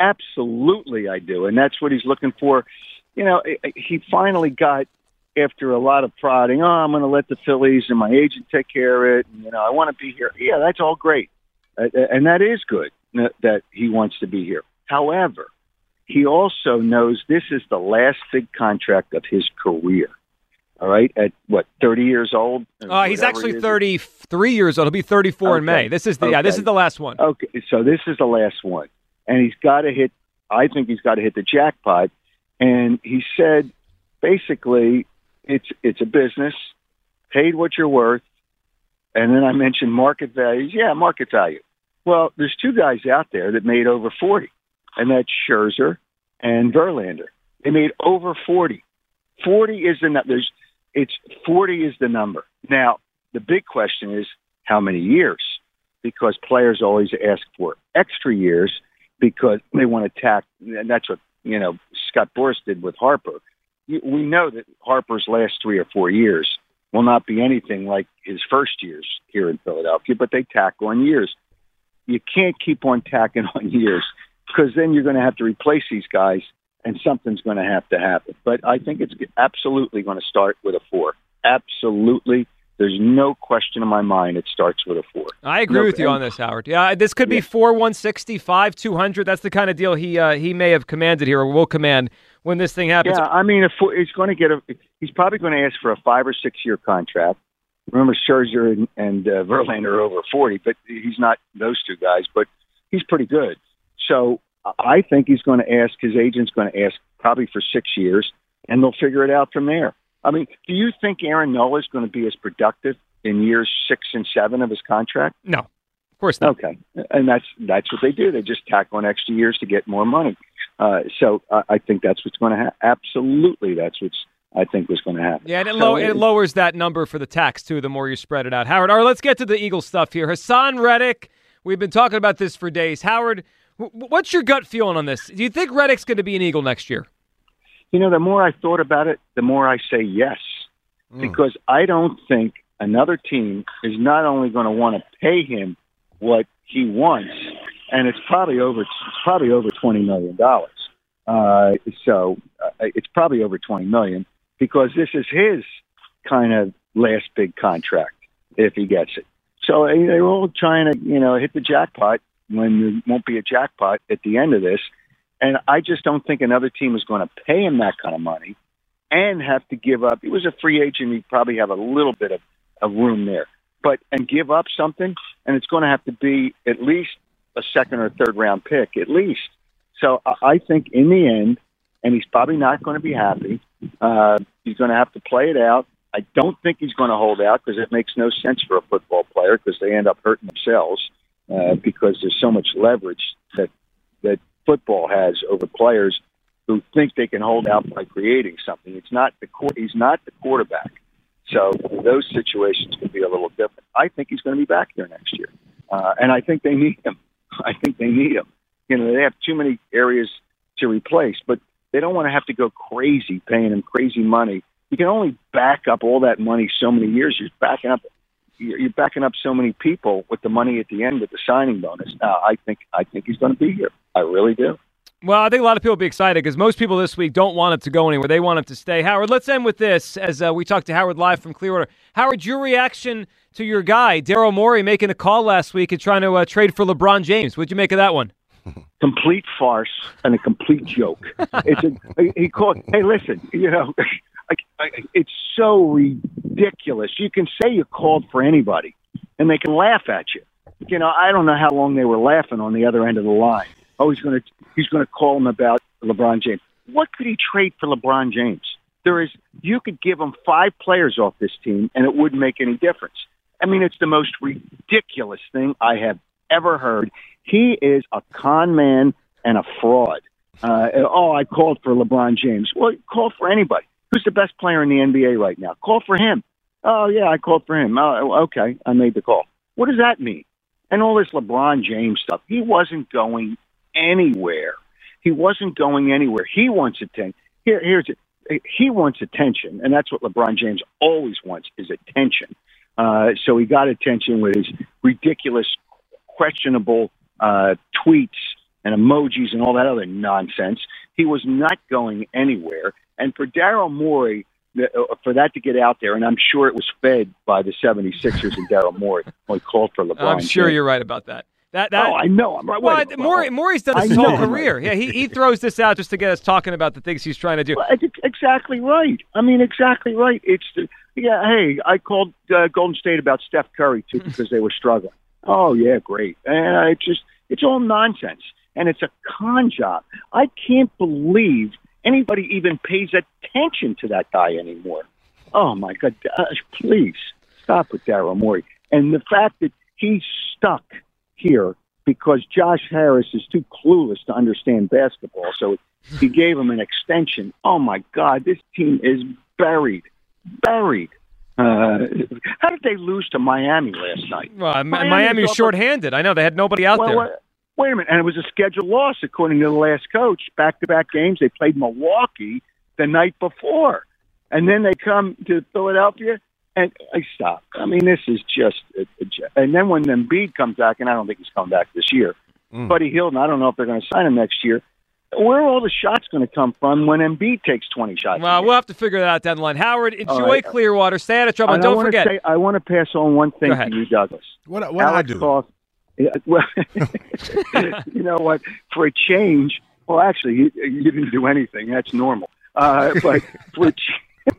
Absolutely, I do. And that's what he's looking for. You know, he finally got, after a lot of prodding, oh, I'm going to let the Phillies and my agent take care of it. And, you know, I want to be here. Yeah, that's all great. Uh, and that is good that he wants to be here. However, he also knows this is the last big contract of his career. All right, at what thirty years old?
Uh, he's actually 33 years old. He'll be 34 in May. This is the yeah. This is the last one.
Okay, so this is the last one, and he's got to hit. I think he's got to hit the jackpot. And he said, basically, it's it's a business, paid what you're worth, and then I mentioned market values. Yeah, market value. Well, there's two guys out there that made over forty, and that's Scherzer and Verlander. They made over forty. Forty is the nu- there's it's forty is the number. Now the big question is how many years because players always ask for extra years because they want to tack, and that's what you know Scott Boras did with Harper. We know that Harper's last three or four years will not be anything like his first years here in Philadelphia, but they tack on years. You can't keep on tacking on [laughs] years because then you're going to have to replace these guys, and something's going to have to happen. But I think it's absolutely going to start with a four. Absolutely. There's no question in my mind it starts with a four.
I agree
No,
with you on this, Howard. Yeah, this could be four one sixty, five two hundred. That's the kind of deal he uh, he may have commanded here or will command when this thing happens.
Yeah, I mean, if he's going to get a, he's probably going to ask for a five or six year contract. Remember, Scherzer and, and uh, Verlander are over forty, but he's not those two guys. But he's pretty good. So I think he's going to ask. His agent's going to ask probably for six years, and they'll figure it out from there. I mean, do you think Aaron Nola is going to be as productive in years six and seven of his contract?
No, of course not.
Okay, and that's that's what they do. They just tack on extra years to get more money. Uh, so I I think that's what's going to happen. Absolutely, that's what's I think was going to happen.
Yeah, and it,
So
low, it lowers that number for the tax too. The more you spread it out, Howard. All right, let's get to the Eagle stuff here. Haason Reddick. We've been talking about this for days. Howard, w- what's your gut feeling on this? Do you think Reddick's going to be an Eagle next year?
You know, the more I thought about it, the more I say yes, because I don't think another team is not only going to want to pay him what he wants, and it's probably over. It's probably over twenty million dollars. Uh, so uh, it's probably over twenty million because this is his kind of last big contract if he gets it. So they're all trying to, you know, hit the jackpot when there won't be a jackpot at the end of this. And I just don't think another team is going to pay him that kind of money and have to give up. He was a free agent. He'd probably have a little bit of, of room there, but and give up something, and it's going to have to be at least a second or third round pick, at least. So I think in the end, and he's probably not going to be happy. Uh, he's going to have to play it out. I don't think he's going to hold out because it makes no sense for a football player because they end up hurting themselves uh, because there's so much leverage that that football has over players who think they can hold out by creating something. It's not the quar- he's not the quarterback, so those situations can be a little different. I think he's going to be back here next year, uh, and I think they need him. [laughs] I think they need him. You know, they have too many areas to replace, but they don't want to have to go crazy paying him crazy money you can only back up all that money so many years. You're backing up, you're backing up so many people with the money at the end with the signing bonus. Now, I think I think he's going to be here. I really do.
Well, I think a lot of people will be excited because most people this week don't want him to go anywhere. They want him to stay. Howard, let's end with this as uh, we talk to Howard live from Clearwater. Howard, your reaction to your guy, Daryl Morey, making a call last week and trying to uh, trade for LeBron James. What'd you make of that one?
Complete farce and a complete joke. It's a he called. Hey, listen, you know, [laughs] like I- it's so ridiculous. You can say you called for anybody, and they can laugh at you. You know, I don't know how long they were laughing on the other end of the line. Oh, he's going to he's going to call him about LeBron James. What could he trade for LeBron James? There is you could give him five players off this team, and it wouldn't make any difference. I mean, it's the most ridiculous thing I have ever heard. He is a con man and a fraud. Uh, oh, I called for LeBron James. Well, call for anybody. Who's the best player in the NBA right now? Call for him. Oh, yeah, I called for him. Oh, okay, I made the call. What does that mean? And all this LeBron James stuff. He wasn't going anywhere. He wasn't going anywhere. He wants attention. Here, here's it. He wants attention, and that's what LeBron James always wants is attention. Uh, so he got attention with his ridiculous, questionable uh, tweets and emojis and all that other nonsense. He was not going anywhere. And for Daryl Morey, uh, for that to get out there, and I'm sure it was fed by the 76ers and Daryl Morey when he called for LeBron.
I'm sure
James.
you're right about that. That, that
Oh, I know. I'm right.
Well,
Wait a minute.
Morey, Morey's done his whole career. Yeah, he, he throws this out just to get us talking about the things he's trying to do.
Well, exactly right. I mean, exactly right. It's the, yeah. Hey, I called uh, Golden State about Steph Curry too [laughs] because they were struggling. Oh yeah, great. And I just it's all nonsense, and it's a con job. I can't believe anybody even pays attention to that guy anymore. Oh my God! Uh, please stop with Daryl Morey. And the fact that he's stuck here because Josh Harris is too clueless to understand basketball, so he gave him an extension. Oh my God, this team is buried, buried. Uh, how did they lose to Miami last night?
Well, Mi-
Miami
Miami was shorthanded. I know they had nobody out
well,
there.
Wait, wait a minute, and it was a scheduled loss according to the last coach. Back-to-back games, they played Milwaukee the night before, and then they come to Philadelphia. And I stop. I mean, this is just. A, a, j- and then when Embiid comes back, and I don't think he's coming back this year. Mm. Buddy Hilton, I don't know if they're going to sign him next year. Where are all the shots going to come from when Embiid takes twenty shots?
Well, we'll have to figure that out down the line. Howard, enjoy
All right.
Clearwater. Stay out of trouble. And
And
don't
wanna
forget.
Say, I want to pass on one thing to you, Douglas.
What, what did I
Alex
do?
Goff- Yeah, well, [laughs] you know what? For a change, well, actually, you, you didn't do anything. That's normal. Uh, but for a, ch-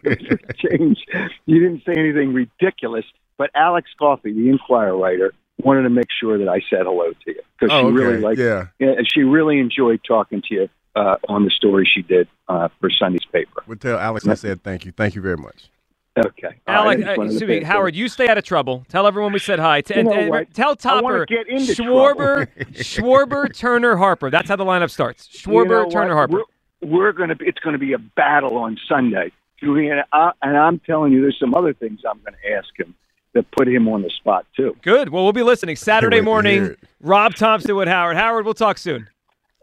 for a change, you didn't say anything ridiculous. But Alex Coffey, the Inquirer writer, wanted to make sure that I said hello to you because
Oh,
she
okay.
really liked.
Yeah.
she really enjoyed talking to you uh, on the story she did uh, for Sunday's paper.
We'll tell Alex I said thank you. Thank you very much.
Okay. All right, I
Alex,
just
uh, excuse me,
pass
Howard, you stay out of trouble. Tell everyone we said hi. T-
You
and,
know
and
what?
tell
I wanna
Topper,
get into
Schwarber,
trouble. [laughs]
Schwarber, Turner, Harper. That's how the lineup starts.
You
Schwarber,
know what?
Turner, Harper.
We're, we're going to. It's going to be a battle on Sunday. And, I, and I'm telling you, there's some other things I'm going to ask him that put him on the spot too.
Good. Well, we'll be listening Saturday morning. Rob Thomson with Howard. Howard, we'll talk soon.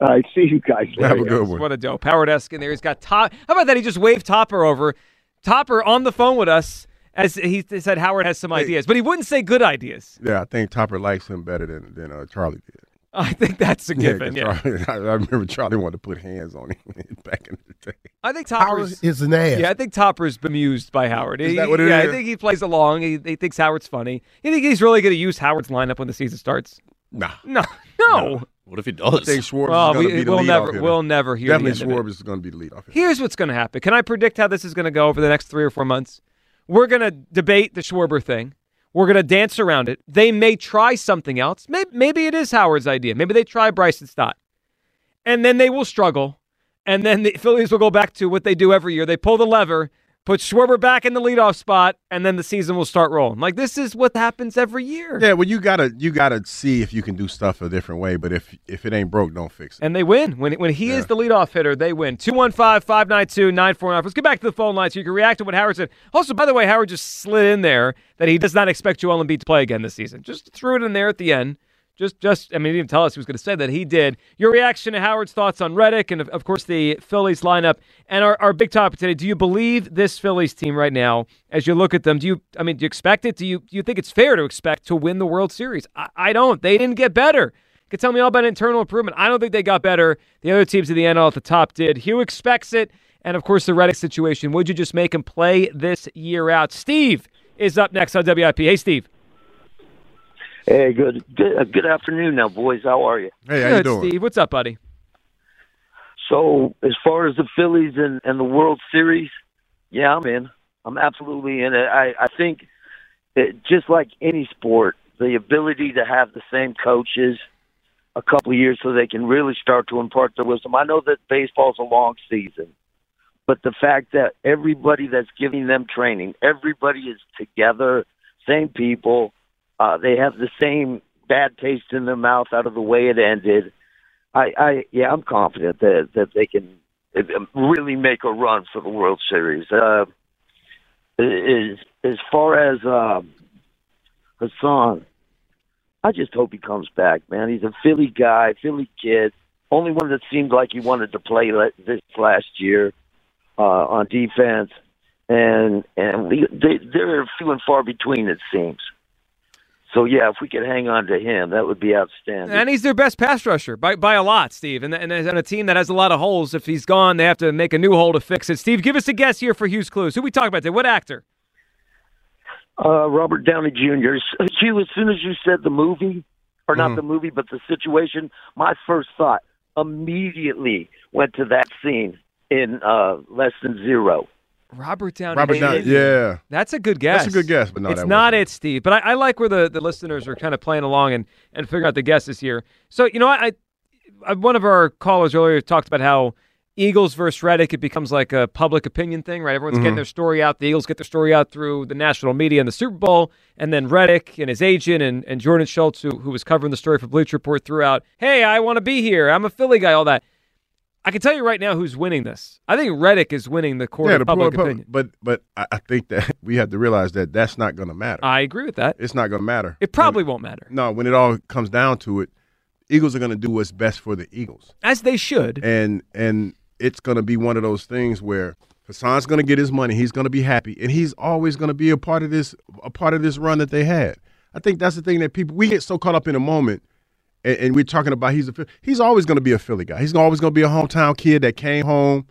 All right, see you guys. later.
What a dope. Howard Eskin in there. He's got top. How about that? He just waved Topper over. Topper on the phone with us as he said Howard has some ideas, but he wouldn't say good ideas.
Yeah, I think Topper likes him better than than uh, Charlie did.
I think that's a given. Yeah.
Charlie- [laughs] I, I remember Charlie wanted to put hands on him [laughs] back in the day.
I think Topper's
is an ass.
Yeah, I think Topper's bemused by Howard.
Is
He-
that what it
yeah,
is?
I think he plays along. He, he thinks Howard's funny. You think he's really going to use Howard's lineup when the season starts?
Nah,
no, [laughs] no.
What if he
I think Schwartz
Well,
is going
we-
to be the
we'll
lead
never- we'll never hear the
Definitely
end of it.
Is going to be the lead off hitter.
Here's what's going to happen. Can I predict how this is going to go over the next three or four months? We're going to debate the Schwarber thing. We're going to dance around it. They may try something else. Maybe, maybe it is Howard's idea. Maybe they try Bryson Stott. And then they will struggle. And then the Phillies will go back to what they do every year. They pull the lever, put Schwarber back in the leadoff spot, and then the season will start rolling. Like this is what happens every year.
Yeah, well, you gotta you gotta see if you can do stuff a different way. But if if it ain't broke, don't fix it.
And they win. When when he is the leadoff hitter, they win. 215 592 949. Let's get back to the phone line so you can react to what Howard said. Also, by the way, Howard just slid in there that he does not expect Joel Embiid to play again this season. Just threw it in there at the end. Just, just, I mean, he didn't tell us he was going to say that. He did. Your reaction to Howard's thoughts on Reddick and, of, of course, the Phillies lineup. And our, our big topic today do you believe this Phillies team right now, as you look at them, do you, I mean, do you expect it? Do you, do you think it's fair to expect to win the World Series? I, I don't. They didn't get better. You can tell me all about internal improvement. I don't think they got better. The other teams in the NL at the top did. Hugh expects it. And, of course, the Reddick situation. Would you just make him play this year out? Steve is up next on WIP. Hey, Steve.
Hey, good, good, uh, good afternoon, now, boys. How are you?
Hey, how
Good, Steve. What's up, buddy?
So, as far as the Phillies and, and the World Series, yeah, I'm in. I'm absolutely in it. I, I think it, just like any sport, the ability to have the same coaches a couple of years so they can really start to impart their wisdom. I know that baseball's a long season, but the fact that everybody that's giving them training, everybody is together, same people, uh, they have the same bad taste in their mouth out of the way it ended. I, I yeah, I'm confident that that they can uh, really make a run for the World Series. Uh, as as far as um, Haason, I just hope he comes back, man. He's a Philly guy, Philly kid. Only one that seemed like he wanted to play this last year uh, on defense, and and they, they're few and far between, it seems. So yeah, if we could hang on to him, that would be outstanding.
And he's their best pass rusher by, by a lot, Steve. And, and, and a team that has a lot of holes, if he's gone, they have to make a new hole to fix it. Steve, give us a guess here for Hugh's Clues. Who we talking about today? What actor?
Uh, Robert Downey Jr. Hugh, as soon as you said the movie, or not
Mm-hmm.
the movie, but the situation, my first thought immediately went to that scene in uh, Less Than Zero.
Robert Downey.
Robert Downey, yeah.
That's a good guess.
That's a good guess, but no,
it's not it, Steve. But I, I like where the, the listeners are kind of playing along and, and figuring out the guesses here. So you know, I, I one of our callers earlier talked about how Eagles versus Reddick it becomes like a public opinion thing, right? Everyone's getting
Mhm.
their story out. The Eagles get their story out through the national media and the Super Bowl, and then Reddick and his agent and, and Jordan Schultz, who who was covering the story for Bleacher Report, threw out, "Hey, I want to be here. I'm a Philly guy." All that. I can tell you right now who's winning this. I think Reddick is winning the court
yeah,
of
the
public
public-
opinion.
But but I, think that [laughs] we have to realize that that's not going to matter.
I agree with that.
It's not going to matter.
It probably won't matter.
No, when it all comes down to it, Eagles are going to do what's best for the Eagles,
as they should.
And and it's going to be one of those things where Haason's going to get his money. He's going to be happy, and he's always going to be a part of this a part of this run that they had. I think that's the thing that people we get so caught up in a moment, and, and we're talking about he's a he's always going to be a Philly guy. He's always going to be a hometown kid that came home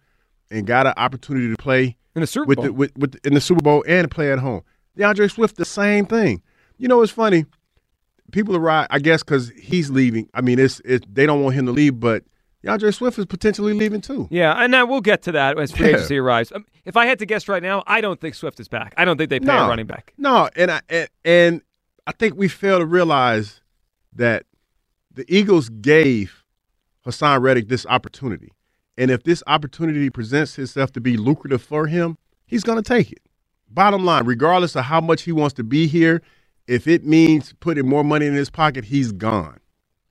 and got an opportunity to play
in the Super
with
Bowl.
The, with, with in the Super Bowl and play at home. DeAndre Swift, the same thing. You know, it's funny. People are right, I guess, because he's leaving. I mean, it's it. They don't want him to leave, but DeAndre Swift is potentially leaving too.
Yeah, and now we'll get to that as free
Yeah.
agency arrives. Um, if I had to guess right now, I don't think Swift is back. I don't think they pay a running back.
No, and I and, and I think we fail to realize that the Eagles gave Haason Reddick this opportunity, and if this opportunity presents itself to be lucrative for him, he's going to take it. Bottom line, regardless of how much he wants to be here, if it means putting more money in his pocket, he's gone.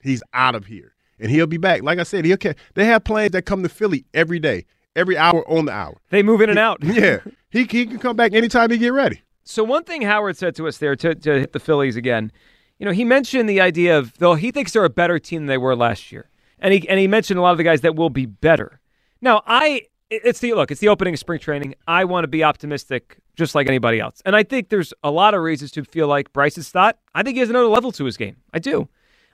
He's out of here, and he'll be back. Like I said, he'll. ca- They have planes that come to Philly every day, every hour on the hour.
They move in and out. [laughs]
yeah, he he can come back anytime he get ready.
So one thing Howard said to us there to, to hit the Phillies again, you know, he mentioned the idea of though he thinks they're a better team than they were last year, and he and he mentioned a lot of the guys that will be better. Now I, it's the look, it's the opening of spring training. I want to be optimistic just like anybody else, and I think there's a lot of reasons to feel like Bryce's thought. I think he has another level to his game. I do.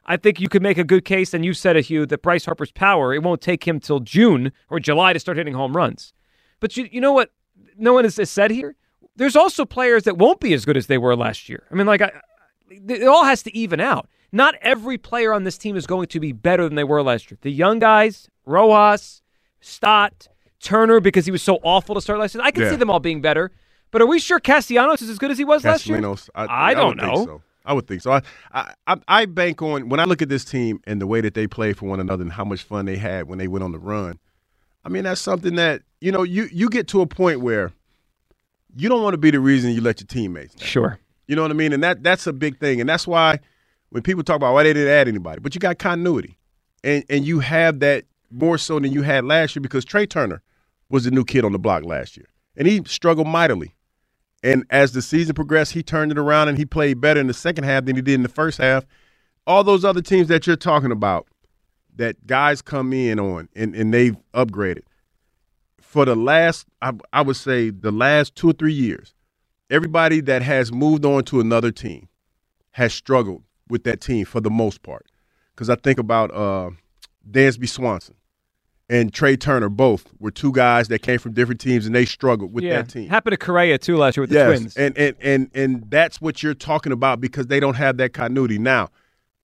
I think you could make a good case, and you said it, Hugh, that Bryce Harper's power it won't take him till June or July to start hitting home runs. But you, you know what? No one has said here. There's also players that won't be as good as they were last year. I mean, like, I, it all has to even out. Not every player on this team is going to be better than they were last year. The young guys, Rojas, Stott, Turner, because he was so awful to start last year. I can
Yeah.
see them all being better. But are we sure Castellanos is as good as he was last year?
I,
I don't
think
know.
so. I would think so. I, I I I bank on when I look at this team and the way that they play for one another and how much fun they had when they went on the run. I mean, that's something that you know you you get to a point where you don't want to be the reason you let your teammates. Down.
Sure.
You know what I mean? And that that's a big thing, and that's why when people talk about why they didn't add anybody, but you got continuity, and and you have that more so than you had last year because Trea Turner was the new kid on the block last year, and he struggled mightily. And as the season progressed, he turned it around and he played better in the second half than he did in the first half. all those other teams that you're talking about that guys come in on and, and they've upgraded for the last I, I would say the last two or three years everybody that has moved on to another team has struggled with that team for the most part because i think about uh, dansby swanson and trea turner both were two guys that came from different teams and they struggled with
yeah.
that team
Happened to Correa too last year with the
yes,
Twins.
and and and and that's what you're talking about because they don't have that continuity now.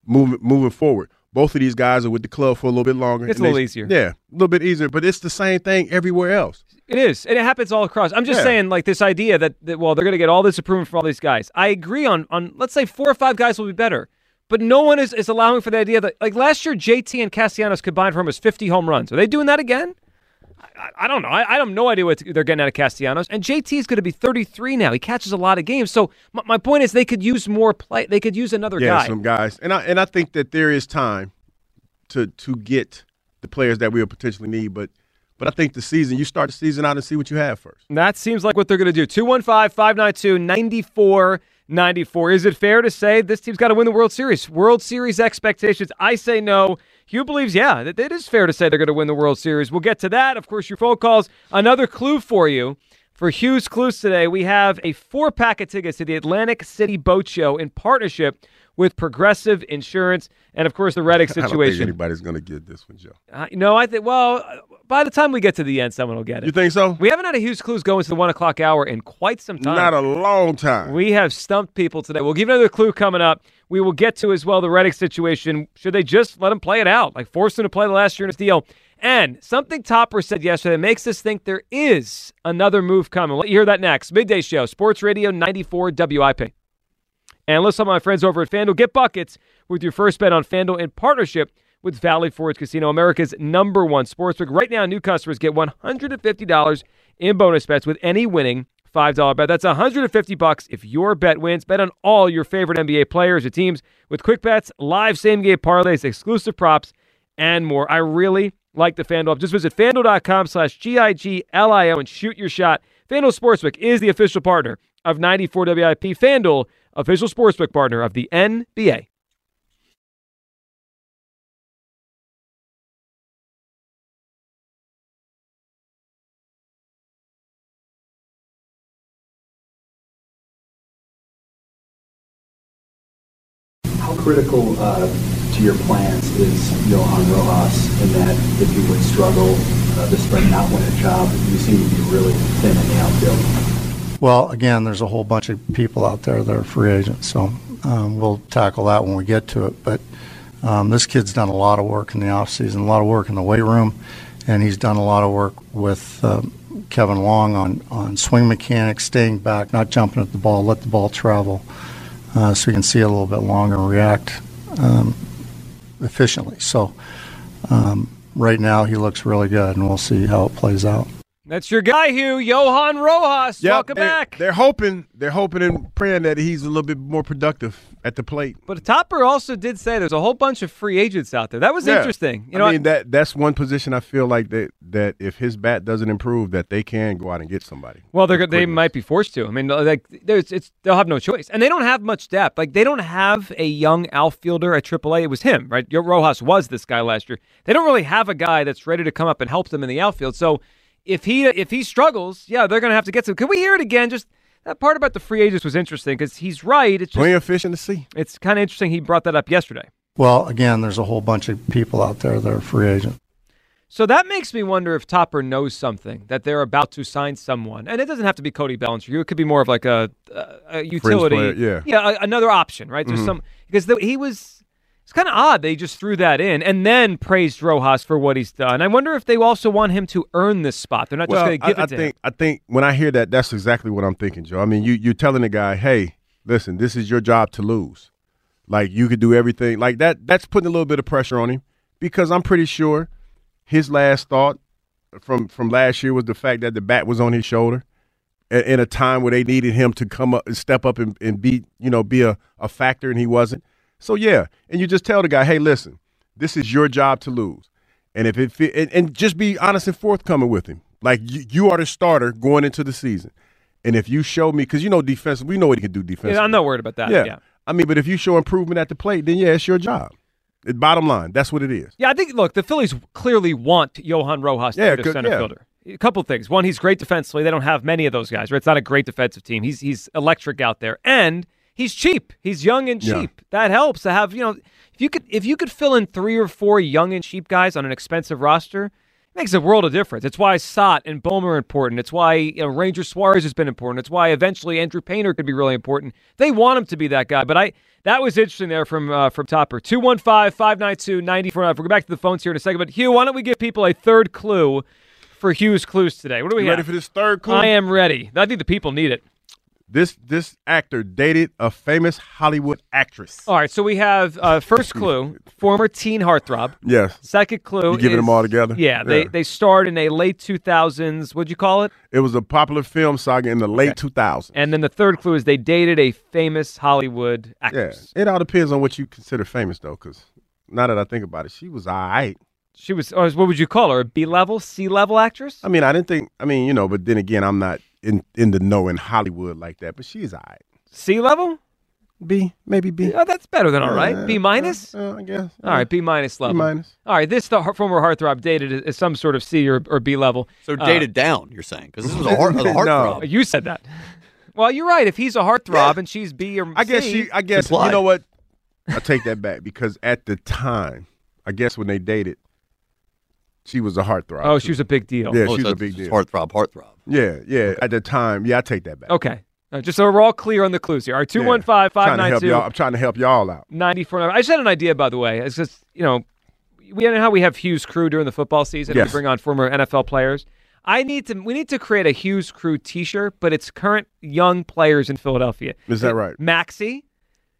Moving moving forward, both of these guys are with the club for a little bit longer.
It's a little
they-
easier.
Yeah, a little bit easier, but it's the same thing everywhere else.
It is, and it happens all across. I'm just
Yeah.
saying, like this idea that, that well, they're going to get all this approval from all these guys. I agree on on let's say four or five guys will be better, but no one is, is allowing for the idea that like last year, JT and Castellanos combined for almost 50 home runs. Are they doing that again? I, I don't know. I, I have no idea what they're getting out of Castellanos. And JT is going to be 33 now. He catches a lot of games. So my, my point is, they could use more play. They could use another
yeah,
guy.
some guys, and I and I think that there is time to to get the players that we'll potentially need, but but I think the season you start the season out and see what you have first.
That seems like what they're going to do. 215 592 9494. Is it fair to say this team's got to win the World Series? World Series expectations? I say no. Hugh believes, yeah, that it is fair to say they're going to win the World Series. We'll get to that. Of course, your phone calls. Another clue for you. For Hugh's Clues today, we have a four pack of tickets to the Atlantic City Boat Show in partnership with Progressive Insurance and, of course, the Reddick [laughs]
I don't think
situation.
anybody's going to get this one, Joe.
Uh, no, I think, well, by the time we get to the end, someone will get it.
You think so?
We haven't had a Hugh's Clues go into the one o'clock hour in quite some time.
Not a long time.
We have stumped people today. We'll give another clue coming up. We will get to as well the Reddick situation. Should they just let him play it out, like force him to play the last year in his deal? And something Topper said yesterday that makes us think there is another move coming. We'll let you hear that next. Midday Show, Sports Radio 94 WIP. And listen, to my friends over at FanDuel, get buckets with your first bet on FanDuel in partnership with Valley Forge Casino, America's number one sportsbook. Right now, new customers get $150 in bonus bets with any winning $5 bet. That's 150 bucks if your bet wins. Bet on all your favorite NBA players or teams with quick bets, live same game parlays, exclusive props, and more. I really like the FanDuel. Just visit fanduel.com slash G-I-G-L-I-O and shoot your shot. FanDuel Sportsbook is the official partner of 94 WIP. FanDuel, official sportsbook partner of the NBA.
Critical uh, to your plans is Johan Rojas in that if you would struggle uh, this spring, not win a job, you seem to be really thin in the outfield?
Well, again, there's a whole bunch of people out there that are free agents, so um, we'll tackle that when we get to it. But um, this kid's done a lot of work in the off season, a lot of work in the weight room, and he's done a lot of work with um, Kevin Long on, on swing mechanics, staying back, not jumping at the ball, let the ball travel, uh, so you can see it a little bit longer and react um, efficiently. So um, right now he looks really good, and we'll see how it plays out.
That's your guy, Hugh. Johan Rojas.
Yep,
Welcome back.
They're hoping, they're hoping and praying that he's a little bit more productive at the plate.
But Topper also did say there's a whole bunch of free agents out there. That was
Yeah.
interesting. You know,
I mean that that's one position I feel like that that if his bat doesn't improve, that they can go out and get somebody.
Well, they're, they might be forced to. I mean, like there's, it's they'll have no choice, and they don't have much depth. Like they don't have a young outfielder at AAA. It was him, right? Rojas was this guy last year. They don't really have a guy that's ready to come up and help them in the outfield. So if he if he struggles, yeah, they're going to have to get some. Can we hear it again? Just that part about the free agents was interesting because he's right. It's just,
Plenty of fish in the sea.
It's kind of interesting. He brought that up yesterday.
Well, again, there's a whole bunch of people out there that are free agents.
So that makes me wonder if Topper knows something that they're about to sign someone, and it doesn't have to be Cody Bellinger. It could be more of like a, a, a utility,
player, yeah.
yeah, a, another option, right? There's
Mhm.
some because the, he was. It's kind of odd they just threw that in and then praised Rojas for what he's done. I wonder if they also want him to earn this spot. They're not
well,
just going to give
I,
it to
I think
him.
I think when I hear that, that's exactly what I'm thinking, Joe. I mean, you you're telling the guy, hey, listen, this is your job to lose. Like you could do everything like that. That's putting a little bit of pressure on him because I'm pretty sure his last thought from from last year was the fact that the bat was on his shoulder in, in a time where they needed him to come up and step up and, and be you know be a, a factor and he wasn't. So yeah, and you just tell the guy, hey, listen, this is your job to lose, and if it and, and just be honest and forthcoming with him. Like you, you are the starter going into the season, and if you show me, because you know defense, we know what he can do defensively.
Yeah, I'm not worried about that.
Yeah.
yeah.
I mean, but if you show improvement at the plate, then yeah, it's your job. It, bottom line, that's what it is.
Yeah, I think look, the Phillies clearly want Johan Rojas to
Yeah,
be the center
yeah.
fielder. A couple things. One, he's great defensively. They don't have many of those guys, right? It's not a great defensive team. He's he's electric out there. And he's cheap. He's young and
Yeah.
cheap. That helps to have, you know, if you could if you could fill in three or four young and cheap guys on an expensive roster, it makes a world of difference. It's why Stott and Bomer are important. It's why you know, Ranger Suarez has been important. It's why eventually Andrew Painter could be really important. They want him to be that guy. But I that was interesting there from uh, from Topper. 215-592-94. We'll go back to the phones here in a second. But Hugh, why don't we give people a third clue for Hugh's clues today? What do we
You
have?
ready for this third clue?
I am ready. I think the people need it.
This this actor dated a famous Hollywood actress.
All right, so we have uh, first [laughs] clue, former teen heartthrob.
Yes.
Second clue,
You giving them all together?
Yeah, they they starred in a late two thousands. What'd you call it?
It was a popular film saga in the late 2000s.
And then the third clue is they dated a famous Hollywood
Yeah,
actress.
it all depends on what you consider famous, though. Because now that I think about it, she was all right.
She was. Or what would you call her? A B level, C level actress?
I mean, I didn't think. I mean, you know, but then again, I'm not in in the know in Hollywood like that. But she's all right.
C level?
B, maybe B.
Oh, that's better than all right.
Uh,
B minus.
uh, I guess.
All right, B minus level.
B minus.
All right, this the former heartthrob dated is- is some sort of C or, or B level.
So
Uh,
dated down, you're saying? Because this was a heart, a [laughs] heartthrob.
You said that. Well, you're right. If he's a heartthrob and she's B or
I guess she. I guess
Supply.
you know what. I take that back because at the time, I guess when they dated, she was a heartthrob.
Oh, she was a big deal.
Yeah,
Oh,
she was
so
a big deal.
Heartthrob, heartthrob.
Yeah, yeah. At the time, yeah, I take that back.
Okay. Uh, just so we're all clear on the clues here. All right,
Yeah.
215
Trying to help
592.
I'm trying to help y'all out.
94. I just had an idea, by the way. It's just, you know, we know how we have Hugh's Crew during the football season.
Yes.
We bring on former NFL players. I need to. We need to create a Hugh's Crew T-shirt, but it's current young players in Philadelphia.
Is that right?
Maxey,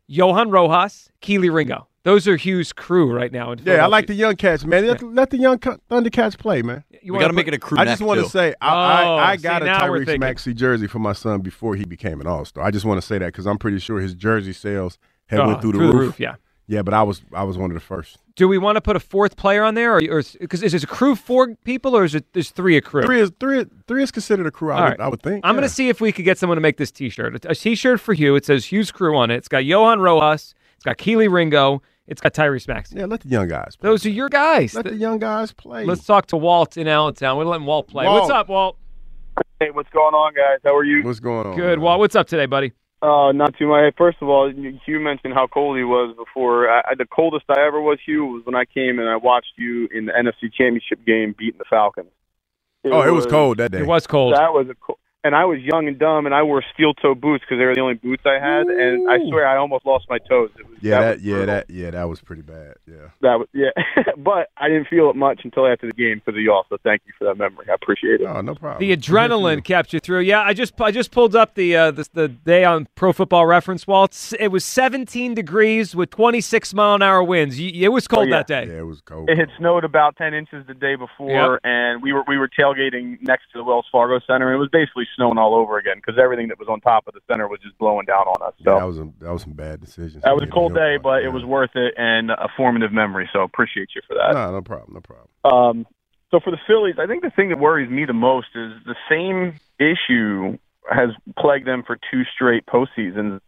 Johan Rojas, Kelee Ringo. Those are Hugh's Crew right now. In
Yeah, I like the young cats, man. Let, let the young cu- Thundercats play, man.
You
We
wanna
got to make it a crew
I just want to say I,
Oh,
I, I
see,
got a
now
Tyrese. Maxey jersey for my son before he became an All Star. I just want to say that because I'm pretty sure his jersey sales had
Oh,
went through the
through the
roof.
roof, yeah.
yeah. But I was I was one of the first.
Do we want to put a fourth player on there, or because is, it a crew four people, or is it there's three a crew?
Three is three three is considered a crew. I
All
would,
right.
I would think.
I'm
yeah.
going to see if we could get someone to make this T-shirt. A T-shirt for Hugh. It says Hugh's Crew on it. It's got Johan Rojas. It's got Kelee Ringo. It's got Tyrese Maxey.
Yeah, let the young guys. Play.
Those are your guys.
Let the young guys play.
Let's talk to Walt in Allentown. We're letting Walt play.
Walt.
What's up, Walt?
Hey, what's going on, guys? How are you?
What's going on?
Good, Walt. What's up today, buddy?
Uh, not too much. First of all, you you mentioned how cold he was before. I, I- the coldest I ever was, Hugh, was when I came and I watched you in the NFC Championship game beating the Falcons.
oh, it was cold that day.
It was cold.
That was a cold. And I was young and dumb, and I wore steel toe boots because they were the only boots I had. And I swear, I almost lost my toes. It was,
yeah,
that
that,
was
yeah,
brutal.
that yeah, that was pretty bad. Yeah.
That was yeah, [laughs] but I didn't feel it much until after the game because of y'all. So thank you for that memory. I appreciate it.
Oh, no problem.
The adrenaline kept you through. Yeah, I just I just pulled up the uh, the, the day on Pro Football Reference. Walt. S- It was 17 degrees with 26 mile an hour winds. It was cold
Oh, yeah.
that day.
Yeah, it was cold.
It had snowed about ten inches the day before,
Yep.
and we were we were tailgating next to the Wells Fargo Center, and it was basically snowing all over again because everything that was on top of the center was just blowing down on us. So
Yeah, that was a, that was some bad decisions.
that was a cold day, but it was worth it and a formative memory. So appreciate you for that.
No, no problem, no problem.
Um, so for the Phillies, I think the thing that worries me the most is the same issue has plagued them for two straight postseasons,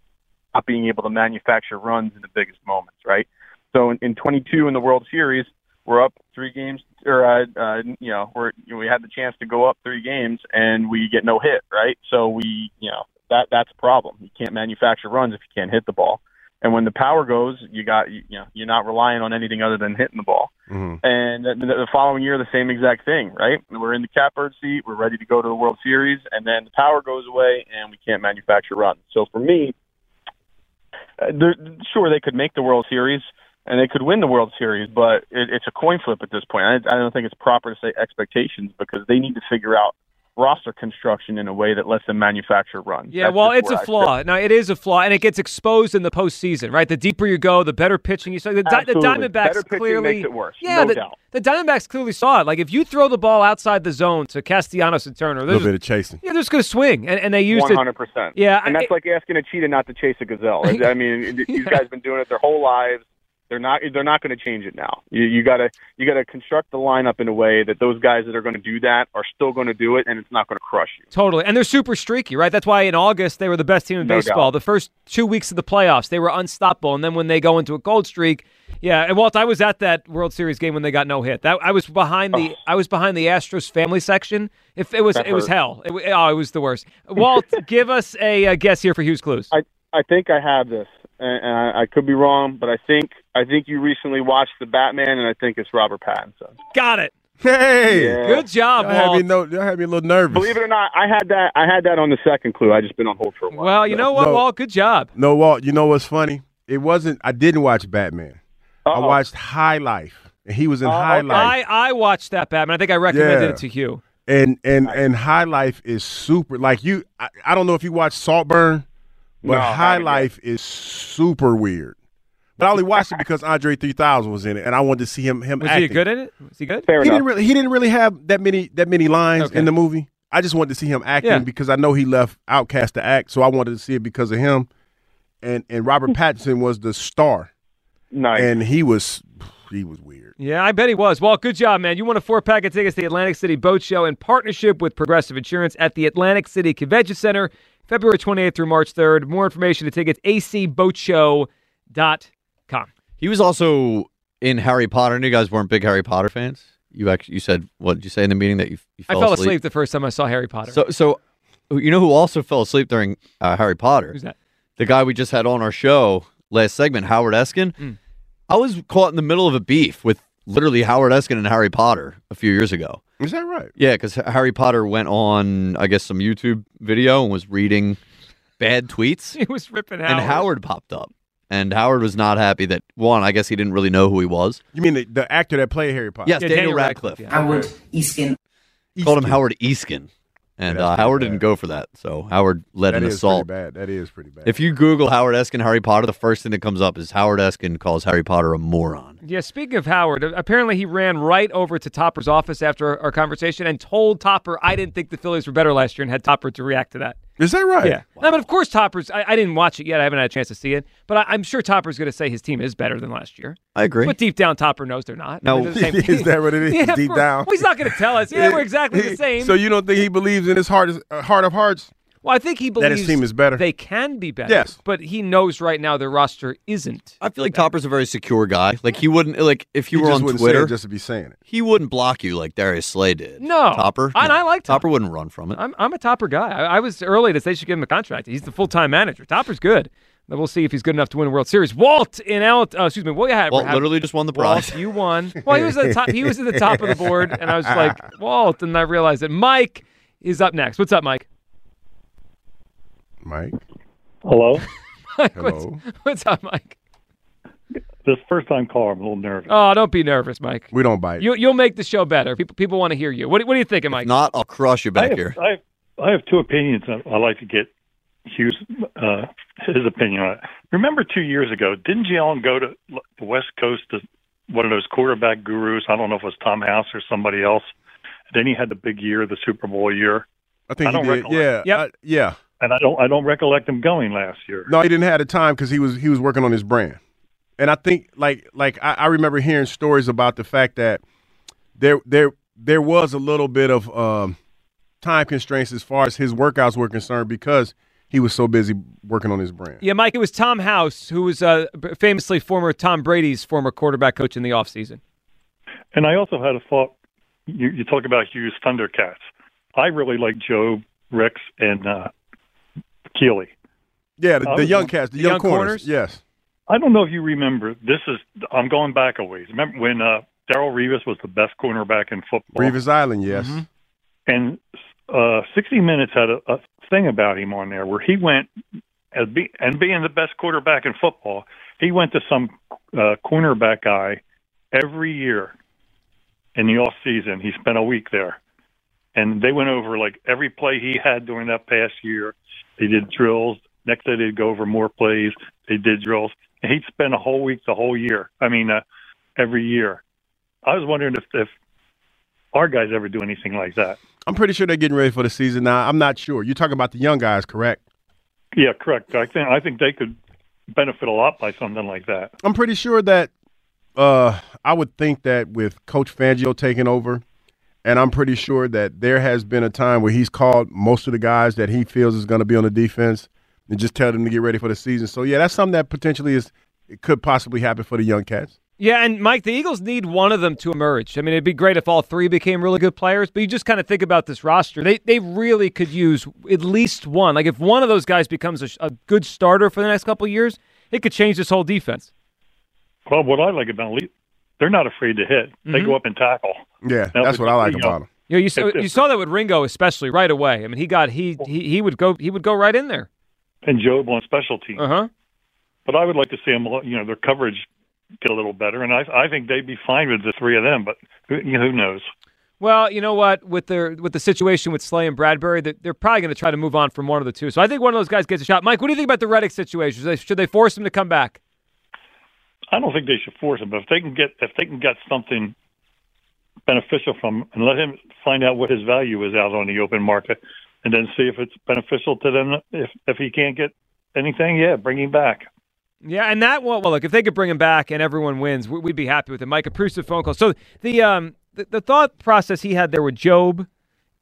not being able to manufacture runs in the biggest moments, right? So in, in 22 in the World Series, we're up three games, or uh, uh, you know, we're you know, we had the chance to go up three games and we get no hit, right? So we, you know, that that's a problem. You can't manufacture runs if you can't hit the ball. And when the power goes, you got you know you're not relying on anything other than hitting the ball.
Mhm.
And the, the following year, the same exact thing, right? We're in the catbird seat, we're ready to go to the World Series, and then the power goes away, and we can't manufacture runs. So for me, uh, sure they could make the World Series and they could win the World Series, but it, it's a coin flip at this point. I, I don't think it's proper to say expectations because they need to figure out roster construction in a way that lets them manufacture runs.
Yeah,
That's
well, it's a flaw.
sit.
No, it is a flaw, and it gets exposed in the postseason, right? The deeper you go, the better pitching you saw. The, Di- the Diamondbacks
Better
clearly
makes it worse,
Yeah,
no
the,
doubt.
the Diamondbacks clearly saw it. Like if you throw the ball outside the zone to Castellanos and Turner,
A
they're
little
just,
bit of chasing.
yeah, they're just going to swing, and, and they used
One
it.
hundred percent.
Yeah,
and
I-
that's like asking a cheetah not to chase a gazelle. I mean, [laughs] these guys have been doing it their whole lives. They're not. They're not going to change it now. You, you gotta. You gotta construct the lineup in a way that those guys that are going to do that are still going to do it, and it's not going to crush you.
Totally. And they're super streaky, right? That's why in August they were the best team in
No
baseball.
doubt.
The first two weeks of the playoffs, they were unstoppable. And then when they go into a cold streak, yeah. And Walt, I was at that World Series game when they got no hit. That I was behind the I was behind the Astros family section. If it was
That
it was hell. It, oh, it was the worst. Walt, [laughs] give us a, uh guess here for Hugh's Clues.
I I think I have this, and, and I, I could be wrong, but I think I think you recently watched the Batman, and I think it's Robert Pattinson.
Got it.
Hey,
Yeah.
Good job,
Y'all had me no, y'all had me a little nervous.
Believe it or not, I had that. I had that on the second clue. I just been on hold for a while.
Well, you know what,
No.
Walt? Good job.
No, Walt. You know what's funny? It wasn't. I didn't watch Batman. I
Uh-oh.
watched High Life, and he was in uh, High Life.
I, I watched that Batman. I think I recommended
Yeah.
it to Hugh.
and and and High Life is super. Like you, I, I don't know if you watched Saltburn, but
No,
High
haven't.
Life is super weird. But I only watched it because Andre 3000 was in it, and I wanted to see him him
Was
acting.
he good in it? Was he good?
Fair
he
enough.
didn't really he didn't really have that many that many lines
Okay.
in the movie. I just wanted to see him acting
Yeah.
because I know he left OutKast to act, so I wanted to see it because of him. And and Robert [laughs] Pattinson was the star,
nice.
and he was he was weird.
Yeah, I bet he was. Well, good job, man. You won a four pack of tickets to the Atlantic City Boat Show in partnership with Progressive Insurance at the Atlantic City Convention Center, February 28th through March 3rd. More information to tickets, acboatshow.com.
He was also in Harry Potter. And you guys weren't big Harry Potter fans. You actually you said what did you say in the meeting that you, you
I
fell,
fell asleep. the first time I saw Harry Potter.
So so you know who also fell asleep during uh, Harry Potter?
Who's that?
The guy we just had on our show last segment, Howard Eskin.
Mm.
I was caught in the middle of a beef with literally Howard Eskin and Harry Potter a few years ago.
Is that right?
Yeah, because Harry Potter went on, I guess, some YouTube video and was reading bad tweets, [laughs]
he was ripping Howard.
and Howard popped up. And Howard was not happy that one. I guess he didn't really know who he was.
You mean the, the actor that played Harry Potter?
Yes,
Yeah,
Daniel,
Daniel
Radcliffe.
Radcliffe,
Howard Easkin.
Called him Howard Easkin, and uh, Howard
bad.
didn't go for that. So Howard led
That
an
is
assault.
pretty bad. That is pretty bad.
If you Google Howard Eskin Harry Potter, the first thing that comes up is Howard Eskin calls Harry Potter a moron.
Yeah, speaking of Howard, apparently he ran right over to Topper's office after our, our conversation and told Topper I didn't think the Phillies were better last year and had Topper to react to that.
is that right?
Yeah. No, but of course Topper's, I, I didn't watch it yet. I haven't had a chance to see it. But I, I'm sure Topper's going to say his team is better than last year.
I agree.
But deep down, Topper knows they're not.
No.
They're the same [laughs]
is that what it is? [laughs]
Yeah,
Deep
course.
down.
Well, he's not going to tell us. Yeah, we're exactly the [laughs] same.
So you don't think he believes in his heart, uh, heart of hearts?
Well, I think he believes
That
believes
his team is better?
They can be better.
Yes.
But he knows right now their roster isn't.
I feel like Topper's a very secure guy. Like he wouldn't like if you
He
were
just
on
wouldn't say it
Twitter,
just to be saying it.
he wouldn't block you like Darius Slay did.
No.
Topper.
And
no.
I like Topper.
Topper wouldn't run from it.
I'm, I'm a Topper guy. I, I was early to say they should give him a contract. He's the full time manager. Topper's good. Then we'll see if he's good enough to win a World Series. Walt in Al, uh, excuse me. What you had?
Walt literally just won the
Walt,
prize.
you won. Well, he was at the top. He was at the top of the board, and I was [laughs] like Walt, and I realized that Mike is up next. What's up, Mike?
Mike.
Hello. [laughs]
Mike,
Hello.
What's, what's up, Mike?
This first time caller, I'm a little nervous.
Oh, don't be nervous, Mike.
We don't bite.
You, you'll make the show better. People, people want to hear you. What, what are you thinking, Mike?
If not, I'll crush you
I
back
have,
here.
I have, I have two opinions. I- I'd like to get Hugh's uh, his opinion on it. Remember two years ago, didn't Allen go to the West Coast to one of those quarterback gurus? I don't know if it was Tom House or somebody else. Then he had the big year, the Super Bowl year,
I think
I
he
don't
did.
recollect.
Yeah. uh, yeah.
And I don't I don't recollect him going last year.
No, he didn't have the time because he was he was working on his brand. And I think like like I, I remember hearing stories about the fact that there there there was a little bit of um, time constraints as far as his workouts were concerned because he was so busy working on his brand.
Yeah, Mike, it was Tom House, who was uh, famously former Tom Brady's former quarterback coach in the offseason.
And I also had a thought. You, you talk about Hugh's Thundercats. I really like Jobe, Ricks, and uh, Kelee.
Yeah, the, the young cats, the,
The
young,
young
corners.
corners?
Yes.
I don't know if you remember. This is I'm going back a ways. Remember when uh, Darrelle Revis was the best cornerback in football?
Revis Island, yes.
Mm-hmm. And uh, 60 Minutes had a, a thing about him on there where he went as be, and being the best quarterback in football, he went to some uh, cornerback guy every year in the off season. He spent a week there, and they went over like every play he had during that past year. They did drills. Next day they'd go over more plays. They did drills. And he'd spend a whole week the whole year. I mean, uh, every year. I was wondering if, if our guys ever do anything like that.
I'm pretty sure they're getting ready for the season now. I'm not sure. You're talking about the young guys, correct?
Yeah, correct. I think I think they could benefit a lot by something like that.
I'm pretty sure that uh, I would think that with Coach Fangio taking over, and I'm pretty sure that there has been a time where he's called most of the guys that he feels is going to be on the defense and just tell them to get ready for the season. So yeah, that's something that potentially is it could possibly happen for the young cats.
Yeah, and Mike, the Eagles need one of them to emerge. I mean, it'd be great if all three became really good players, but you just kind of think about this roster. They they really could use at least one. Like if one of those guys becomes a, a good starter for the next couple of years, it could change this whole defense.
Well, what I like about Lee, they're not afraid to hit. They
Mhm.
go up and tackle.
Yeah,
Now,
that's what I like
you know,
about them.
You know, you saw,
If- if-
you saw that with Ringo, especially right away. I mean, he got he he, he would go he would go right in there.
And Jobe on special teams.
Uh huh.
But I would like to see them, you know, their coverage get a little better, and I I think they'd be fine with the three of them. But who, you know, who knows?
Well, you know what? With their with the situation with Slay and Bradberry, that they're probably going to try to move on from one of the two. So I think one of those guys gets a shot. Mike, what do you think about the Reddick situation? Should they, should they force him to come back?
I don't think they should force him, but if they can get if they can get something beneficial from him and let him find out what his value is out on the open market, and then see if it's beneficial to them. If if he can't get anything, yeah, bring him back.
Yeah, and that well, well, look, if they could bring him back and everyone wins, we- we'd be happy with it. Mike, appreciate the phone call. So the um the, the thought process he had there with Job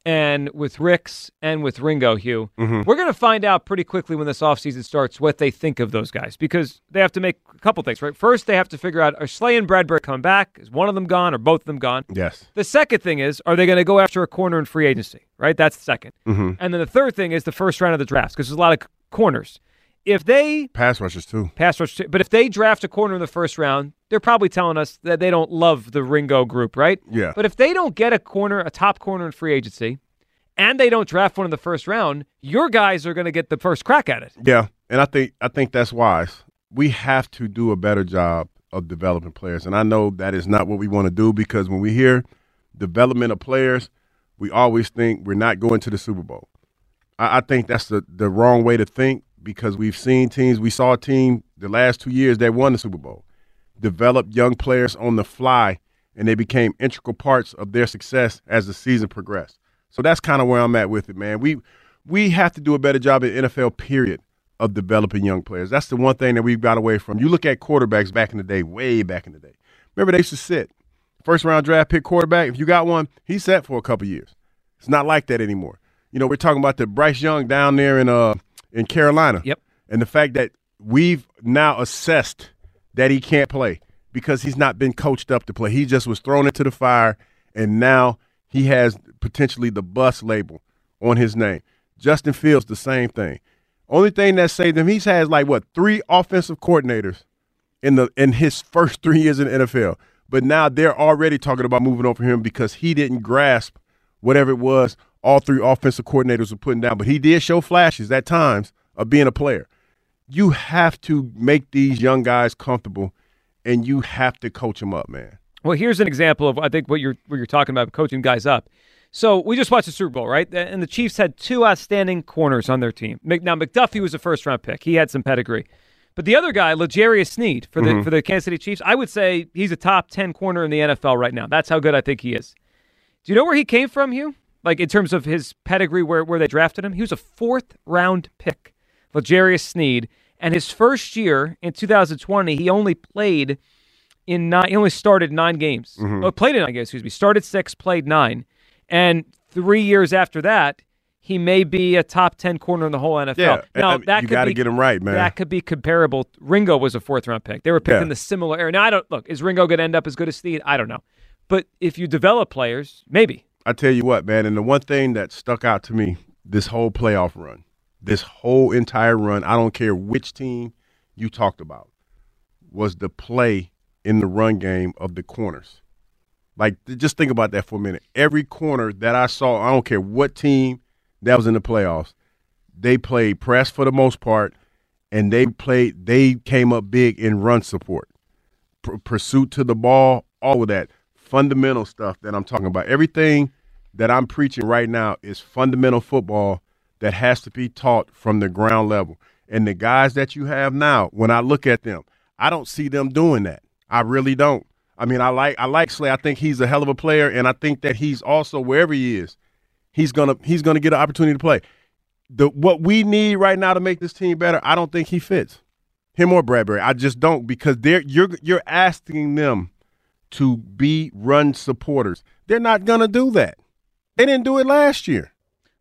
and with Ricks and with Ringo Hugh,
Mhm.
we're going to find out pretty quickly when this offseason starts what they think of those guys because they have to make a couple things, right? First, they have to figure out are Slay and Bradberry coming back? Is one of them gone or both of them gone?
Yes.
The second thing is, are they going to go after a corner in free agency? Right, that's the 2nd
Mhm.
And then the third thing is the first round of the drafts because there's a lot of corners. If they
Pass rushers too.
pass rush, but if they draft a corner in the first round, they're probably telling us that they don't love the Ringo group, right?
Yeah.
But if they don't get a corner, a top corner in free agency, and they don't draft one in the first round, your guys are going to get the first crack at it.
Yeah, and I think I think that's wise. We have to do a better job of developing players, and I know that is not what we want to do because when we hear development of players, we always think we're not going to the Super Bowl. I, I think that's the the wrong way to think because we've seen teams. We saw a team the last two years that won the Super Bowl, develop young players on the fly, and they became integral parts of their success as the season progressed. So that's kind of where I'm at with it, man. We we have to do a better job at NFL period of developing young players. That's the one thing that we've got away from. You look at quarterbacks back in the day, way back in the day. Remember they used to sit first round draft pick quarterback. If you got one, he sat for a couple years. It's not like that anymore. You know, we're talking about the Bryce Young down there in uh in Carolina.
Yep.
And the fact that we've now assessed that he can't play because he's not been coached up to play. He just was thrown into the fire and now he has potentially the bus label on his name. Justin Fields, the same thing. Only thing that saved him, he's had like what three offensive coordinators in the in his first three years in the NFL. But now they're already talking about moving over him because he didn't grasp whatever it was all three offensive coordinators were putting down. But he did show flashes at times of being a player. You have to make these young guys comfortable, and you have to coach them up, man.
Well, here's an example of I think what you're what you're talking about coaching guys up. So we just watched the Super Bowl, right? And the Chiefs had two outstanding corners on their team. Mc- Now McDuffie was a first round pick; he had some pedigree. But the other guy, L'Jarius Sneed for the
Mhm.
for the Kansas City Chiefs, I would say he's a top ten corner in the NFL right now. That's how good I think he is. Do you know where he came from, Hugh? Like in terms of his pedigree, where where they drafted him, he was a fourth round pick, L'Jarius Sneed. And his first year in 2020, he only played in nine. He only started nine games.
Mhm.
Oh, played in nine games. Excuse me. Started six, played nine, and three years after that, he may be a top ten corner in the whole NFL.
Yeah,
now
I-
that
you gotta get him right, man.
That could be comparable. Ringo was a fourth round pick. They were picked
Yeah.
in the similar area. Now I don't look. Is Ringo going to end up as good as Sneed? I don't know. But if you develop players, maybe.
I tell you what, man, and the one thing that stuck out to me this whole playoff run, this whole entire run, I don't care which team you talked about, was the play in the run game of the corners. Like, just think about that for a minute. Every corner that I saw, I don't care what team that was in the playoffs, they played press for the most part, and they played. They came up big in run support, pursuit to the ball, all of that fundamental stuff that I'm talking about. Everything that I'm preaching right now is fundamental football that has to be taught from the ground level. And the guys that you have now, when I look at them, I don't see them doing that. I really don't. I mean, I like I like Slay. I think he's a hell of a player, and I think that he's also wherever he is, he's gonna he's gonna get an opportunity to play. The what we need right now to make this team better, I don't think he fits. Him or Bradberry. I just don't because they're you're you're asking them to be run supporters. They're not gonna do that. They didn't do it last year.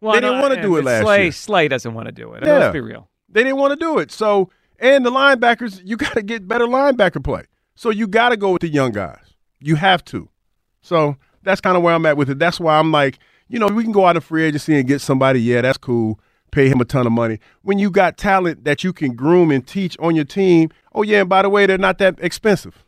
Well,
they didn't want to do it last
Slay,
year.
Slay doesn't want to do it. I mean,
Yeah.
Let's be real.
They didn't want to do it. So, and the linebackers, you got to get better linebacker play. So you got to go with the young guys. You have to. So that's kind of where I'm at with it. That's why I'm like, you know, we can go out of free agency and get somebody. Yeah, that's cool. Pay him a ton of money. When you got talent that you can groom and teach on your team. Oh yeah, and by the way, they're not that expensive. Oh,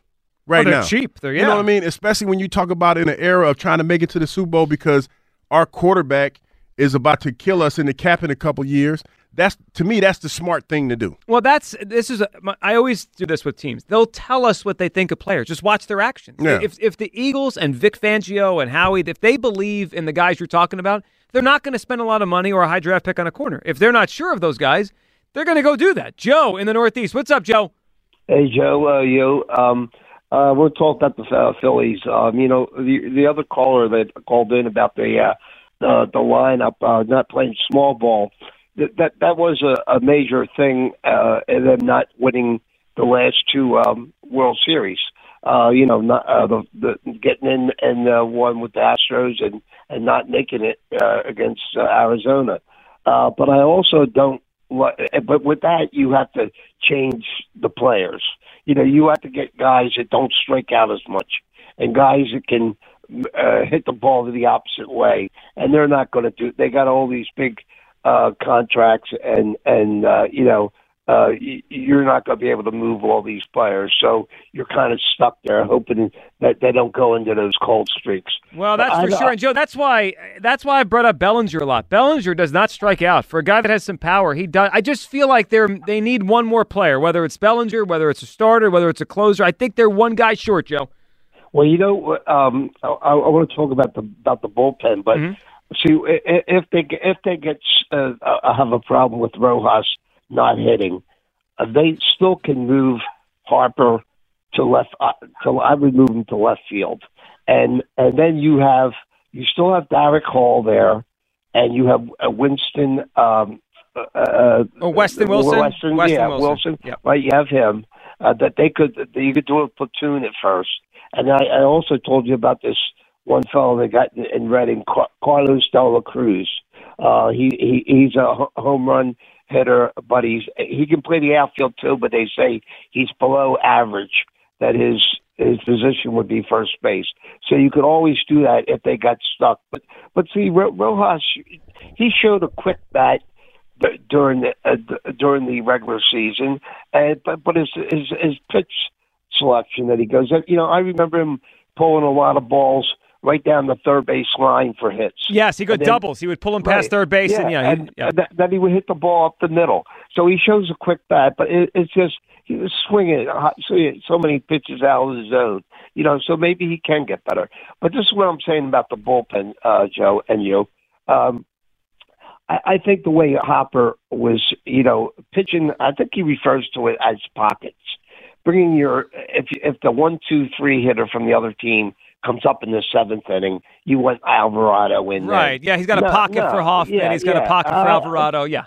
right
Oh, they're
now,
cheap. They're-
You know what I mean? Especially when you talk about in an era of trying to make it to the Super Bowl because our quarterback is about to kill us in the cap in a couple years. That's to me, that's the smart thing to do.
Well, that's this is. A, my- I always do this with teams. They'll tell us what they think of players. Just watch their actions.
Yeah.
If if the Eagles and Vic Fangio and Howie, if they believe in the guys you're talking about, they're not going to spend a lot of money or a high draft pick on a corner. If they're not sure of those guys, they're going to go do that. Joe in the Northeast, what's up, Joe?
Hey Joe, uh, you. Um, uh, we'll talk about the uh, Phillies. Um, you know, the the other caller that called in about the uh, the, the lineup uh, not playing small ball. That that, that was a, a major thing, uh, and them not winning the last two um, World Series. Uh, you know, not uh, the, the getting in and uh, one with the Astros and and not making it uh, against uh, Arizona. Uh, but I also don't. But with that, you have to change the players. You know, you have to get guys that don't strike out as much and guys that can uh, hit the ball to the opposite way. And they're not going to do. They got all these big uh, contracts, and and uh, you know. Uh, you're not going to be able to move all these players, so you're kind of stuck there, hoping that they don't go into those cold streaks.
Well, that's
I-
for sure. And Joe, that's why that's why I brought up Bellinger a lot. Bellinger does not strike out. For a guy that has some power, he does. I just feel like they're they need one more player, whether it's Bellinger, whether it's a starter, whether it's a closer. I think they're one guy short, Joe.
Well, you know, um, I, I want to talk about the about the bullpen, but see, i- i- if they if they get uh, uh, have a problem with Rojas not hitting, uh, they still can move Harper to left. Uh, to I would move him to left field, and and then you have you still have Darick Hall there, and you have uh, Winston. Um, uh, uh,
Oh, Weston Wilson?
Weston,
Weston
yeah,
Wilson.
Wilson.
Yep.
Right, you have him. Uh, that they could that you could do a platoon at first, and I, I also told you about this one fellow that got in, in Reading, Car- Carlos De La Cruz. Uh, he, he he's a ho- home run hitter, but he's he can play the outfield too. But they say he's below average. That his his position would be first base. So you could always do that if they got stuck. But but see, Ro- Rojas, he showed a quick bat during the uh, during the regular season, and but but his his, his pitch selection that he goes, you know, I remember him pulling a lot of balls right down the third base line for hits.
Yes, he got
then-
doubles. He would pull him past
Right.
third base, and yeah,
and, and that, that he would hit the ball up the middle. So he shows a quick bat, but it, it's just he was swinging so, so many pitches out of the zone. You know, so maybe he can get better. But this is what I'm saying about the bullpen, uh, Joe and you. Um, I, I think the way Topper was, you know, pitching. I think he refers to it as pockets. Bringing your if if the one two three hitter from the other team comes up in the seventh inning, you want Alvarado in there.
right. Yeah, he's got a
No,
pocket
no,
for Hoffman.
yeah,
he's got a pocket for
Uh,
Alvarado. Yeah.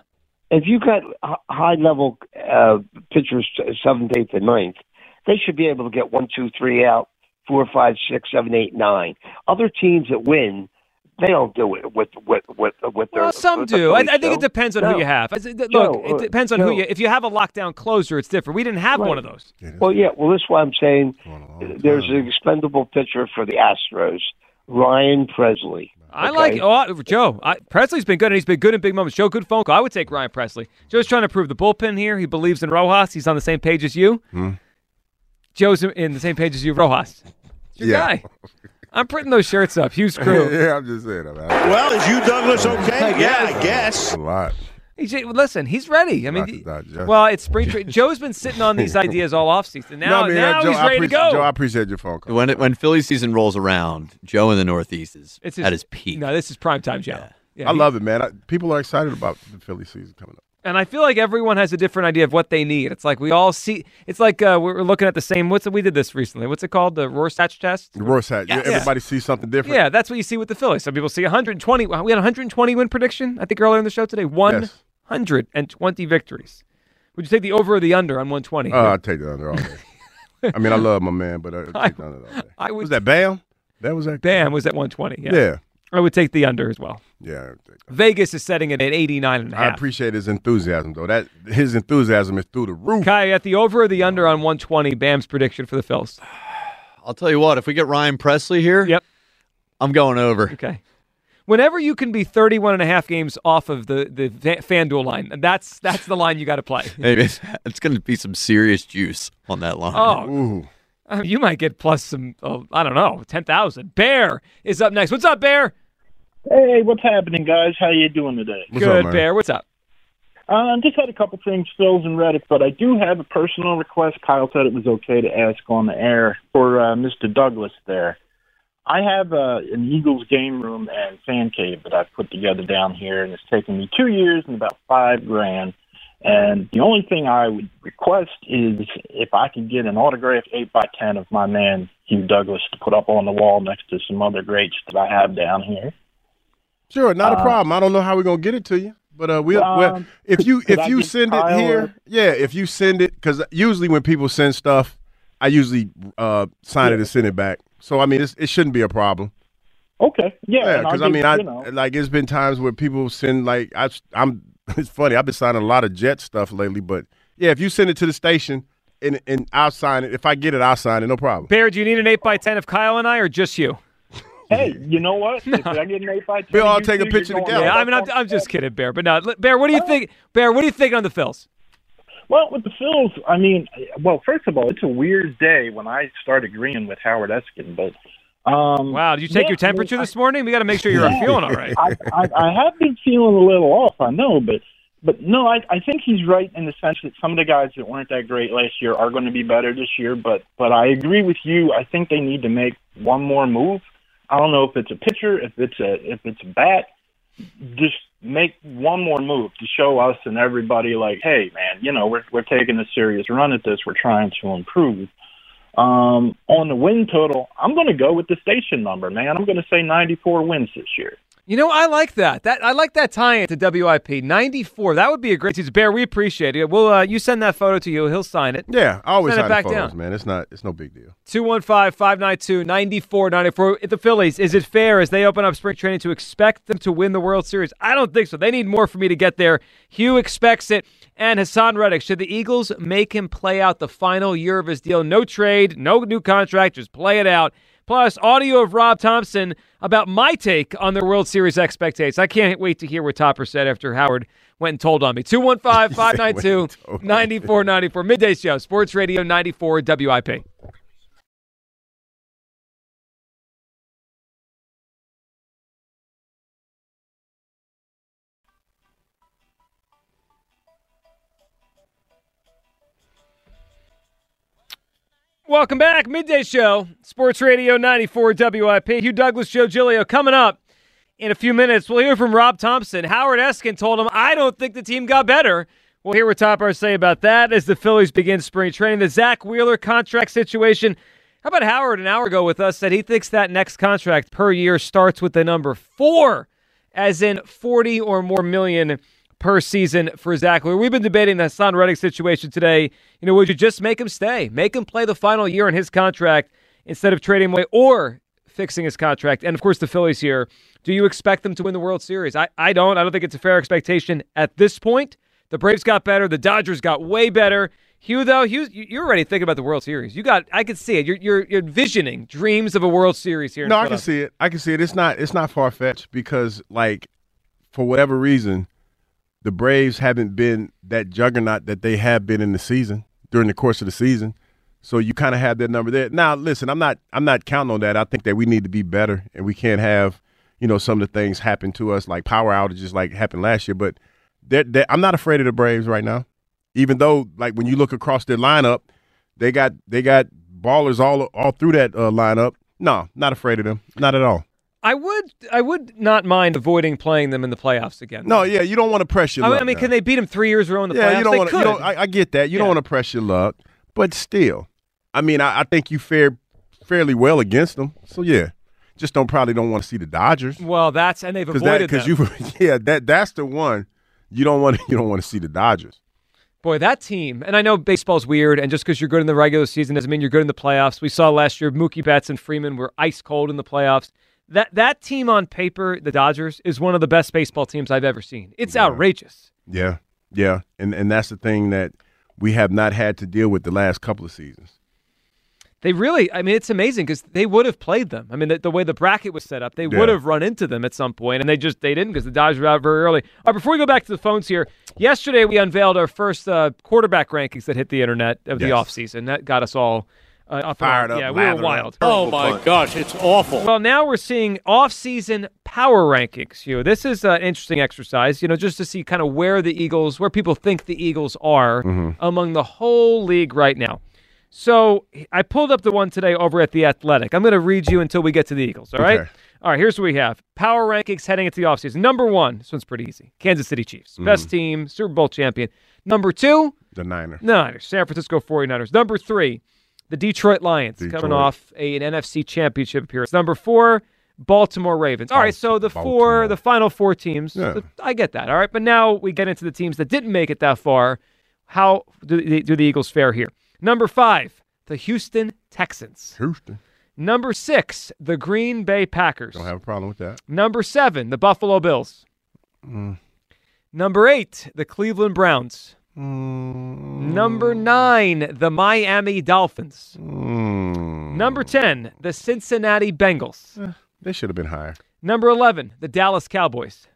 If you got high level uh, pitchers, seventh, eighth, and ninth, they should be able to get one, two, three out, four, five, six, seven, eight, nine. Other teams that win, they don't do it with with with with their.
Well, some
with
do. I, I think it depends on
No.
who you have. Look,
Joe,
it
uh,
depends on who you. If you have a lockdown closer, it's different. We didn't have one of those.
Well, yeah. Well, that's why I'm saying there's an expendable pitcher for the Astros, Ryan Pressly.
I like oh, Joe. I, Pressly's been good, and he's been good in big moments. Joe, good phone call. I would take Ryan Pressly. Joe's trying to prove the bullpen here. He believes in Rojas. He's on the same page as you.
Hmm.
Joe's in- in the same page as you, Rojas. It's your
Yeah.
guy. [laughs] I'm printing those shirts up. Hughes [laughs] Crew.
yeah, I'm just saying. Man.
Well, is you Douglas okay? [laughs] Yeah, I guess.
A lot.
He's, listen, he's ready. I mean,
Lot to digest.
well, it's spring [laughs] training. Joe's been sitting on these ideas all offseason. Now,
No, man,
now
Joe,
he's
I
ready to
appreciate-
go.
Joe, I appreciate your phone call.
When it, when Philly season rolls around, Joe in the Northeast is
It's
at his peak.
No, this is prime time, Joe. Yeah,
I
he-
love it, man. I, people are excited about the Philly season coming up.
And I feel like everyone has a different idea of what they need. It's like we all see. It's like uh, we're looking at the same. What's we did this recently? What's it called? The Rorschach test.
The Rorschach.
Yeah.
Yeah. Everybody sees something different.
Yeah, that's what you see with the Phillies. Some people see 120. We had 120 win prediction. I think earlier in the show today. 120 victories. Would you take the over or the under on 120?
Oh, I'd take the under all day. I mean, I love my man, but I'd [laughs] take the under all day.
I would,
was that Bam? That was that.
Bam was at 120. Yeah.
Yeah.
I would take the under as well.
Yeah.
Vegas is setting it at 89 and a
I
half.
appreciate his enthusiasm, though. That his enthusiasm is through the roof.
Kai, at the over or the under on 120, Bam's prediction for the Phils. [sighs]
I'll tell you what, if we get Ryan Pressly here,
yep.
I'm going over.
Okay. Whenever you can be 31 and a half games off of the, the FanDuel line, that's that's the line you got to play. [laughs]
Hey, it's, it's going to be some serious juice on that line.
Oh, Uh, you might get plus some, oh, I don't know, 10,000. Bear is up next. What's up, Bear?
Hey, what's happening, guys? How you doing today?
Good, Bear. What's up?
Uh, I just had a couple things, Phils and Reddick, but I do have a personal request. Kyle said it was okay to ask on the air for uh, Mr. Douglas there. I have uh, an Eagles game room and fan cave that I've put together down here, and it's taken me two years and about five grand. And the only thing I would request is if I could get an autographed 8 by 10 of my man Hugh Douglas to put up on the wall next to some other greats that I have down here.
Sure, not a
Uh,
problem. I don't know how we're gonna get it to you, but uh, we'll, well
Um,
if you if you send it here,
or-
yeah, if you send it, because usually when people send stuff, I usually uh, sign it and send it back. So I mean, it's, it shouldn't be a problem.
Okay. Yeah.
Yeah,
I'll
because I
give-
mean, I
you know.
like it's been times where people send like I, I'm. [laughs] It's funny. I've been signing a lot of Jet stuff lately, but yeah, if you send it to the station and and I'll sign it. If I get it, I'll sign it. No problem.
Bear, do you need an 8 by 10 of Kyle and I, or just you?
Hey, you know what? If I get an 8 by 10
We'll all take a picture
you're going
together.
Yeah, I mean, I'm, I'm just kidding, Bear. But no, l- Bear, what do you think? Bear, what do you think on the Phils?
Well, with the Phils, I mean, well, first of all, it's a weird day when I start agreeing with Howard Eskin, but um,
Wow, did you take
yeah,
your temperature
I mean,
this morning? We got to make sure you're
Yeah.
feeling all right. [laughs]
I, I, I have been feeling a little off, I know, but but no, I I think he's right in the sense that some of the guys that weren't that great last year are going to be better this year. But but I agree with you. I think they need to make one more move. I don't know if it's a pitcher, if it's a if it's a bat. Just make one more move to show us and everybody like, hey man, you know we're we're taking a serious run at this. We're trying to improve. Um, on the win total, I'm going to go with the station number, man. I'm going to say 94 wins this year.
You know, I like that. That I like that tie-in to WIP. 94. That would be a great season. Bear, we appreciate it. We'll uh, you send that photo to you. He'll sign it.
Yeah, I always
send it back
photos,
down.
man. It's not. It's no big deal.
215-592-9494. At the Phillies, is it fair as they open up spring training to expect them to win the World Series? I don't think so. They need more for me to get there. Hugh expects it. And Haason Reddick, should the Eagles make him play out the final year of his deal? No trade, no new contract, just play it out. Plus, audio of Rob Thomson about my take on their World Series expectations. I can't wait to hear what Topper said after Howard went and told on me. [laughs] 215 592 [laughs] 9494. Midday Show, Sports Radio 94 WIP. Welcome back. Midday Show, Sports Radio 94 WIP. Hugh Douglas, Joe Giglio coming up in a few minutes. We'll hear from Rob Thomson. Howard Eskin told him, I don't think the team got better. We'll hear what Topper say about that as the Phillies begin spring training. The Zack Wheeler contract situation. How about Howard an hour ago with us said he thinks that next contract per year starts with the number four, as in 40 or more million per season for Zack Wheeler. We've been debating the Haason Reddick situation today. You know, would you just make him stay, make him play the final year in his contract instead of trading him away or fixing his contract? And of course, the Phillies here. Do you expect them to win the World Series? I, I don't. I don't think it's a fair expectation at this point. The Braves got better. The Dodgers got way better. Hugh, though, Hugh, you- you're already thinking about the World Series. You got, I can see it. You're, you're, you're envisioning dreams of a World Series here.
No, I can see it. I can see it. It's not. It's not far fetched because, like, for whatever reason, the Braves haven't been that juggernaut that they have been in the season during the course of the season. So you kind of have that number there. Now, listen, I'm not. I'm not counting on that. I think that we need to be better, and we can't have, you know, some of the things happen to us like power outages like happened last year. But they're, they're, I'm not afraid of the Braves right now, even though like when you look across their lineup, they got they got ballers all all through that uh, lineup. No, not afraid of them. Not at all.
I would, I would not mind avoiding playing them in the playoffs again.
No, yeah, you don't want to press your
I,
luck.
I mean,
now.
can they beat them three years in a row in the
yeah,
playoffs?
you don't
They
want to. You
could.
don't, I, I get that. You don't want to press your luck, but still, I mean, I, I think you fared fairly well against them. So yeah, just don't probably don't want to see the Dodgers
Well, that's and they've avoided
because you [laughs] yeah that that's the one you don't want [laughs] you don't want to see the Dodgers.
Boy, that team, and I know baseball's weird, and just because you're good in the regular season doesn't mean you're good in the playoffs. We saw last year Mookie Betts and Freeman were ice cold in the playoffs. That that team on paper, the Dodgers, is one of the best baseball teams I've ever seen. It's outrageous.
Yeah, yeah, and and that's the thing that we have not had to deal with the last couple of seasons.
They really, I mean, it's amazing because they would have played them. I mean, the, the, way the bracket was set up, they
Yeah.
would have run into them at some point, and they just they didn't because the Dodgers were out very early. All right, before we go back to the phones here, yesterday we unveiled our first uh, quarterback rankings that hit the internet of the
Yes.
offseason. That got us all uh, up
Fired up,
Yeah, we were
lathered up.
wild.
Oh, my gosh, it's awful.
Well, now we're seeing off-season power rankings. You, this is uh, an interesting exercise. You know, just to see kind of where the Eagles, where people think the Eagles are mm-hmm. among the whole league right now. So I pulled up the one today over at the Athletic. I'm going to read you until we get to the Eagles. All right.
Okay.
All right. Here's what we have: power rankings heading into the offseason. Number one. This one's pretty easy. Kansas City Chiefs, mm-hmm. best team, Super Bowl champion. Number two.
The Niner.
Niners, San Francisco 49ers. Number three, the Detroit Lions, coming off a, an NFC championship appearance. Number four, Baltimore Ravens. All right, so the four, the final four teams,
Yeah.
I get that. All right, but now we get into the teams that didn't make it that far. How do the, do the Eagles fare here? Number five, the Houston Texans.
Houston.
Number six, the Green Bay Packers.
Don't have a problem with that.
Number seven, the Buffalo Bills.
Mm.
Number eight, the Cleveland Browns.
Mm.
Number nine, the Miami Dolphins.
Mm.
Number 10, the Cincinnati Bengals.
They should have been higher.
Number 11, the Dallas Cowboys.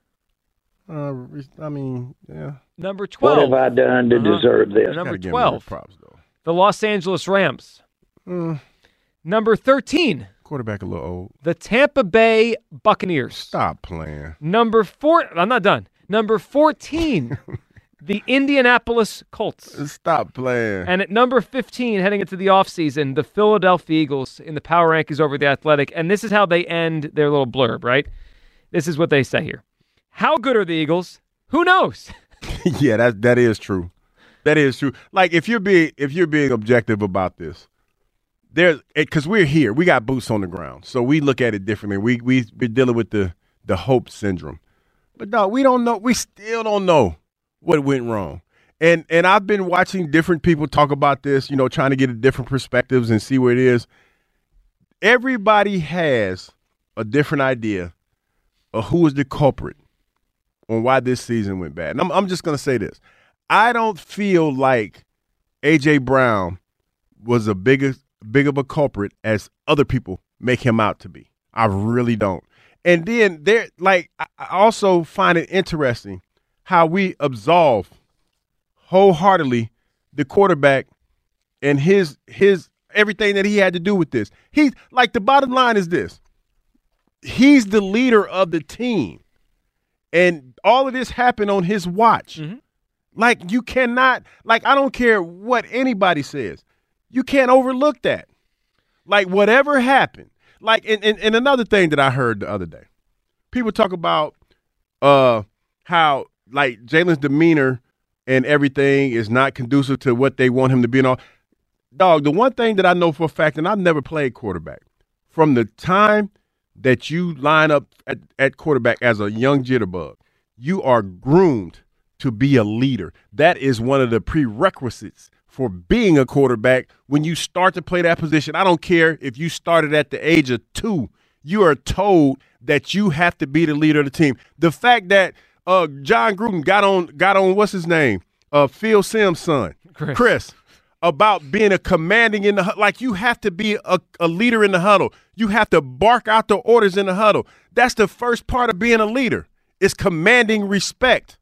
Uh, I mean, yeah.
Number 12.
What have I done to
Uh-huh.
deserve this?
Number
Gotta give 'em more
12,
props, though.
the Los Angeles Rams.
Mm.
Number 13,
Quarterback a little old.
the Tampa Bay Buccaneers.
Stop playing.
Number 4, I'm not done. Number 14, [laughs] the Indianapolis Colts.
Stop playing.
And at number 15, heading into the offseason, the Philadelphia Eagles in the power rankings over the Athletic. And this is how they end their little blurb, right? This is what they say here. How good are the Eagles? Who knows? [laughs] [laughs]
yeah, that that is true. That is true. Like if you're being if you're being objective about this, there's because eh, we're here, we got boots on the ground, so we look at it differently. We we we're dealing with the the hope syndrome, but no, we don't know. We still don't know what went wrong. And and I've been watching different people talk about this, you know, trying to get different perspectives and see where it is. Everybody has a different idea of who is the culprit on why this season went bad. And I'm, I'm just going to say this. I don't feel like A.J. Brown was a bigger, big of a culprit as other people make him out to be. I really don't. And then there, like, I also find it interesting how we absolve wholeheartedly the quarterback and his his everything that he had to do with this. He like the bottom line is this. He's the leader of the team. And all of this happened on his watch. Like you cannot like I don't care what anybody says. You can't overlook that. Like whatever happened. Like and, and, and another thing that I heard the other day. People talk about uh how like Jalen's demeanor and everything is not conducive to what they want him to be and all. Dog, the one thing that I know for a fact, and I've never played quarterback, from the time that you line up at, at quarterback as a young jitterbug, you are groomed to be a leader. That is one of the prerequisites for being a quarterback when you start to play that position. I don't care if you started at the age of two, you are told that you have to be the leader of the team. The fact that uh, Jon Gruden got on got on what's his name? Uh, Phil Simms' son, Chris. about being a commanding in the like you have to be a, a leader in the huddle. You have to bark out the orders in the huddle. That's the first part of being a leader. It's commanding respect.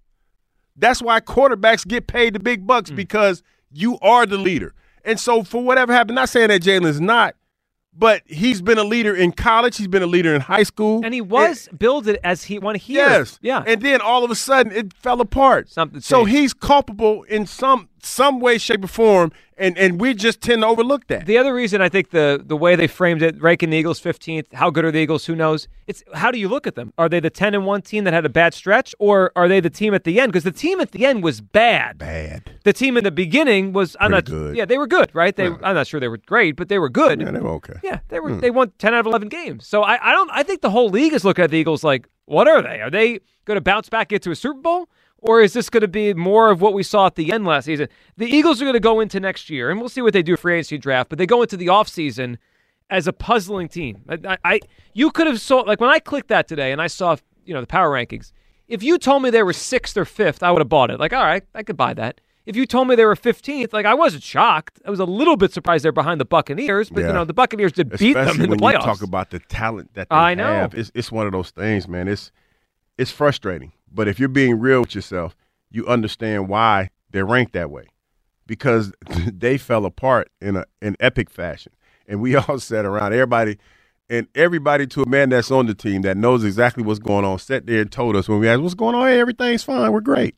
That's why quarterbacks get paid the big bucks because you are the leader. And so for whatever happened, not saying that Jalen's not, but he's been a leader in college. He's been a leader in high school.
And he was it as he one here.
Yes.
Yeah.
And then all of a sudden it fell apart.
Something
so
changed.
he's culpable in some some way, shape, or form, and, and we just tend to overlook that.
The other reason I think the the way they framed it, ranking the Eagles 15th, how good are the Eagles? Who knows? It's how do you look at them? Are they the 10 and 1 team that had a bad stretch, or are they the team at the end? Because the team at the end was bad.
Bad.
The team in the beginning was I'm not
Pretty good.
Yeah, they were good, right? They I'm not sure they were great, but they were good.
Yeah, they were okay.
Yeah, they were.
Hmm.
They won 10 out of 11 games. So I, I don't. I think the whole league is looking at the Eagles like, what are they? Are they going to bounce back, get to a Super Bowl, Or is this going to be more of what we saw at the end last season? The Eagles are going to go into next year, and we'll see what they do for agency draft, but they go into the offseason as a puzzling team. I, I, you could have saw like when I clicked that today and I saw you know the power rankings. If you told me they were sixth or fifth, I would have bought it. Like, all right, I could buy that. If you told me they were fifteenth, like I wasn't shocked. I was a little bit surprised they're behind the Buccaneers, but you know the Buccaneers did beat them in the playoffs.
you talk about the talent that they
I know.
have. It's, it's one of those things, man. It's it's frustrating. But if you're being real with yourself, you understand why they're ranked that way. Because [laughs] they fell apart in a in epic fashion. And we [laughs] all sat around, everybody and everybody to a man that's on the team that knows exactly what's going on, sat there and told us when we asked, What's going on? Hey, everything's fine. We're great.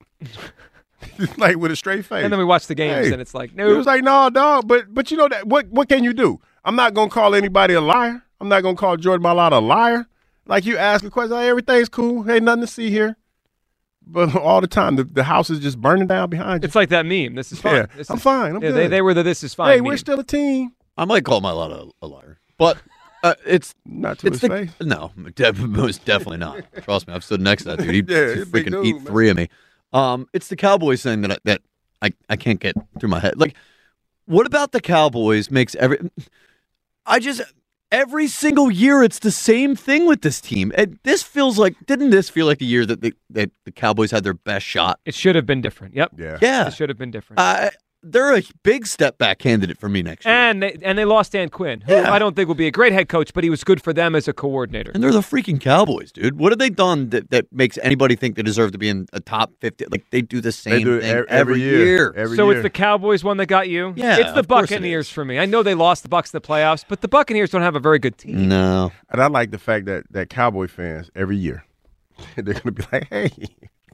[laughs] like with a straight face.
And then we watch the games,
Hey,
and it's like,
It
no,
was like, no, dog. But but you know that what what can you do? I'm not gonna call anybody a liar. I'm not gonna call Jordan Mailata a liar. Like you ask a question, hey, everything's cool. Hey, nothing to see here. But [laughs] all the time, the, the house is just burning down behind you.
it's like that meme. This is fine.
Yeah,
This
I'm
is-
fine. I'm
yeah, They,
good.
they were the this is fine.
Hey,
meme.
we're still a team.
I might call Mailata, a liar, but uh, it's
not to
it's
his
the,
face.
No, de- [laughs] most definitely not. Trust me, I've stood next to that dude. He [laughs]
Yeah, he's a big
freaking
dude,
eat
man.
three of me. Um, it's the Cowboys thing that I, that I, I can't get through my head. Like, what about the Cowboys makes every? I just every single year it's the same thing with this team. And this feels like didn't this feel like the year that the that the Cowboys had their best shot?
It should have been different. Yep.
Yeah.
Yeah.
It should have been different.
Uh, they're a big step back candidate for me next year.
and they, and they lost Dan Quinn, who
Yeah.
I don't think will be a great head coach, but he was good for them as a coordinator.
And they're the freaking Cowboys, dude. What have they done that, that makes anybody think they deserve to be in a top 50? Like, they do the same
do
thing
every-
every,
every year.
year.
Every
so
year.
it's the Cowboys one that got you.
Yeah,
it's the
of course it
Buccaneers for me. I know they lost the Bucks in the playoffs, but the Buccaneers don't have a very good team.
No.
And I like the fact that that Cowboy fans every year [laughs] they're gonna be like, hey,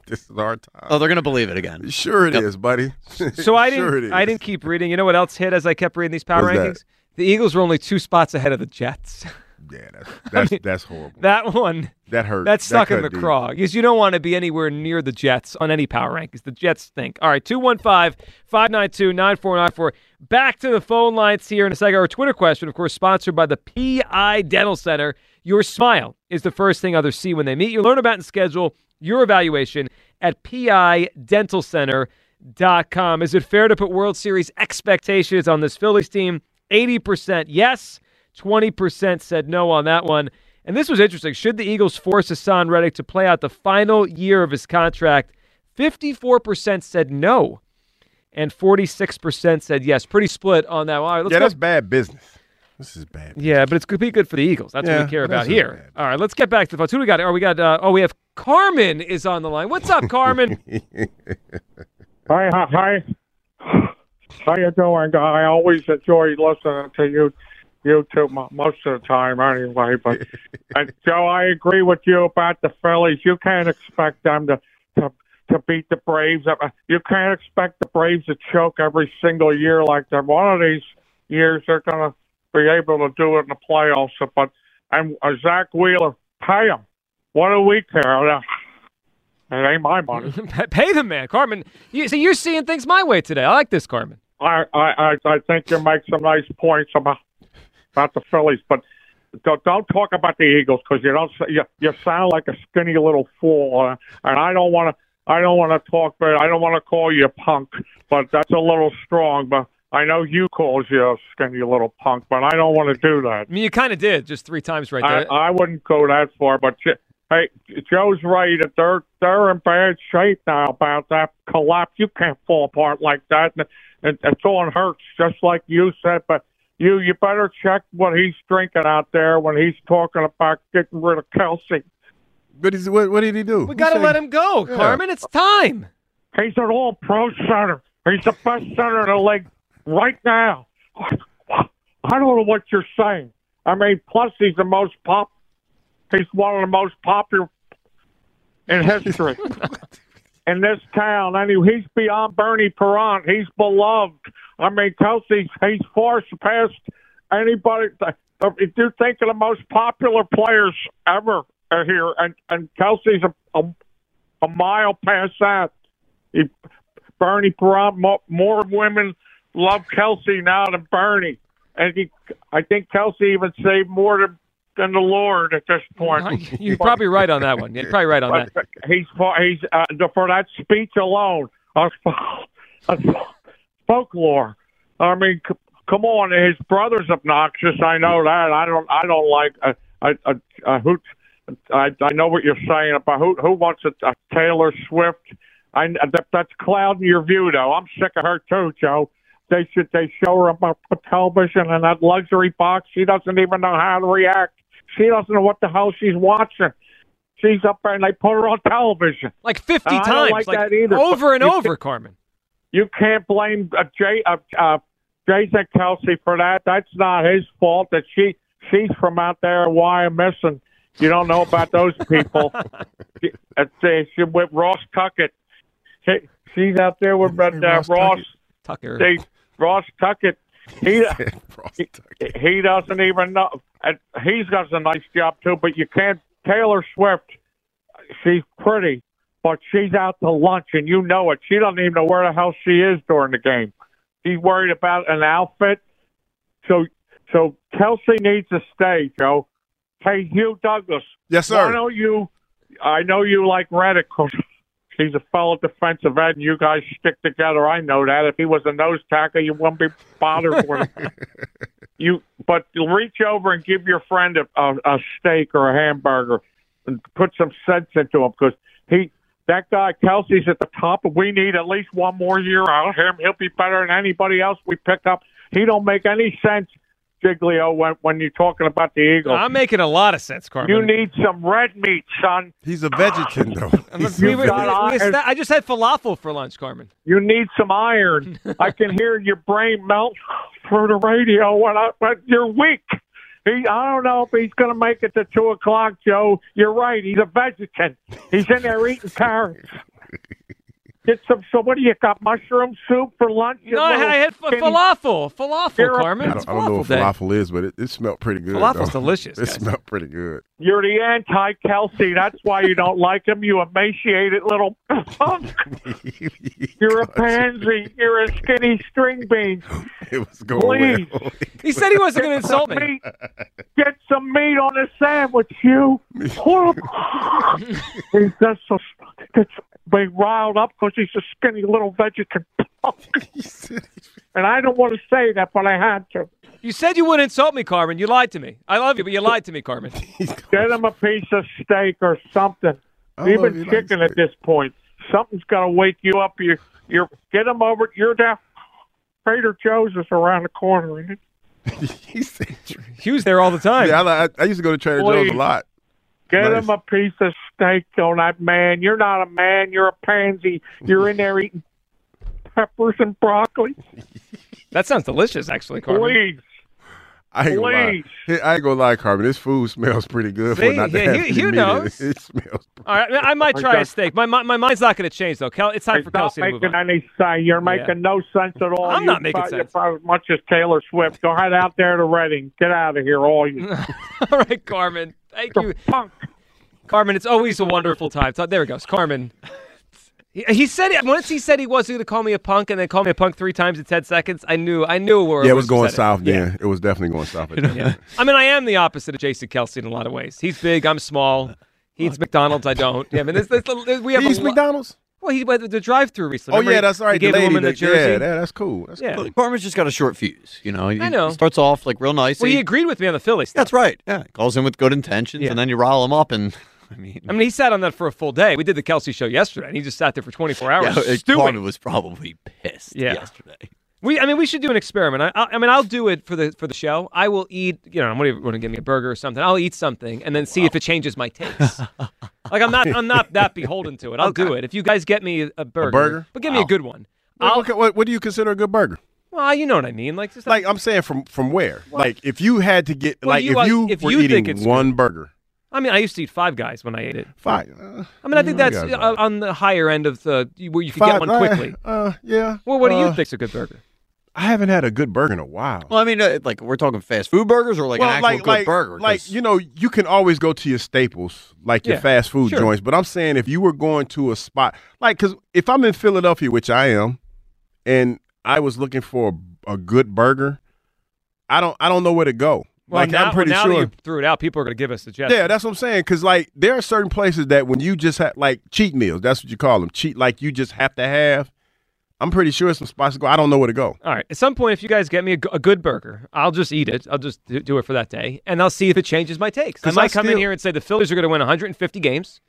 [laughs] this is our time.
Oh, they're going to believe it again.
Sure it is,
Yep.
buddy. [laughs]
So I didn't.
Sure it is.
I didn't keep reading. You know what else hit as I kept reading these power
What's that?
rankings? The Eagles were only two spots ahead of the Jets. [laughs]
Yeah, that's that's,
mean,
that's horrible.
That one.
That hurt.
That's
That
stuck in the
deep.
craw because you don't want to be anywhere near the Jets on any power rankings. The Jets think. All right, 215 592 9494. Back to the phone lines here in a second. Our Twitter question, of course, sponsored by the PI Dental Center. Your smile is the first thing others see when they meet you. Learn about and schedule your evaluation at PIDentalCenter.com. Is it fair to put World Series expectations on this Phillies team? 80% yes, 20% said no on that one. And this was interesting. Should the Eagles force Haason Reddick to play out the final year of his contract? 54% said no, and 46% said yes. Pretty split on that one. All right, let's
Yeah,
go-
that's bad business. This is bad.
yeah, but it's going to be good for the Eagles. That's what we care about
that's just
here. All right, let's get back to the phone. Who do we got? Oh, we got. Uh, oh, we have Carmen is on the line. What's up, Carmen? [laughs]
Hi, hi, hi. How you doing? I always enjoy listening to you, you two most of the time anyway. But [laughs] and Joe, I agree with you about the Phillies. You can't expect them to to to beat the Braves. Uh, You can't expect the Braves to choke every single year like that. One of these years, they're gonna be able to do it in the playoffs. But and uh, Zack Wheeler, pay him. What do we care? It ain't my money. [laughs]
Pay the man, Carmen. You, see, you're seeing things my way today. I like this, Carmen.
I, I, I, I think you make some nice points about about the Phillies, but don't, don't talk about the Eagles because you don't. You, you sound like a skinny little fool, uh, and I don't want to. I don't want to talk, but I don't want to call you a punk. But that's a little strong. But I know you calls you a skinny little punk, but I don't want to do that.
I mean, you kind of did just three times right
I,
there.
I wouldn't go that far, but hey, Joe's right. That they're they're in bad shape now about that collapse. You can't fall apart like that, and, and it's all hurts, just like you said. But you you better check what he's drinking out there when he's talking about getting rid of Kelce.
But he's, what, what did he do?
we got to let him go,
Yeah.
Carmen. It's time.
He's an all pro center. He's the best center in the league right now. I don't know what you're saying. I mean, plus he's the most pop. He's one of the most popular in history [laughs] in this town. I mean, he's beyond Bernie Parent. He's beloved. I mean, Kelce, he's far surpassed anybody. If you think of the most popular players ever are here, and and Kelce's a, a, a mile past that. He, Bernie Parent, more, more women love Kelce now than Bernie, and he, I think Kelce even saved more than than the Lord at this point.
You're probably right on that one. You're probably right on that.
He's for he's uh, for that speech alone. Uh, folklore. I mean, c- come on. His brother's obnoxious. I know that. I don't. I don't like. Uh, I, uh, who? I I know what you're saying about who who wants a, a Taylor Swift. I that, that's clouding your view, though. I'm sick of her too, Joe. They should they show her up on television in that luxury box. She doesn't even know how to react. She doesn't know what the hell she's watching. She's up there and they put her on television.
Like 50
I don't
times.
like
like,
that either.
Over and over, Carmen.
You can't blame uh, Jay, uh, uh, Jason Kelce for that. That's not his fault. That she she's from out there in Wyoming. And you don't know about those people. [laughs] she, uh, she, she with Ross Tuckett. She, she's out there with uh,
Ross
Ross
Tucker.
They, Ross Tuckett. He, [laughs] he he doesn't even know. And he's got a nice job too, but you can't. Taylor Swift, she's pretty, but she's out to lunch, and you know it. She doesn't even know where the hell she is during the game. She's worried about an outfit. So so Kelce needs to stay, Joe. Hey, Hugh Douglas.
Yes, sir.
I know you. I know you like Reddick. He's a fellow defensive end, and you guys stick together. I know that. If he was a nose tackle, you wouldn't be bothered with [laughs] him. You, but you'll reach over and give your friend a, a, a steak or a hamburger, and put some sense into him because he, that guy Kelce's at the top. We need at least one more year out of him. He'll be better than anybody else we pick up. He don't make any sense, Giglio, when when you're talking about the Eagles.
I'm making a lot of sense, Carmen.
You need some red meat, son.
He's a vegetarian, though. [laughs] He's
We-
a
we- we-
got
we-
iron.
I just had falafel for lunch, Carmen.
You need some iron. [laughs] I can hear your brain melt through the radio when, I, when you're weak. He, I don't know if he's going to make it to two o'clock, Joe. You're right. He's a vegetarian. He's in there eating carrots. [laughs] Get some. So what do you got? Mushroom soup for lunch?
No, I had f-
skinny-
falafel. Falafel,
You're
Carmen.
I don't, I don't know what
falafel day.
is, but it, it smelled pretty good.
Falafel's
though.
delicious,
It
guys.
smelled pretty good.
You're the anti Kelce. That's why you don't like him. You emaciated little [laughs] punk. You're a pansy. You're a skinny string bean.
It was going
Please.
well.
He said he wasn't going to insult me.
meat. Get some meat on the sandwich, you. [laughs] he's just so gets me riled up because he's a skinny little vegetarian punk. [laughs] and I don't want to say that, but I had to.
You said you wouldn't insult me, Carmen. You lied to me. I love you, but you lied to me, Carmen. [laughs]
Get him a piece of steak or something.
I love
Even
you like
chicken at this point. Something's got to wake you up. You, you're get him over. You're down. Trader Joe's is around the corner, isn't it? [laughs]
he
was there all the time.
yeah, I, I, I used to go to Trader Joe's a lot.
Get
Nice.
him a piece of steak on that man. You're not a man. You're a pansy. You're in there eating peppers and broccoli.
That sounds delicious, actually, Carmen.
Please.
I ain't gonna lie.
Please.
I ain't gonna lie, Carmen. This food smells pretty good for
See?
it not to
Yeah,
have
he-
any
he knows.
It. [laughs] it smells.
All right, I might try a steak. My, my, my mind's not going to change, though. Kel, it's time
It's
for
not
Kelce to move
making any sense. You're making no sense at all.
I'm
You
not making
about-
sense.
You're about as much as Taylor Swift. Go head out there to Reading. Get out of here, all you. [laughs]
All right, Carmen. Thank you. Carmen, it's always a wonderful time. So, there it goes. Carmen. He, he said once he said he wasn't going to call me a punk and then call me a punk three times in 10 seconds. I knew I knew where
Yeah, it was going
headed.
south
Yeah.
It was definitely going south. At
Yeah. I mean, I am the opposite of Jason Kelce in a lot of ways. He's big, I'm small. He eats McDonald's, I don't. Yeah, I mean, there's, there's, we have
He eats
lo-
McDonald's?
Well, he went to the drive-through recently.
Oh
Remember
yeah, that's right.
He gave
the
the
lady,
woman the
that-
jersey.
Yeah, that, that's cool. That's
Yeah.
cool.
Carmen's just got a short fuse. You know, he,
I know.
he starts off like real nice.
Well,
and
he agreed with me on the Phillies.
That's right. Yeah, calls in with good intentions,
Yeah.
and then you rile him up, and I mean,
I mean, he sat on that for a full day. We did the Kelce show yesterday, and he just sat there for 24 hours.
yeah. Was probably pissed
Yeah.
yesterday.
We, I mean, we should do an experiment. I, I, mean, I'll do it for the for the show. I will eat. You know, I'm going to give me a burger or something. I'll eat something and then see if it changes my taste. like I'm not, I'm not that [laughs] beholden to it. I'll do it if you guys get me a, a burger.
burger?
but give me a good one.
What, what, what, do you consider a good burger?
Well, you know what I mean. Like, just
Like I'm saying, from from where? Like if you had to get,
Well,
like
you,
if you
if
were
you
eating one burger,
I mean, I used to eat Five Guys when I ate it.
five. Uh,
I mean, I think that's
I
uh, on the higher end of the where you can
five
get one
uh,
quickly.
Uh, yeah.
Well, what do you
uh,
think's a good burger?
I haven't had a good burger in a while.
Well, I mean, uh, like we're talking fast food burgers or like
well,
an actual
like
good
like
burger.
like
'Cause-
you know, you can always go to your staples, like your
Yeah,
fast food
sure.
joints. But I'm saying if you were going to a spot, like, because if I'm in Philadelphia, which I am, and I was looking for a, a good burger, I don't I don't know where to go.
Well,
like
now,
I'm pretty
now
sure.
you threw it out, people are going to give us the suggestions.
Yeah, that's what I'm saying. Because like there are certain places that when you just have like cheat meals, that's what you call them. Cheat like you just have to have. I'm pretty sure some spots to go. I don't know where to go.
All right. At some point, if you guys get me a good burger, I'll just eat it. I'll just do, do it for that day, and I'll see if it changes my takes. I might
I
come in here and say the Phillies are going to win 150 games,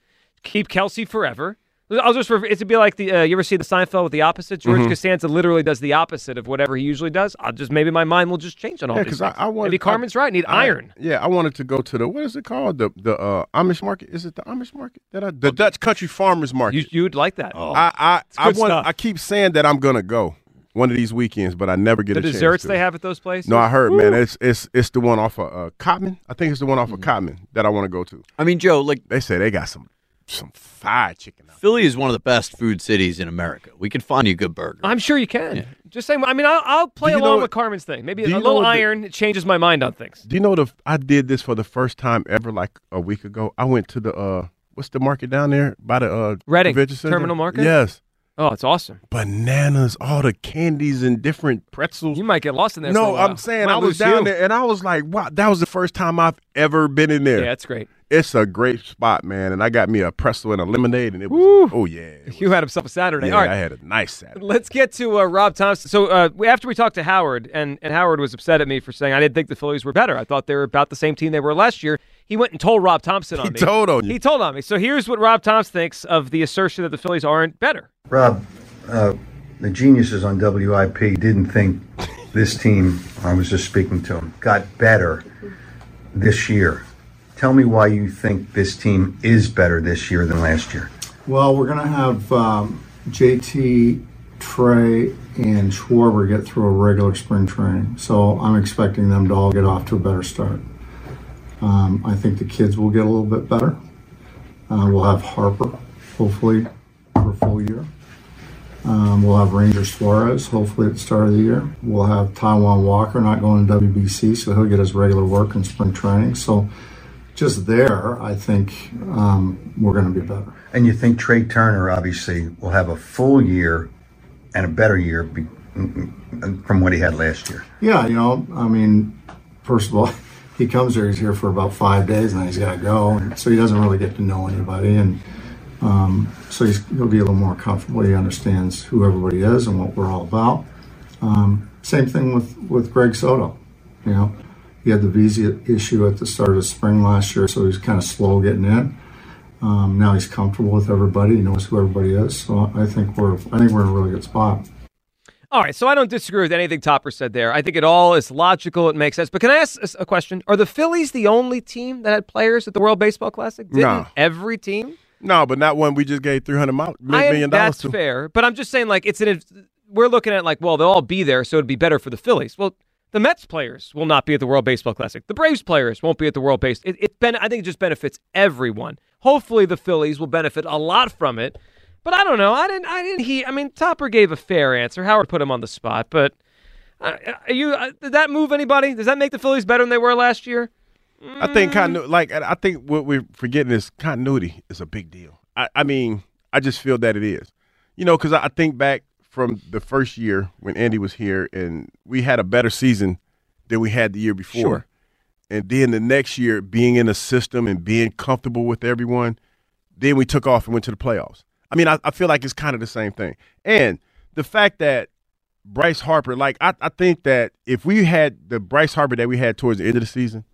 keep Kelce forever. I'll just refer, it'd be like the uh, you ever see the Seinfeld with the opposite? George
Mhm.
Costanza literally does the opposite of whatever he usually does. I'll just maybe my mind will just change on all
Yeah,
these.
because I,
things.
I wanted.
maybe Carmen's right. Need
I-
iron.
Yeah, I wanted to go to the what is it called? The the uh, Amish market. Is it the Amish market? That I, the Dutch Country Farmers Market.
You you'd like that?
I I
It's
I want.
stuff.
I keep saying that I'm gonna go one of these weekends, but I never get
the
a chance
desserts
to.
they have at those places.
No, I heard,
Woo.
man. It's it's it's the one off of uh, Cottman. I think it's the one
Mm-hmm.
off of Cottman that I want to go to.
I mean, Joe, like
they say they got some some fried chicken.
Philly is one of the best food cities in America. We can find you a good burger.
I'm sure you can. Just saying. I mean, I'll, I'll play
Do you know
along with Carmen's thing. Maybe a
do you know
little
what the-
iron it changes my mind on things.
Do you know the? I did this for the first time ever, like a week ago. I went to the uh, what's the market down there by the uh,
Reading
convention?
Terminal Market?
Yes.
Oh, it's awesome.
Bananas, all the candies and different pretzels.
You might get lost in there. for a
No,
while.
I'm saying
Might
I was down
you.
there and I was like, wow, that was the first time I've ever been in there.
Yeah, it's great.
It's a great spot, man. And I got me a pretzel and a lemonade, and it was oh yeah,
You had himself a Saturday.
yeah.
All right.
I had a nice Saturday.
Let's get to uh, Rob Thomson. So uh, after we talked to Howard, and, and Howard was upset at me for saying I didn't think the Phillies were better. I thought they were about the same team they were last year. He went and told Rob Thomson on
He
me.
told on you.
He told on me. So here's what Rob Thomson thinks of the assertion that the Phillies aren't better.
Rob, uh, the geniuses on WIP didn't think this team, I was just speaking to him. got better this year. Tell me why you think this team is better this year than last year.
Well, we're going to have um, JT, Trea, and Schwarber get through a regular spring training. So I'm expecting them to all get off to a better start. Um, I think the kids will get a little bit better. Uh, we'll have Harper, hopefully, for a full year. Um, we'll have Ranger Suarez, hopefully, at the start of the year. We'll have Taijuan Walker not going to WBC, so he'll get his regular work in spring training. So just there, I think um, we're going to be better.
And you think Trea Turner obviously will have a full year and a better year be, from what he had last year.
Yeah, you know, I mean, first of all, [laughs] he comes here, he's here for about five days, and then he's got to go, and so he doesn't really get to know anybody, and um, so he's, he'll be a little more comfortable. He understands who everybody is and what we're all about. Um, same thing with with Greg Soto. You know, he had the visa issue at the start of the spring last year, so he's kind of slow getting in. Um, now he's comfortable with everybody. He knows who everybody is. So I think we're I think we're in a really good spot.
All right, so I don't disagree with anything Topper said there. I think it all is logical. It makes sense. But can I ask a- a question? Are the Phillies the only team that had players at the World Baseball Classic? Didn't
No.
every team?
No, but not one we just gave three hundred
I-
million dollars
That's
to.
fair, but I'm just saying, like, it's an. We're looking at like, well, they'll all be there, so it'd be better for the Phillies. Well, the Mets players will not be at the World Baseball Classic. The Braves players won't be at the World Base. It, it ben, I think it just benefits everyone. Hopefully, the Phillies will benefit a lot from it. But I don't know. I didn't. I didn't. He. I mean, Topper gave a fair answer. Howard put him on the spot, but. Uh, are you uh, did that move anybody? Does that make the Phillies better than they were last year?
I think continuity, like I I think what we're forgetting is continuity is a big deal. I, I mean, I just feel that it is. You know, because I I think back from the first year when Andy was here, and we had a better season than we had the year before.
Sure.
And then the next year, being in a system and being comfortable with everyone, then we took off and went to the playoffs. I mean, I, I feel like it's kind of the same thing. And the fact that Bryce Harper, like I, I think that if we had the Bryce Harper that we had towards the end of the season,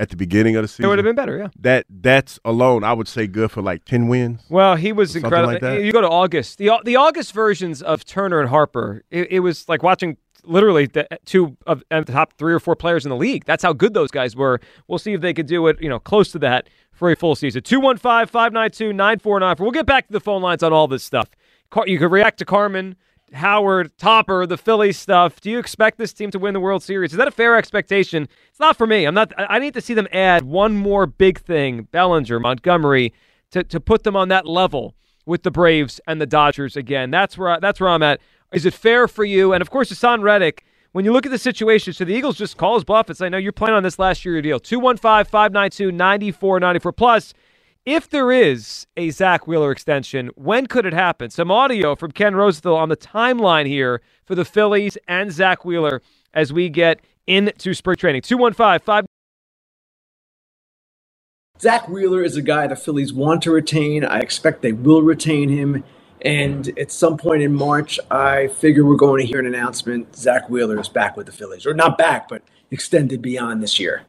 at the beginning of the season,
It would have been better, yeah.
That that's alone, I would say, good for like ten wins.
Well, he was incredible.
like.
You go to August. The the August versions of Turner and Harper. It, it was like watching literally the two of the top three or four players in the league. That's how good those guys were. We'll see if they could do it. You know, close to that for a full season. 215-592-9494. We'll get back to the phone lines on all this stuff. You could react to Carmen. Howard, Topper, the Philly stuff. Do you expect this team to win the World Series? Is that a fair expectation? It's not for me. I'm not. I need to see them add one more big thing: Bellinger, Montgomery, to to put them on that level with the Braves and the Dodgers again. That's where I, that's where I'm at. Is it fair for you? And of course, Haason Reddick. When you look at the situation, so the Eagles just call his bluff and say, "No, you're playing on this last year deal." 215-592-9494 plus. If there is a Zack Wheeler extension, when could it happen? Some audio from Ken Rosenthal on the timeline here for the Phillies and Zack Wheeler as we get into spring training. 215 5
Zack Wheeler is a guy the Phillies want to retain. I expect they will retain him. And at some point in March, I figure we're going to hear an announcement Zack Wheeler is back with the Phillies. Or not back, but extended beyond this year.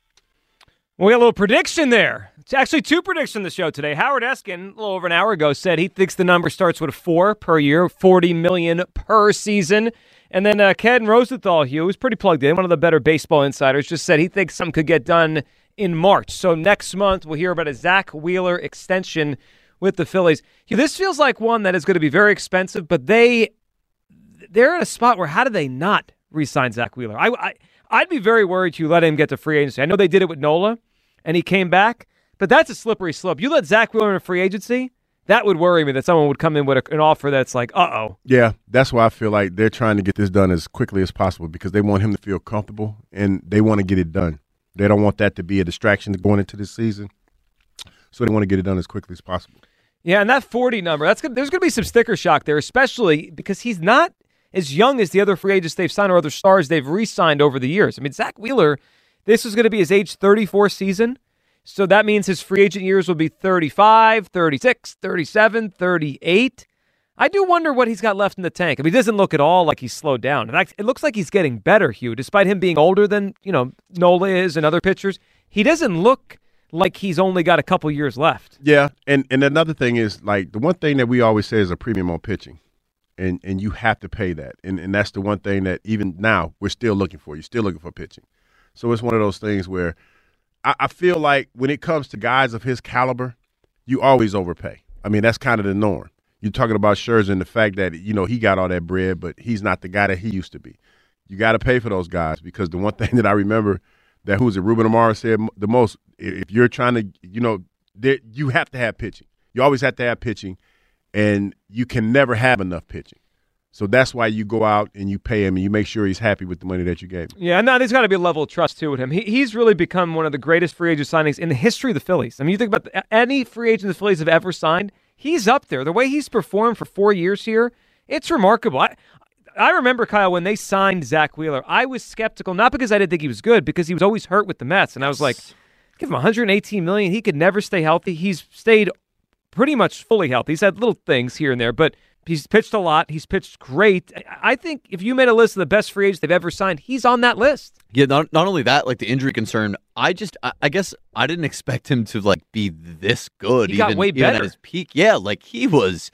We got a little prediction there. It's actually two predictions on the show today. Howard Eskin, a little over an hour ago, said he thinks the number starts with four per year, 40 million per season. And then uh, Ken Rosenthal, Hugh, who's pretty plugged in, one of the better baseball insiders, just said he thinks something could get done in March. So next month, we'll hear about a Zack Wheeler extension with the Phillies. Hugh, this feels like one that is going to be very expensive, but they they're in a spot where how do they not re-sign Zack Wheeler? I, I I'd be very worried you let him get to free agency. I know they did it with Nola, and he came back, but that's a slippery slope. You let Zack Wheeler in a free agency, that would worry me that someone would come in with a, an offer that's like, uh oh.
Yeah, that's why I feel like they're trying to get this done as quickly as possible because they want him to feel comfortable and they want to get it done. They don't want that to be a distraction going into this season, so they want to get it done as quickly as possible.
Yeah, and that 40 number, that's good. There's going to be some sticker shock there, especially because he's not as young as the other free agents they've signed or other stars they've re signed over the years. I mean, Zack Wheeler, this is going to be his age 34 season. So that means his free agent years will be 35, 36, 37, 38. I do wonder what he's got left in the tank. I mean, he doesn't look at all like he's slowed down. In fact, it looks like he's getting better, Hugh, despite him being older than, you know, Nola is and other pitchers. He doesn't look like he's only got a couple years left.
Yeah, and and another thing is like the one thing that we always say is a premium on pitching. And and you have to pay that. And and that's the one thing that even now we're still looking for. You're still looking for pitching. So it's one of those things where I, I feel like when it comes to guys of his caliber, you always overpay. I mean, that's kind of the norm. You're talking about Scherzer and the fact that you know he got all that bread, but he's not the guy that he used to be. You got to pay for those guys because the one [laughs] thing that I remember that who's it Ruben Amaro said the most: if you're trying to, you know, you have to have pitching. You always have to have pitching, and you can never have enough pitching. So that's why you go out and you pay him and you make sure he's happy with the money that you gave him.
Yeah, and now there's got to be a level of trust too with him. He, he's really become one of the greatest free agent signings in the history of the Phillies. I mean, you think about the, any free agent the Phillies have ever signed, he's up there. The way he's performed for four years here, it's remarkable. I, I remember Kyle when they signed Zack Wheeler. I was skeptical, not because I didn't think he was good, because he was always hurt with the Mets, and I was like, give him 118 million. He could never stay healthy. He's stayed pretty much fully healthy. He's had little things here and there, but He's pitched a lot. He's pitched great. I think if you made a list of the best free agents they've ever signed, he's on that list.
Yeah, not, not only that, like the injury concern, I just, I, I guess I didn't expect him to like be this good.
He
even,
got way better.
at his peak. Yeah, like he was.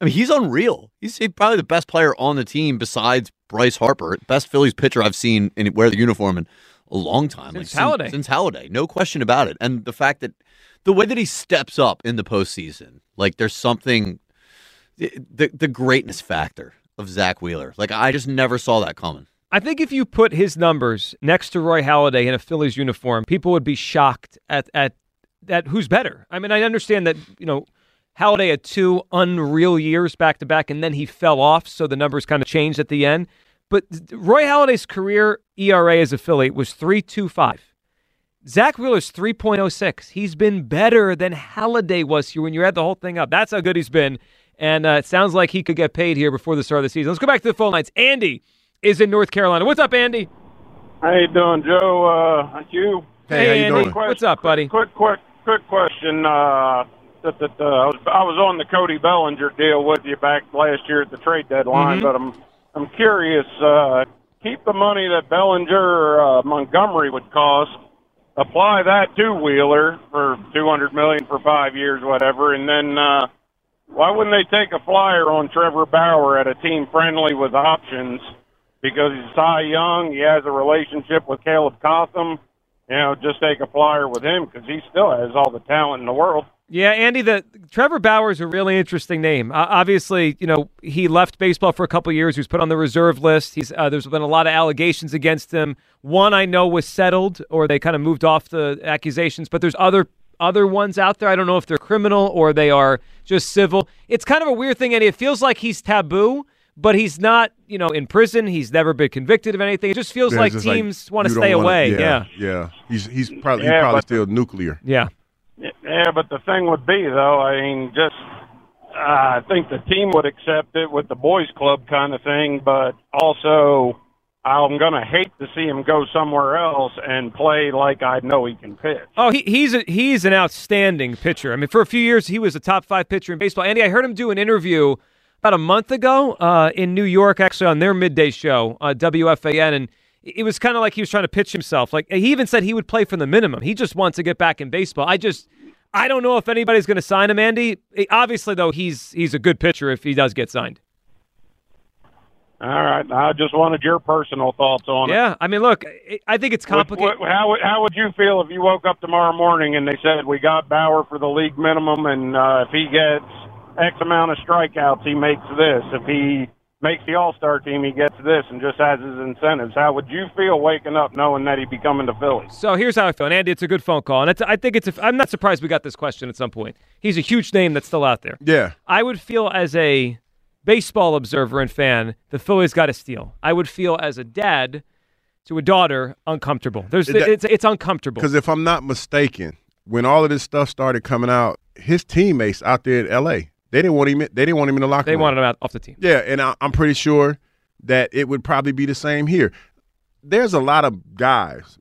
I mean, he's unreal. He's probably the best player on the team besides Bryce Harper. Best Phillies pitcher I've seen in wear the uniform in a long time.
Since
like,
Halladay.
Since, since Halladay, no question about it. And the fact that the way that he steps up in the postseason, like there's something the the greatness factor of Zack Wheeler. Like I just never saw that coming.
I think if you put his numbers next to Roy Halladay in a Phillies uniform, people would be shocked at at at who's better. I mean, I understand that you know Halladay had two unreal years back to back, and then he fell off, so the numbers kind of changed at the end. But Roy Halladay's career ERA as a Philly was three two five. Zack Wheeler's 3.06. He's been better than Halladay was here when you add the whole thing up. That's how good he's been. And uh, it sounds like he could get paid here before the start of the season. Let's go back to the phone lines. Andy is in North Carolina. What's up, Andy?
How you doing, Joe? Uh, you?
Hey, Andy. What's up, buddy?
Quick, quick, quick question. Uh, that, that, uh, I, was, I was on the Cody Bellinger deal with you back last year at the trade deadline,
Mhm.
but I'm I'm curious. Uh, keep the money that Bellinger uh, Montgomery would cost. Apply that to Wheeler for two hundred million for five years, whatever, and then uh, why wouldn't they take a flyer on Trevor Bauer at a team friendly with options? Because he's Cy Young, he has a relationship with Caleb Cotham. You know, just take a flyer with him because he still has all the talent in the world.
Yeah, Andy, the Trevor Bauer is a really interesting name. Uh, obviously, you know he left baseball for a couple years. He was put on the reserve list. He's uh, there's been a lot of allegations against him. One I know was settled, or they kind of moved off the accusations. But there's other other ones out there. I don't know if they're criminal or they are just civil. It's kind of a weird thing, and It feels like he's taboo, but he's not. You know, in prison, he's never been convicted of anything. It just feels
Yeah,
like
just
teams want to
you don't
stay
wanna-
away.
Yeah,
yeah.
yeah. He's he's probably
Yeah,
he's probably
but-
still nuclear.
Yeah.
Yeah, but the thing would be though, I mean, just uh, I think the team would accept it with the boys' club kind of thing, but also I'm going to hate to see him go somewhere else and play like I know he can pitch.
Oh, he, he's a, he's an outstanding pitcher. I mean, for a few years he was a top five pitcher in baseball. Andy, I heard him do an interview about a month ago uh, in New York, actually on their midday show, uh, WFAN, and it was kind of like he was trying to pitch himself. Like he even said he would play for the minimum. He just wants to get back in baseball. I just I don't know if anybody's going to sign him, Andy. Obviously, though, he's he's a good pitcher if he does get signed.
All right, I just wanted your personal thoughts on it.
Yeah, I mean, look, I think it's complicated.
What, how would- how would you feel if you woke up tomorrow morning and they said we got Bauer for the league minimum, and uh, if he gets X amount of strikeouts, he makes this. If he makes the All Star team, he gets this, and just has his incentives. How would you feel waking up knowing that he'd be coming to Philly?
So here's how I feel, and Andy, it's a good phone call, and it's, I think it's. A, I'm not surprised we got this question at some point. He's a huge name that's still out there.
Yeah.
I would feel as a baseball observer and fan, the Phillies got to steal. I would feel as a dad to a daughter uncomfortable. There's
That-
it's it's uncomfortable.
Because if I'm not mistaken, when all of this stuff started coming out, his teammates out there in L.A. they didn't want him. They didn't want him in the locker room.
They
room.
wanted him out off the team.
Yeah, and I, I'm pretty sure that it would probably be the same here. There's a lot of guys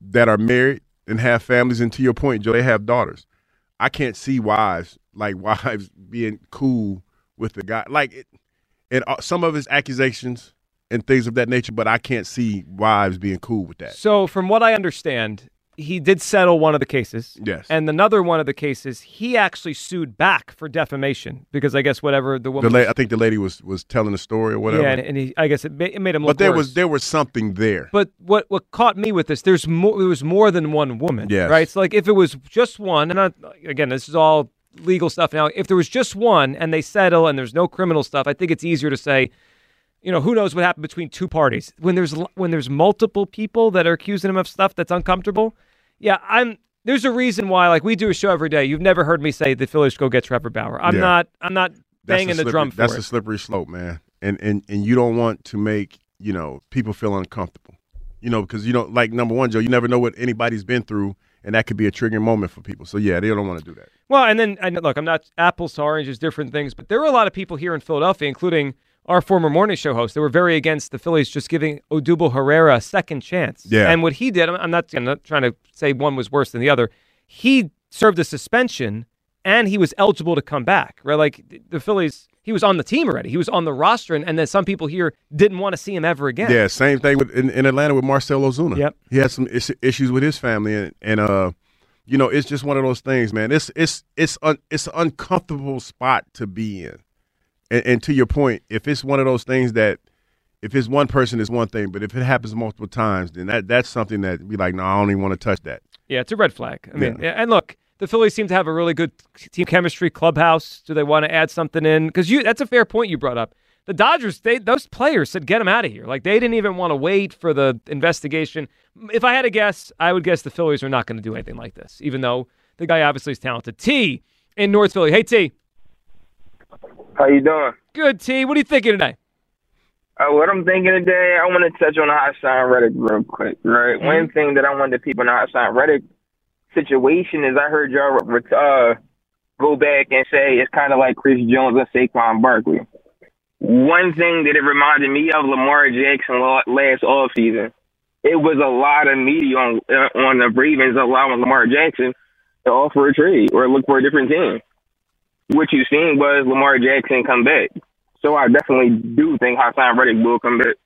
that are married and have families, and to your point, Joe, they have daughters. I can't see wives like [laughs] wives being cool with the guy, like it, and uh, some of his accusations and things of that nature. But I can't see wives being cool with that.
So, from what I understand, he did settle one of the cases.
Yes.
And another one of the cases, he actually sued back for defamation because I guess whatever the
The
woman.
la- I think the lady was was telling the story or whatever.
Yeah, and, and he, I guess it, ma- it made him look
but there
worse.
was there was something there.
But what what caught me with this, there's more. There was more than one woman.
Yes.
Right. So like, if it was just one, and I, again, this is all legal stuff now. If there was just one and they settle and there's no criminal stuff, I think it's easier to say, you know, who knows what happened between two parties. When there's when there's multiple people that are accusing him of stuff that's uncomfortable. Yeah, I'm. There's a reason why, like we do a show every day. You've never heard me say the Phillies go get Trevor Bauer. I'm
Yeah.
not. I'm not banging
a
the drum for
That's
it.
a slippery slope, man. And and and you don't want to make you know people feel uncomfortable. You know because you don't like number one, Joe. You never know what anybody's been through, and that could be a triggering moment for people. So yeah, they don't want to do that.
Well, and then and look, I'm not apples to oranges, different things, but there were a lot of people here in Philadelphia, including our former morning show host, that were very against the Phillies just giving Odubel Herrera a second chance.
Yeah.
And what he did, I'm- not, I'm not trying to say one was worse than the other. He served a suspension and he was eligible to come back, right? Like the Phillies, he was on the team already. He was on the roster, and, and then some people here didn't want to see him ever again.
Yeah, same thing with in, in Atlanta with Marcel Ozuna.
Yep.
he had some is- issues with his family, and, and uh, you know, it's just one of those things, man. It's it's it's un, it's an uncomfortable spot to be in, and, and to your point, if it's one of those things that if it's one person, it's one thing, but if it happens multiple times, then that that's something that be like, no, I don't even want to touch that.
Yeah, it's a red flag. I mean, and look, the Phillies seem to have a really good team chemistry clubhouse. Do they want to add something in? Because you that's a fair point you brought up. The Dodgers, they those players said get them out of here. Like they didn't even want to wait for the investigation. If I had to guess, I would guess the Phillies are not going to do anything like this, even though the guy obviously is talented. T in North Philly. Hey T.
How you doing?
Good T. What are you thinking today?
Uh, what I'm thinking today, I want to touch on the Haason Reddick real quick, right?
Mhm.
One thing that I want the people in the Haason Reddick situation is I heard y'all uh, go back and say it's kind of like Chris Jones and Saquon Barkley. One thing that it reminded me of Lamar Jackson la- last offseason, it was a lot of media on uh, on the Ravens allowing Lamar Jackson to offer a trade or look for a different team. What you seen was Lamar Jackson come back. So I definitely do think Haason Reddick will come back.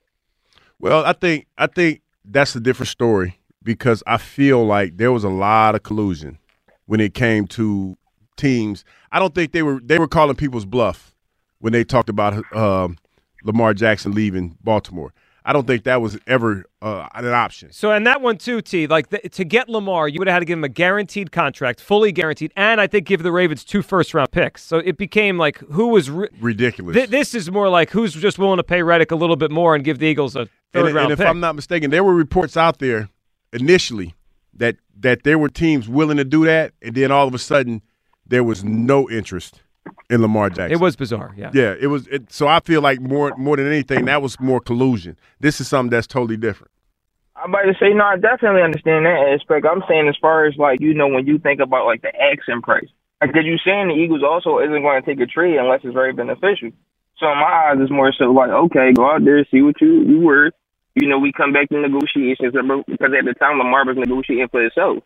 Well, I think I think that's a different story because I feel like there was a lot of collusion when it came to teams. I don't think they were they were calling people's bluff when they talked about um, Lamar Jackson leaving Baltimore. I don't think that was ever uh, an option.
So, and that one too, T. Like the, to get Lamar, you would have had to give him a guaranteed contract, fully guaranteed, and I think give the Ravens two first round picks. So it became like who was re-
Ridiculous.
Th- this is more like who's just willing to pay Reddick a little bit more and give the Eagles a third
and,
round
and if
pick.
I'm not mistaken, there were reports out there initially that that there were teams willing to do that, and then all of a sudden there was no interest in Lamar Jackson.
it was bizarre, yeah.
Yeah, it was. It, so I feel like more more than anything, that was more collusion. This is something that's totally different.
I'm about to say, no, I definitely understand that aspect. I'm saying as far as like, you know, when you think about like the accent price, like, cause you saying the Eagles also isn't going to take a trade unless it's very beneficial. So in my eyes, it's more so like, okay, go out there, see what you you worth, you know, we come back to negotiations because at the time Lamar was negotiating for himself.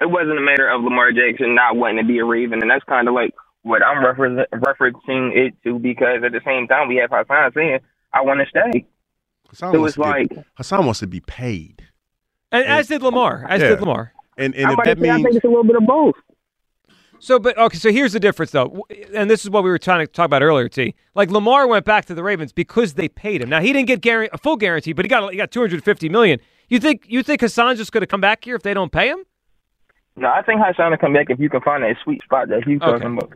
It wasn't a matter of Lamar Jackson not wanting to be a Raven, and that's kind of like what I'm refer- referencing it to because at the same time we have Haason saying, "I want to stay."
Haason
So
wants
it's
to get-
like-
Haason wants to be paid.
And, as did Lamar. As
Yeah.
did Lamar.
And
I'm about to say, I think it's a little bit of both.
So, but okay. So here's the difference, though, and this is what we were trying to talk about earlier. T. Like Lamar went back to the Ravens because they paid him. Now he didn't get guarantee, a full guarantee, but he got he got 250 million. You think you think Haason's just going to come back here if they don't pay him?
No, I think Haason will come back if you can find that sweet spot that he's
Okay.
talking about.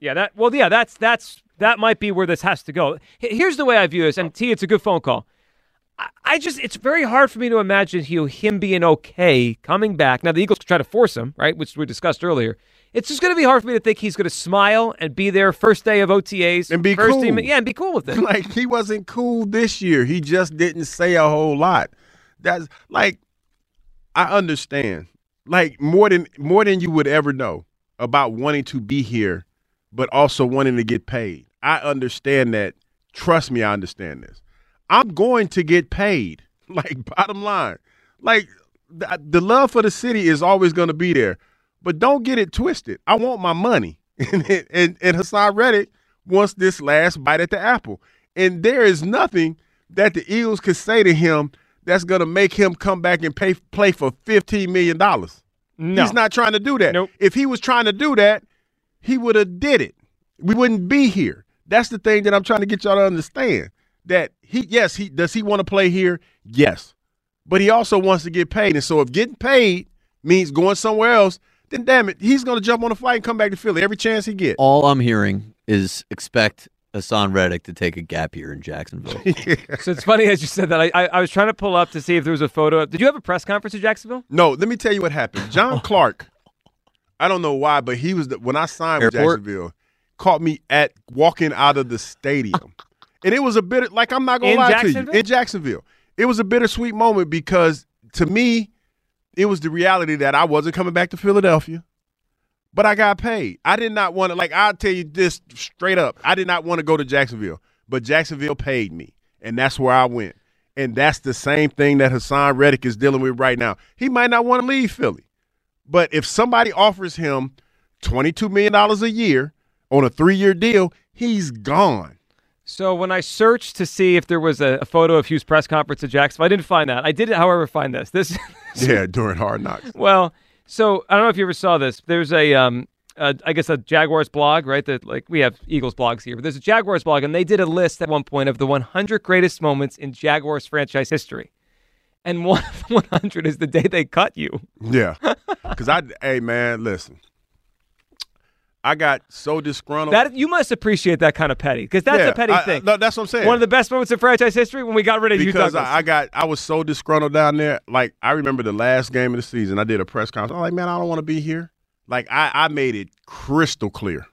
Yeah, that well, yeah, that's that's that might be where this has to go. Here's the way I view this, and T, it's a good phone call. I, I just it's very hard for me to imagine he, him being okay coming back. Now the Eagles could try to force him, right, which we discussed earlier. It's just going to be hard for me to think he's going to smile and be there first day of OTAs
And be
first
cool.
team- yeah, and be cool with it. [laughs]
like he wasn't cool this year. He just didn't say a whole lot. That's like I understand. Like more than more than you would ever know about wanting to be here, but also wanting to get paid. I understand that. Trust me, I understand this. I'm going to get paid. [laughs] Like bottom line. Like the, the love for the city is always going to be there. But don't get it twisted. I want my money. [laughs] and, and, and Haason Reddick wants this last bite at the apple. And there is nothing that the Eagles could say to him that's going to make him come back and pay, play for $15 million.
No.
He's not trying to do that. Nope. If he was trying to do that, he would have did it. We wouldn't be here. That's the thing that I'm trying to get y'all to understand. That he yes, he does he want to play here? Yes. But he also wants to get paid. And so if getting paid means going somewhere else, then damn it, he's gonna jump on a flight and come back to Philly every chance he gets.
All I'm hearing is expect Haason Reddick to take a gap here in Jacksonville. [laughs]
so it's funny as you said that. I, I I was trying to pull up to see if there was a photo. Did you have a press conference in Jacksonville?
No, let me tell you what happened. John oh. Clark, I don't know why, but he was the, when I signed with Jacksonville, caught me at walking out of the stadium, and it was a bit like I'm not gonna
In
lie to
Jacksonville?
you in Jacksonville. It was a bittersweet moment because to me, it was the reality that I wasn't coming back to Philadelphia, but I got paid. I did not want to like I'll tell you this straight up. I did not want to go to Jacksonville, but Jacksonville paid me, and that's where I went. And that's the same thing that Haason Reddick is dealing with right now. He might not want to leave Philly. But if somebody offers him $22 million a year on a three year deal, he's gone.
So when I searched to see if there was a, a photo of Hugh's press conference at Jacksonville, I didn't find that. I did, however, find this. This [laughs]
Yeah, during Hard Knocks.
Well, so I don't know if you ever saw this. There's a, um, a I guess a Jaguars blog, right? That like we have Eagles blogs here, but there's a Jaguars blog, and they did a list at one point of the 100 greatest moments in Jaguars franchise history, and one of the [laughs] 100 is the day they cut you.
Yeah. Because I, hey, man, listen. I got so disgruntled.
That you must appreciate that kind of petty because that's
Yeah,
a petty
I-
thing.
no, that's what I'm saying.
One of the best moments in franchise history when we got rid of
because. I, I got I was so disgruntled down there. Like I remember the last game of the season, I did a press conference. I'm like, man, I don't want to be here. Like I, I made it crystal clear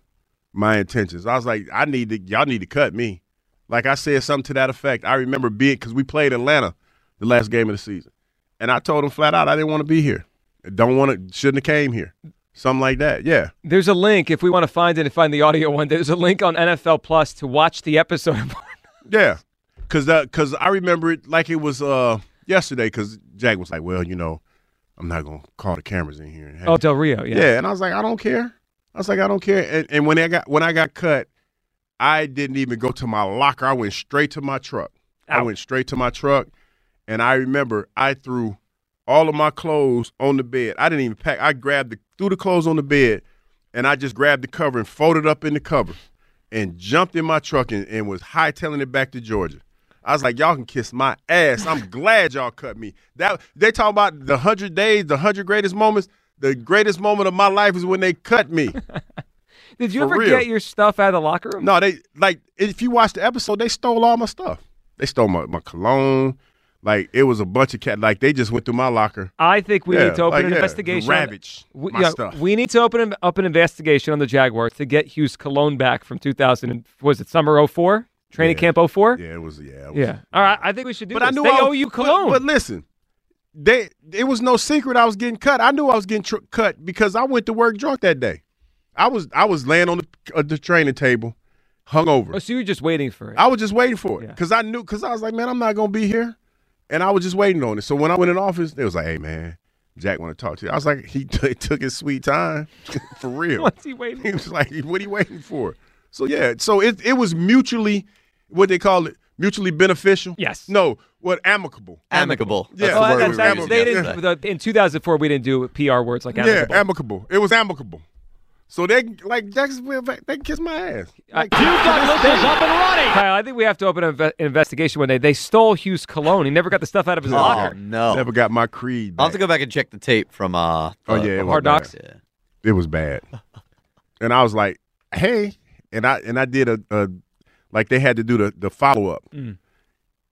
my intentions. I was like, I need to y'all need to cut me. Like I said something to that effect. I remember being because we played Atlanta the last game of the season, and I told them flat out I didn't want to be here. Don't want to. Shouldn't have came here. Something like that. Yeah.
There's a link if we want to find it and find the audio one. There's a link on NFL Plus to watch the episode.
Yeah, cause that cause I remember it like it was uh yesterday. Cause Jack was like, "Well, you know, I'm not gonna call the cameras in here." And have
Oh. Del Rio, yeah.
yeah. And I was like, I don't care. I was like, I don't care. And, and when I got when I got cut, I didn't even go to my locker. I went straight to my truck. I went straight to my truck, and I remember I threw all of my clothes on the bed. I didn't even pack. I grabbed the threw the clothes on the bed, and I just grabbed the cover and folded up in the cover, and jumped in my truck and, and was hightailing it back to Georgia. I was like, y'all can kiss my ass. I'm [laughs] glad y'all cut me. That they talk about the hundred days, the hundred greatest moments. The greatest moment of my life is when they cut me. [laughs]
Did you
For
ever
real.
get your stuff out of the locker room?
No, they like if you watch the episode, they stole all my stuff. They stole my, my cologne. Like it was a bunch of cat. Like they just went through my locker.
I think we
Yeah,
need to open
like,
an
yeah,
investigation.
ravaged
we,
my
yeah,
stuff.
we need to open an, up an investigation on the Jaguars to get Hugh's cologne back from 2000. And, was it summer 04? Training camp 04?
Yeah, it was. Yeah, it was,
Yeah. All right. I think we should do
But
this.
I knew
they
I
owe you
but-
cologne.
But, listen, they it was no secret I was getting cut. I knew I was getting tr- cut because I went to work drunk that day. I was I was laying on the, uh, the training table, hungover.
oh, so you were just waiting for it.
I was just waiting for it because I knew because I was like, man, I'm not gonna be here. And I was just waiting on it. So when I went in office, they was like, "Hey, man." Jack want to talk to you. I was like, he [laughs] t- took his sweet time, [laughs] for real.
What's he waiting?
He was like, what are you waiting for? So yeah, so it it was mutually, what they call it, mutually beneficial.
Yes.
No, what amicable.
Amicable.
Yeah,
Well,
it
that's
was amicable.
they didn't, the- in 2004, we didn't do PR words like amicable.
Yeah, amicable. It was amicable. So they like Jacksonville, they can kiss my ass.
like Hugh Douglas is up and running. Kyle, I think we have to open an inve- investigation one day. They stole Hugh's cologne. He never got the stuff out of his
Oh,
locker.
no.
Never got my creed.
I'll have to go back and check the tape from uh
Oh yeah, it
from
was
Hard
bad.
Knocks?
It was bad, [laughs] and I was like, "Hey," and I and I did a, a like they had to do the the follow up,
Mm.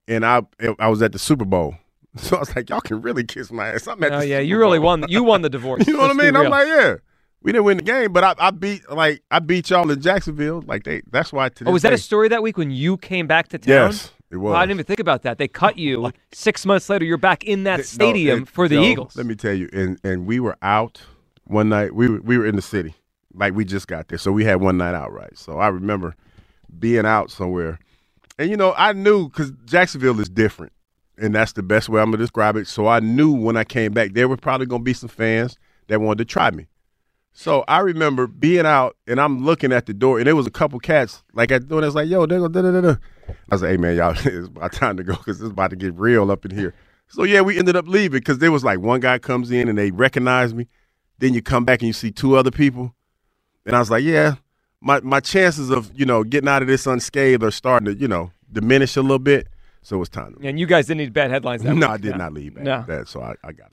and I I was at the Super Bowl, [laughs] so I was like, "Y'all can really kiss my ass." I'm at
Oh
the
yeah,
Super
you really
Bowl.
won. You won the [laughs] divorce.
You know what I mean? I'm like, yeah, we didn't win the game, but I, I beat like I beat y'all in Jacksonville. Like they, that's why. To
Oh, was that a story that week when you came back to town?
Yes, it was.
Well, I didn't even think about that. They cut you. Six months later, you're back in that
No,
stadium
it-
for the
Joe,
Eagles.
Let me tell you, and and we were out one night. We were we were in the city, like we just got there, so we had one night out, right? So I remember being out somewhere, and you know I knew because Jacksonville is different, and that's the best way I'm gonna describe it. So I knew when I came back, there were probably gonna be some fans that wanted to try me. So I remember being out and I'm looking at the door, and there was a couple cats like at the door that's like, "Yo, they go da da da da." I was like, "Hey man, y'all, [laughs] it's about time to go because it's about to get real up in here." So yeah, we ended up leaving because there was like one guy comes in and they recognize me, then you come back and you see two other people, and I was like, "Yeah, my my chances of you know getting out of this unscathed are starting to you know diminish a little bit." So it's time. To
and you guys didn't need bad headlines. That
no,
week.
I did not leave back.
No.
That, so I, I got.